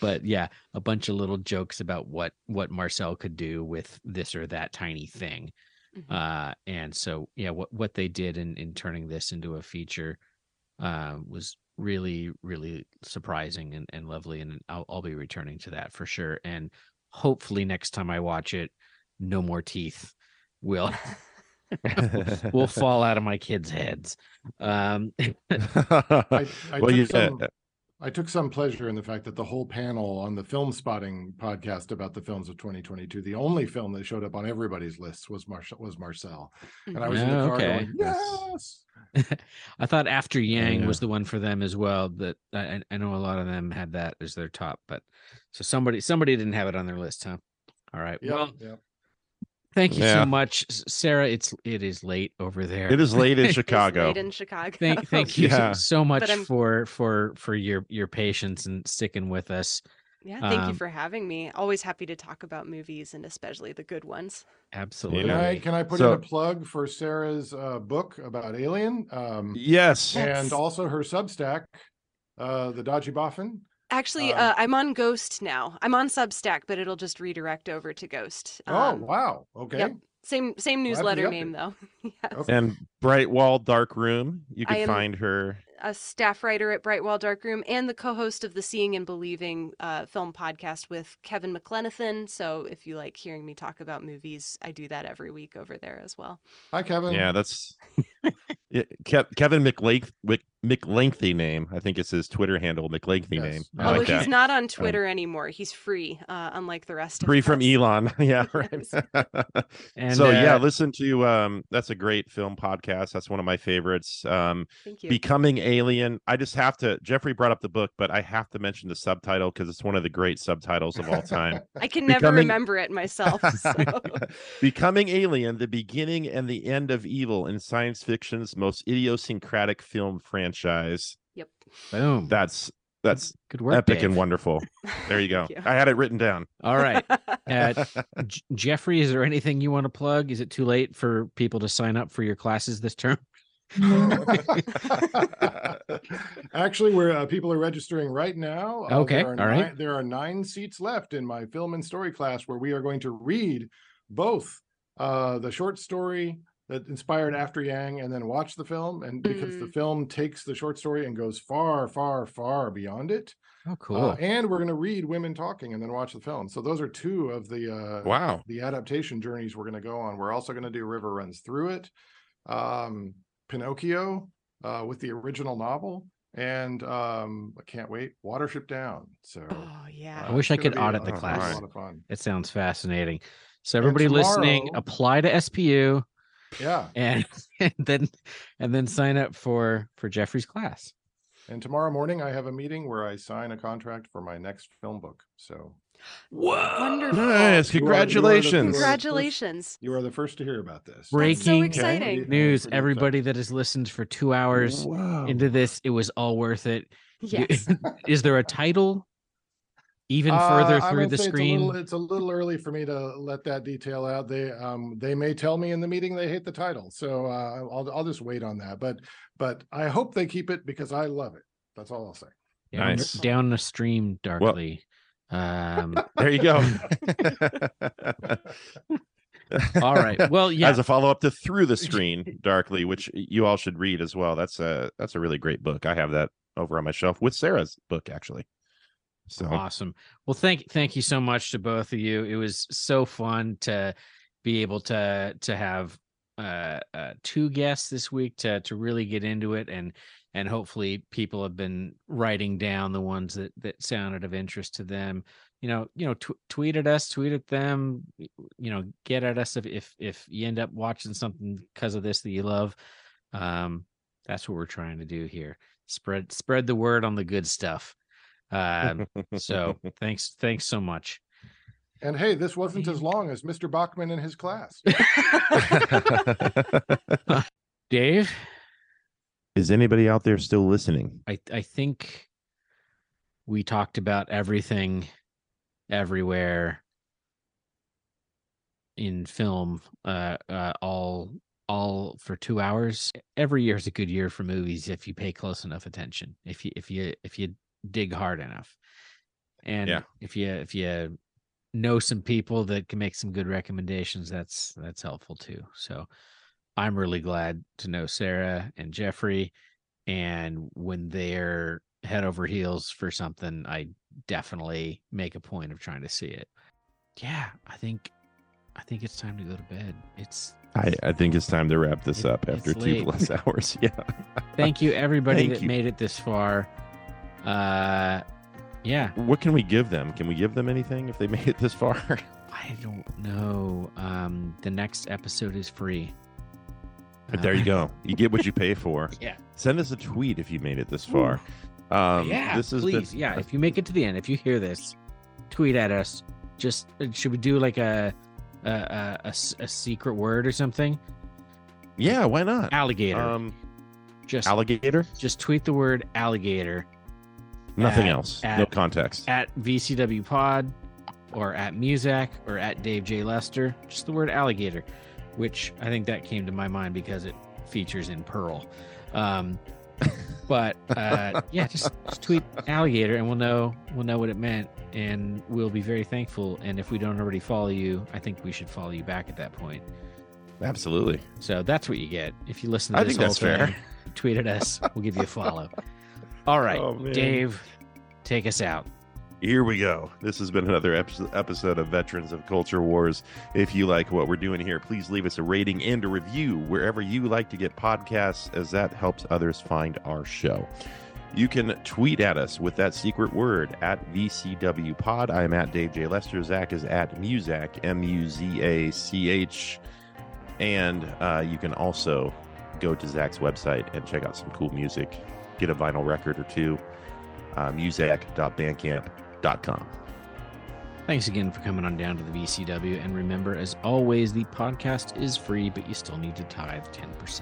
Speaker 2: but yeah a bunch of little jokes about what what marcel could do with this or that tiny thing
Speaker 3: Mhm.
Speaker 2: uh and so yeah what what they did in in turning this into a feature uh was really really surprising and, and lovely and I'll, I'll be returning to that for sure and hopefully next time i watch it no more teeth will will fall out of my kids heads. Um
Speaker 4: I, I
Speaker 1: well,
Speaker 4: took
Speaker 1: you,
Speaker 4: some,
Speaker 1: uh,
Speaker 4: I took some pleasure in the fact that the whole panel on the Filmspotting podcast about the films of 2022, the only film that showed up on everybody's lists was Marcel was Marcel. And I was in the
Speaker 2: Oh,
Speaker 4: car
Speaker 2: okay.
Speaker 4: going, yes.
Speaker 2: I thought After Yang
Speaker 1: Yeah.
Speaker 2: was the one for them as well. That I, I- I know a lot of them had that as their top, but so somebody somebody didn't have it on their list, huh? All right.
Speaker 4: Yep,
Speaker 2: Well,
Speaker 4: yep.
Speaker 2: Thank you
Speaker 1: Yeah.
Speaker 2: so much, Sarah. It's it is late over there.
Speaker 1: it is late in
Speaker 3: It's
Speaker 1: Chicago.
Speaker 3: late in Chicago.
Speaker 2: Thank thank you so-
Speaker 1: Yeah.
Speaker 2: so much for for for your your patience and sticking with us.
Speaker 3: Yeah, thank you
Speaker 2: Um,
Speaker 3: for having me. Always happy to talk about movies and especially the good ones.
Speaker 2: Absolutely.
Speaker 4: Can I can I put
Speaker 1: So-
Speaker 4: in a plug for Sarah's uh, book about Alien? Um,
Speaker 1: Yes.
Speaker 3: Yes.
Speaker 4: and also her Substack, uh, the Dodgy Boffin.
Speaker 3: Actually,
Speaker 4: Um,
Speaker 3: uh, I'm on Ghost now. I'm on Substack, but it'll just redirect over to Ghost.
Speaker 4: Oh
Speaker 3: Um,
Speaker 4: wow, okay.
Speaker 3: yep. Same same
Speaker 4: Glad for the
Speaker 3: newsletter
Speaker 4: update.
Speaker 3: name though. yes.
Speaker 4: Okay.
Speaker 1: And Bright Wall Dark Room. You
Speaker 3: I
Speaker 1: can
Speaker 3: am-
Speaker 1: find her.
Speaker 3: A staff writer at Brightwall Darkroom and the co-host of the Seeing and Believing uh, film podcast with Kevin McLenithan. So if you like hearing me talk about movies, I do that every week over there as well.
Speaker 4: Hi, Kevin.
Speaker 1: Yeah, that's yeah, Kev, Kevin McLake, Wick, McLengthy name. I think it's his Twitter handle, McLengthy
Speaker 4: Yes.
Speaker 1: name. I
Speaker 4: I
Speaker 3: Although
Speaker 1: like
Speaker 3: he's
Speaker 1: that.
Speaker 3: not on Twitter anymore. He's free, uh, unlike the rest of
Speaker 1: Free from
Speaker 3: us.
Speaker 1: Elon. yeah, right.
Speaker 2: And
Speaker 1: so yeah,
Speaker 2: uh,
Speaker 1: listen to um that's a great film podcast. That's one of my favorites. Um
Speaker 3: Thank you.
Speaker 1: Becoming Alien. I just have to Jeffrey brought up the book, but I have to mention the subtitle because it's one of the great subtitles of all time.
Speaker 3: I can never
Speaker 1: Becoming-
Speaker 3: remember it myself. So.
Speaker 1: Becoming Alien, the beginning and the end of evil in science fiction's most idiosyncratic film franchise.
Speaker 3: Yep.
Speaker 2: boom.
Speaker 1: That's that's
Speaker 2: Good work,
Speaker 1: epic
Speaker 2: Dave.
Speaker 1: and wonderful. There you go.
Speaker 3: Thank you.
Speaker 1: I had it written down.
Speaker 2: All right. Uh, J- Jeffrey, is there anything you want to plug? Is it too late for people to sign up for your classes this term?
Speaker 4: Actually, where uh, people are registering right now. uh,
Speaker 2: Okay,
Speaker 4: there are
Speaker 2: all right.
Speaker 4: nine- there are nine seats left in my film and story class where we are going to read both uh, the short story that inspired After Yang and then watch the film. And because the
Speaker 3: Mm.
Speaker 4: film takes the short story and goes far, far, far beyond it.
Speaker 2: Oh,
Speaker 4: Uh,
Speaker 2: cool.
Speaker 4: and we're going to read women talking and then watch the film. So those are two of the uh,
Speaker 1: Wow.
Speaker 4: the adaptation journeys we're going to go on. We're also going to do River Runs Through It, um, Pinocchio uh, with the original novel, and um, I can't wait, Watership Down. So
Speaker 3: oh yeah.
Speaker 2: I wish I could
Speaker 4: be
Speaker 2: audit the
Speaker 4: a- a
Speaker 2: class.
Speaker 4: lot of fun.
Speaker 2: It sounds fascinating. So
Speaker 4: And
Speaker 2: everybody listening, apply to SPU
Speaker 4: Yeah,
Speaker 2: and, and then and then sign up for for Jeffrey's class.
Speaker 4: and tomorrow morning I have a meeting where I sign a contract for my next film book. So
Speaker 3: Wonderful.
Speaker 1: Nice.
Speaker 4: You you are you are
Speaker 1: Congratulations.
Speaker 3: Congratulations.
Speaker 4: You are the first to hear about this.
Speaker 3: That's so
Speaker 2: Breaking
Speaker 3: exciting.
Speaker 2: News, everybody that has listened for two hours
Speaker 1: Wow.
Speaker 2: into this, it was all worth it.
Speaker 3: Yes.
Speaker 2: Is there a title even
Speaker 4: Uh,
Speaker 2: further
Speaker 4: I
Speaker 2: through the screen?
Speaker 4: It's a, little, it's a little early for me to let that detail out. They um they may tell me in the meeting they hate the title, so uh, I'll I'll just wait on that. But but I hope they keep it because I love it. That's all I'll say.
Speaker 2: down,
Speaker 1: Nice.
Speaker 2: down the stream darkly. um,
Speaker 1: There you go.
Speaker 2: all right. Well, yeah.
Speaker 1: As a follow up to Through the Screen Darkly, which you all should read as well. That's a that's a really great book. I have that over on my shelf with Sarah's book actually. So
Speaker 2: Awesome. Well, thank thank you so much to both of you. It was so fun to be able to to have uh, uh two guests this week to to really get into it and and hopefully people have been writing down the ones that that sounded of interest to them. You know, you know, tw- tweet at us, tweet at them. You know, get at us if if if you end up watching something because of this that you love. Um, that's what we're trying to do here. Spread spread the word on the good stuff. Um, so thanks, thanks so much.
Speaker 4: And hey, this wasn't as long as Mr. Bachmann in his class.
Speaker 2: Dave,
Speaker 1: is anybody out there still listening?
Speaker 2: I I think we talked about everything everywhere in film uh uh all all for 2 hours. Every year is a good year for movies if you pay close enough attention. If you if you if you dig hard enough. And
Speaker 1: Yeah.
Speaker 2: if you if you know some people that can make some good recommendations, that's that's helpful too. So I'm really glad to know Sarah and Jeffrey and when they're head over heels for something i definitely make a point of trying to see it yeah i think i think it's time to go to bed it's
Speaker 1: I, I think it's time to wrap this
Speaker 2: It-
Speaker 1: up after two plus hours. Yeah.
Speaker 2: thank you everybody
Speaker 1: Thank
Speaker 2: that
Speaker 1: you.
Speaker 2: made it this far uh yeah
Speaker 1: What can we give them? Can we give them anything if they made it this far?
Speaker 2: i don't know um the next episode is free
Speaker 1: But there you go. You get what you pay for.
Speaker 2: Yeah.
Speaker 1: Send us a tweet if you made it this far. Um,
Speaker 2: yeah
Speaker 1: this is
Speaker 2: please
Speaker 1: the,
Speaker 2: yeah if you make it to the end if you hear this tweet at us just uh, should we do like a, a a a secret word or something
Speaker 1: yeah. Why not?
Speaker 2: alligator
Speaker 1: Um,
Speaker 2: just
Speaker 1: alligator.
Speaker 2: just tweet the word alligator
Speaker 1: Nothing
Speaker 2: At-
Speaker 1: else. no context.
Speaker 2: at VCW Pod or at Muzach or at Dave J. Lester. Just the word alligator, which I think that came to my mind because it features in Pearl. Um, but uh, yeah, just, just tweet alligator and we'll know we'll know what it meant and we'll be very thankful. And if we don't already follow you, I think we should follow you back at that point.
Speaker 1: Absolutely.
Speaker 2: So that's what you get if you listen to
Speaker 1: I
Speaker 2: this whole
Speaker 1: fair.
Speaker 2: thing. Tweet at us. We'll give you a follow. All right,
Speaker 1: Oh.
Speaker 2: Dave, take us out.
Speaker 1: Here we go. This has been another episode of Veterans of Culture Wars. If you like what we're doing here, please leave us a rating and a review wherever you like to get podcasts, as that helps others find our show. You can tweet at us with that secret word at VCW Pod. I'm at Dave J. Lester. Zach is at Muzach, M U Z A C H. And uh, you can also go to Zach's website and check out some cool music, get a vinyl record or two. Uh, muzach.bandcamp.com.
Speaker 2: Thanks again for coming on down to the VCW. And remember, as always, the podcast is free, but you still need to tithe 10%.